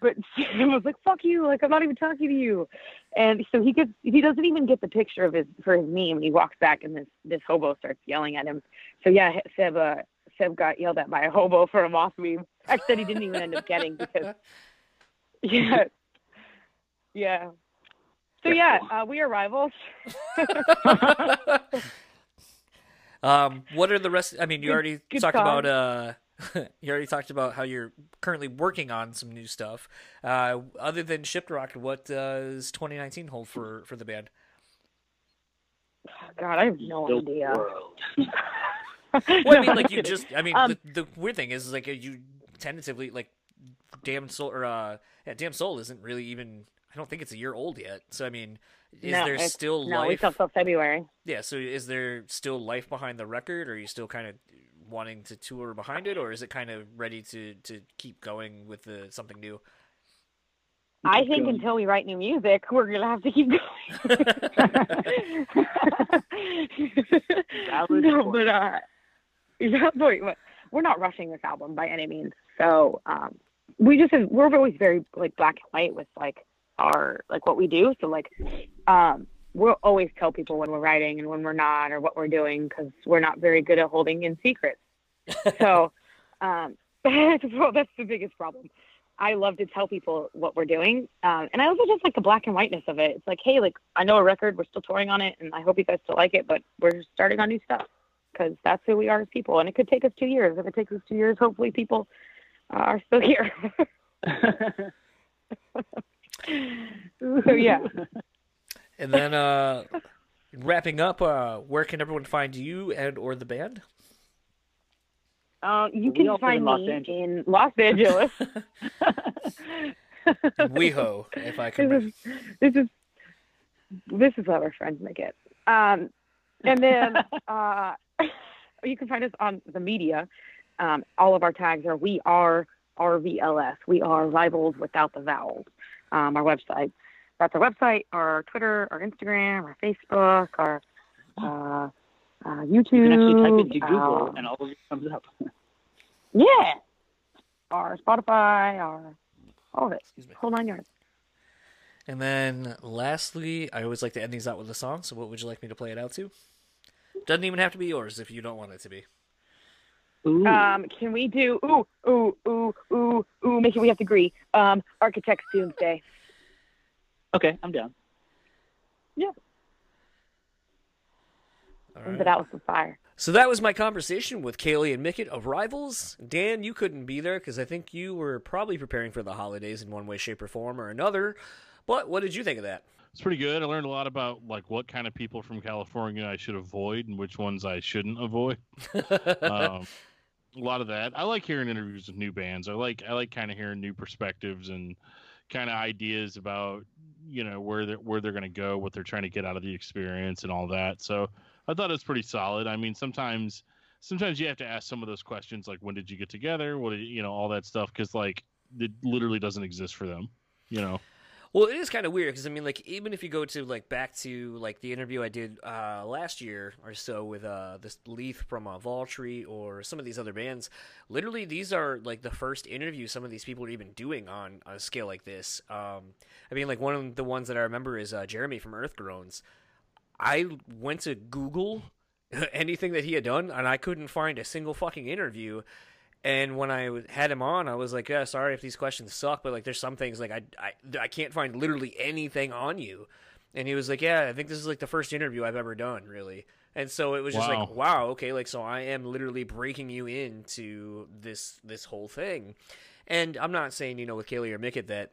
[SPEAKER 5] but [LAUGHS] he was like, "Fuck you!" Like I'm not even talking to you. And so he gets he doesn't even get the picture of his for his meme. He walks back and this this hobo starts yelling at him. So yeah, Seb uh, Seb got yelled at by a hobo for a moth meme. I said he didn't even end up getting because [LAUGHS] yeah yeah So yeah, uh, we are rivals. [LAUGHS]
[SPEAKER 2] um, what are the rest? I mean, you
[SPEAKER 5] Good-
[SPEAKER 2] already
[SPEAKER 5] good
[SPEAKER 2] talked about. Uh, [LAUGHS] you already talked about how you're currently working on some new stuff. Uh, other than ShipRocked, what does 2019 hold for for the band?
[SPEAKER 5] God, I have no
[SPEAKER 6] The
[SPEAKER 5] idea.
[SPEAKER 6] world. [LAUGHS]
[SPEAKER 2] Well, I mean, like you just. I mean,
[SPEAKER 5] Um,
[SPEAKER 2] the, the weird thing is, like, you tentatively like, Damsel or uh, yeah, Damsel isn't really even. I don't think it's a year old yet. So I mean, is
[SPEAKER 5] No,
[SPEAKER 2] there still
[SPEAKER 5] No, we
[SPEAKER 2] life?
[SPEAKER 5] still till February.
[SPEAKER 2] Yeah. So is there still life behind the record? Or are you still kind of wanting to tour behind it, or is it kind of ready to to keep going with the something new?
[SPEAKER 5] I think
[SPEAKER 6] going.
[SPEAKER 5] until we write new music, [LAUGHS] we're gonna have to keep going. [LAUGHS]
[SPEAKER 6] Valid
[SPEAKER 5] no, but uh, yeah, but but we're not rushing this album by any means. So um, we just have, we're always very like black and white with like our like what we do. So like um, we'll always tell people when we're writing and when we're not or what we're doing because we're not very good at holding in secrets. So [LAUGHS] um, [LAUGHS] well, that's the biggest problem. I love to tell people what we're doing, um, and I also just like the black and whiteness of it. It's like, hey, like I know a record, we're still touring on it, and I hope you guys still like it, but we're starting on new stuff because that's who we are as people, and it could take us two years. If it takes us two years, hopefully people uh, are still here. [LAUGHS] so yeah,
[SPEAKER 2] And then uh, wrapping up, uh, where can everyone find you and or the band?
[SPEAKER 5] Um, you
[SPEAKER 6] We
[SPEAKER 5] can find
[SPEAKER 6] in
[SPEAKER 5] me
[SPEAKER 6] Angeles.
[SPEAKER 5] in Los Angeles. [LAUGHS]
[SPEAKER 2] WeHo, if I can.
[SPEAKER 5] this is this is this is how our friends make it. Um, and then [LAUGHS] uh, [LAUGHS] you can find us on the media. Um, all of our tags are we are RVLS. We are rivals without the vowels. Um, our website. That's our website. Our Twitter. Our Instagram. Our Facebook. Our uh, uh, YouTube.
[SPEAKER 6] You can actually type into Google
[SPEAKER 5] um,
[SPEAKER 6] and all of it comes up. [LAUGHS]
[SPEAKER 5] yeah. Our Spotify. Our all of it.
[SPEAKER 2] Excuse me.
[SPEAKER 5] Whole nine yards.
[SPEAKER 2] And then lastly, I always like to end these out with a song. So what would you like me to play it out to? Doesn't even have to be yours if you don't want it to be.
[SPEAKER 6] Ooh.
[SPEAKER 5] Um, can we do ooh ooh ooh ooh ooh? Make it we have to agree. Um, Architects Doomsday.
[SPEAKER 6] okay, I'm down.
[SPEAKER 2] All
[SPEAKER 5] But that was some fire.
[SPEAKER 2] So that was my conversation with Kalie and Mickett of Rivals. Dan, you couldn't be there because I think you were probably preparing for the holidays in one way, shape, or form or another. But what did you think of that?
[SPEAKER 3] It's pretty good. I learned a lot about like what kind of people from California I should avoid and which ones I shouldn't avoid. [LAUGHS] um, a lot of that. I like hearing interviews with new bands. I like I like kind of hearing new perspectives and kind of ideas about you know where they're where they're going to go, what they're trying to get out of the experience, and all that. So I thought it was pretty solid. I mean, sometimes sometimes you have to ask some of those questions like when did you get together, what did you, know, all that stuff, because like it literally doesn't exist for them. You know.
[SPEAKER 2] Well, it is kind of weird because I mean, like, even if you go to like back to like the interview I did uh, last year or so with uh, this Leaf from uh, Voltree or some of these other bands, literally these are like the first interviews some of these people are even doing on a scale like this. Um, I mean, like one of the ones that I remember is uh, Jeremy from Earth Groans. I went to Google [LAUGHS] anything that he had done, and I couldn't find a single fucking interview. And when I had him on, I was like, "Yeah, sorry if these questions suck, but like, there's some things like I, I, I can't find literally anything on you." And he was like, "Yeah, I think this is like the first interview I've ever done, really." And so it was just
[SPEAKER 3] Wow.
[SPEAKER 2] like, "Wow, okay, like so I am literally breaking you into this this whole thing." And I'm not saying you know with Kalie or Mickett that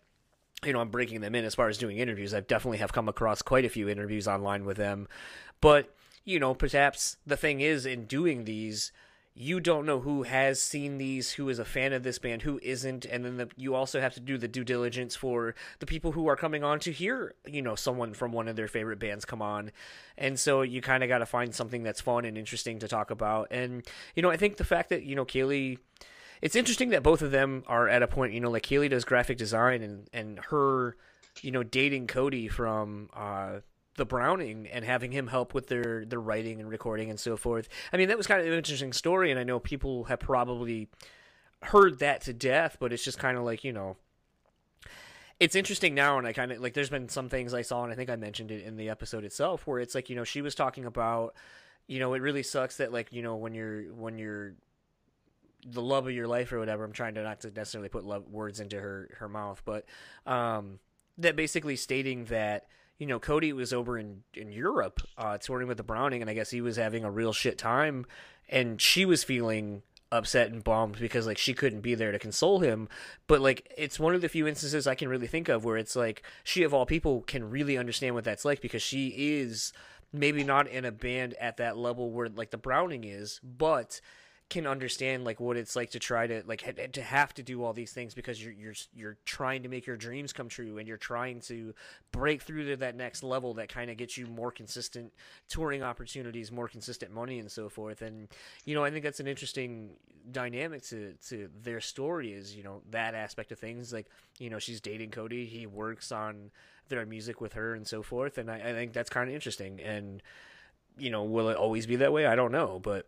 [SPEAKER 2] you know I'm breaking them in as far as doing interviews. I definitely have come across quite a few interviews online with them, but you know perhaps the thing is in doing these you don't know who has seen these, who is a fan of this band, who isn't, and then the, you also have to do the due diligence for the people who are coming on to hear, you know, someone from one of their favorite bands come on, and so you kind of got to find something that's fun and interesting to talk about, and you know, I think the fact that you know Kalie. It's interesting that both of them are at a point, you know, like Kalie does graphic design and, and her, you know, dating Cody from uh, the Browning and having him help with their their writing and recording and so forth. I mean, that was kind of an interesting story, and I know people have probably heard that to death, but it's just kind of like you know. It's interesting now, and I kind of like. There's been some things I saw, and I think I mentioned it in the episode itself, where it's like you know she was talking about, you know, it really sucks that like you know when you're when you're the love of your life or whatever. I'm trying to not to necessarily put love, words into her her mouth, but um, that basically stating that you know, Cody was over in in Europe uh, touring with the Browning, and I guess he was having a real shit time, and she was feeling upset and bummed because like she couldn't be there to console him but like it's one of the few instances i can really think of where it's like she of all people can really understand what that's like because she is maybe not in a band at that level where like the browning is but can understand like what it's like to try to like ha- to have to do all these things because you're you're you're trying to make your dreams come true and you're trying to break through to that next level that kind of gets you more consistent touring opportunities, more consistent money and so forth. And you know, I think that's an interesting dynamic to to their story is, you know, that aspect of things. Like, you know, she's dating Cody, he works on their music with her and so forth. And I, I think that's kind of interesting. And you know, will it always be that way? I don't know, but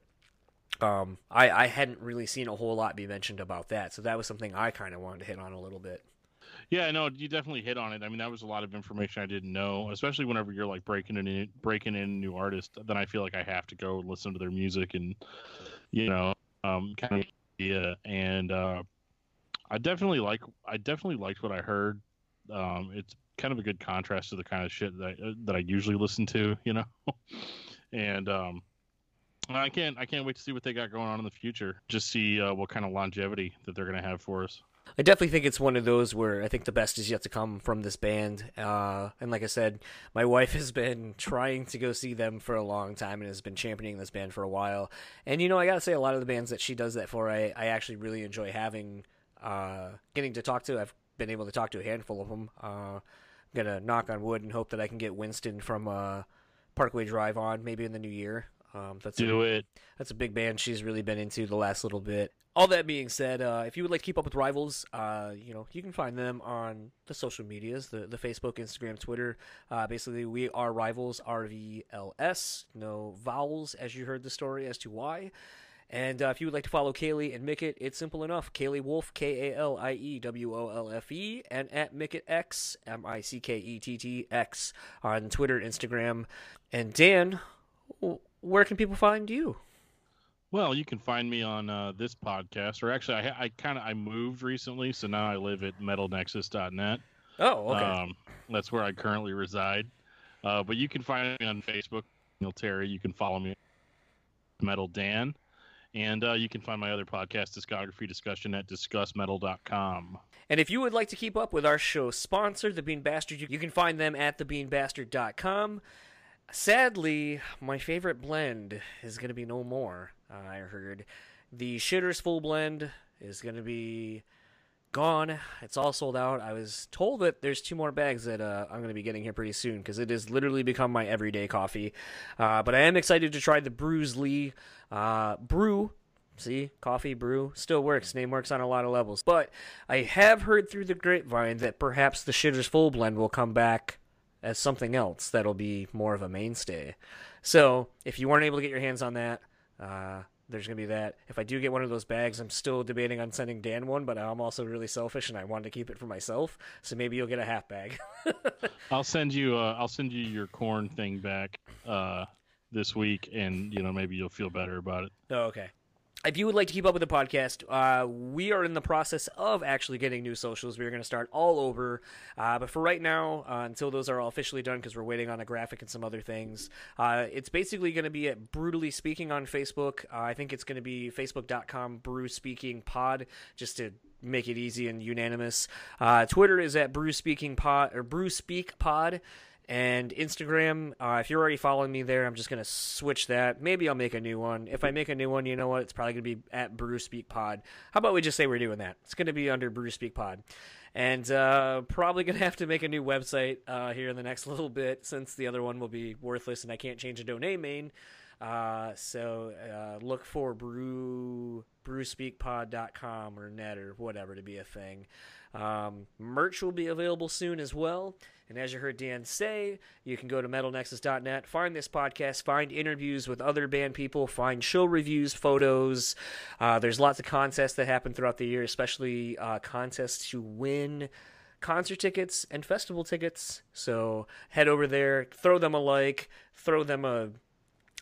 [SPEAKER 2] um, I, I hadn't really seen a whole lot be mentioned about that, so that was something I kind of wanted to hit on a little bit.
[SPEAKER 3] Yeah, no, you definitely hit on it. I mean, that was a lot of information I didn't know, especially whenever you're like breaking in breaking in new artist. Then I feel like I have to go listen to their music and you know, um, kind of yeah. And uh, I definitely like I definitely liked what I heard. Um, it's kind of a good contrast to the kind of shit that I, that I usually listen to, you know. [LAUGHS] and um, I can't I can't wait to see what they got going on in the future. Just see uh, what kind of longevity that they're going to have for us.
[SPEAKER 2] I definitely think it's one of those where I think the best is yet to come from this band. Uh, and like I said, my wife has been trying to go see them for a long time and has been championing this band for a while. And you know, I gotta say, a lot of the bands that she does that for, I, I actually really enjoy having, uh, getting to talk to. I've been able to talk to a handful of them. Uh, I'm gonna knock on wood and hope that I can get Winston from uh, Parkway Drive on maybe in the new year. Um, that's
[SPEAKER 3] Do
[SPEAKER 2] a,
[SPEAKER 3] it.
[SPEAKER 2] That's a big band she's really been into the last little bit. All that being said, uh, if you would like to keep up with Rivals, uh, you know you can find them on the social medias, the the Facebook, Instagram, Twitter. Uh, basically, we are Rivals, R V L S, no vowels, as you heard the story as to why. And uh, if you would like to follow Kalie and Mickett, it's simple enough. Kalie Wolfe, K A L I E W O L F E, and at Mickett X, M I C K E T T X, on Twitter, Instagram. And Dan, where can people find you?
[SPEAKER 3] Well, you can find me on uh, this podcast, or actually, I, I kind of I moved recently, so now I live at MetalNexus.net.
[SPEAKER 2] Oh, okay.
[SPEAKER 3] Um, that's where I currently reside. Uh, but you can find me on Facebook, Neil Terry. You can follow me, Metal Dan, and uh, you can find my other podcast, Discography Discussion, at DiscussMetal.com.
[SPEAKER 2] And if you would like to keep up with our show sponsor, The Bean Bastard, you can find them at TheBeanBastard.com. Sadly, my favorite blend is going to be no more. Uh, I heard the Shitters Full Blend is going to be gone. It's all sold out. I was told that there's two more bags that uh, I'm going to be getting here pretty soon because it has literally become my everyday coffee. Uh, but I am excited to try the Brews Lee uh, brew. See, coffee brew still works. Name works on a lot of levels. But I have heard through the grapevine that perhaps the Shitters Full Blend will come back as something else that'll be more of a mainstay. So if you weren't able to get your hands on that, uh, there's gonna be that. If I do get one of those bags, I'm still debating on sending Dan one, but I'm also really selfish and I want to keep it for myself. So maybe you'll get a half bag. [LAUGHS]
[SPEAKER 3] I'll send you. Uh, I'll send you your corn thing back uh, this week, and you know maybe you'll feel better about it.
[SPEAKER 2] Oh, okay. If you would like to keep up with the podcast, uh, we are in the process of actually getting new socials. We're going to start all over. Uh, but for right now, uh, until those are all officially done, because we're waiting on a graphic and some other things, uh, it's basically going to be at Brutally Speaking on Facebook. Uh, I think it's going to be facebook.com Brew Speaking Pod, just to make it easy and unanimous. Uh, Twitter is at Brew Speaking Pod or Brew Speak Pod and Instagram. Uh, if you're already following me there, I'm just gonna switch that. Maybe I'll make a new one. If I make a new one, you know what? It's probably gonna be at Brew Speak Pod. How about we just say we're doing that? It's gonna be under Brew Speak Pod, and uh, probably gonna [LAUGHS] have to make a new website uh, here in the next [LAUGHS] little bit since the other one will be worthless and I can't change a domain. Uh, so uh, look for brew brewspeakpod.com or net or whatever to be a thing. Um, merch will be available soon as well. And as you heard Dan say, you can go to metalnexus.net, find this podcast, find interviews with other band people, find show reviews, photos. Uh, there's lots of contests that happen throughout the year, especially uh, contests to win concert tickets and festival tickets. So head over there, throw them a like, throw them a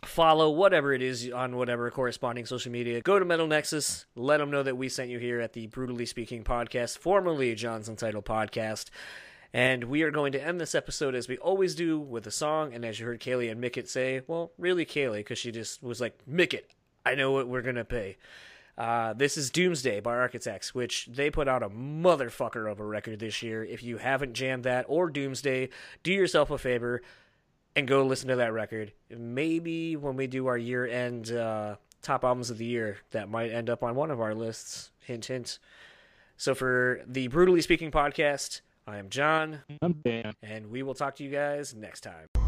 [SPEAKER 2] follow whatever it is on whatever corresponding social media. Go to Metal Nexus, let them know that we sent you here at the Brutally Speaking podcast, formerly John's Title podcast. And we are going to end this episode as we always do with a song. And as you heard Kalie and Mickett say, well, really Kalie, because she just was like, Mickett, I know what we're going to pay. Uh, this is Doomsday by Architects, which they put out a motherfucker of a record this year. If you haven't jammed that or Doomsday, do yourself a favor and go listen to that record. Maybe when we do our year end uh, top albums of the year, that might end up on one of our lists. Hint, hint. So for the Brutally Speaking podcast, I am John,
[SPEAKER 3] I'm Dan.
[SPEAKER 2] and we will talk to you guys next time.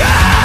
[SPEAKER 7] Say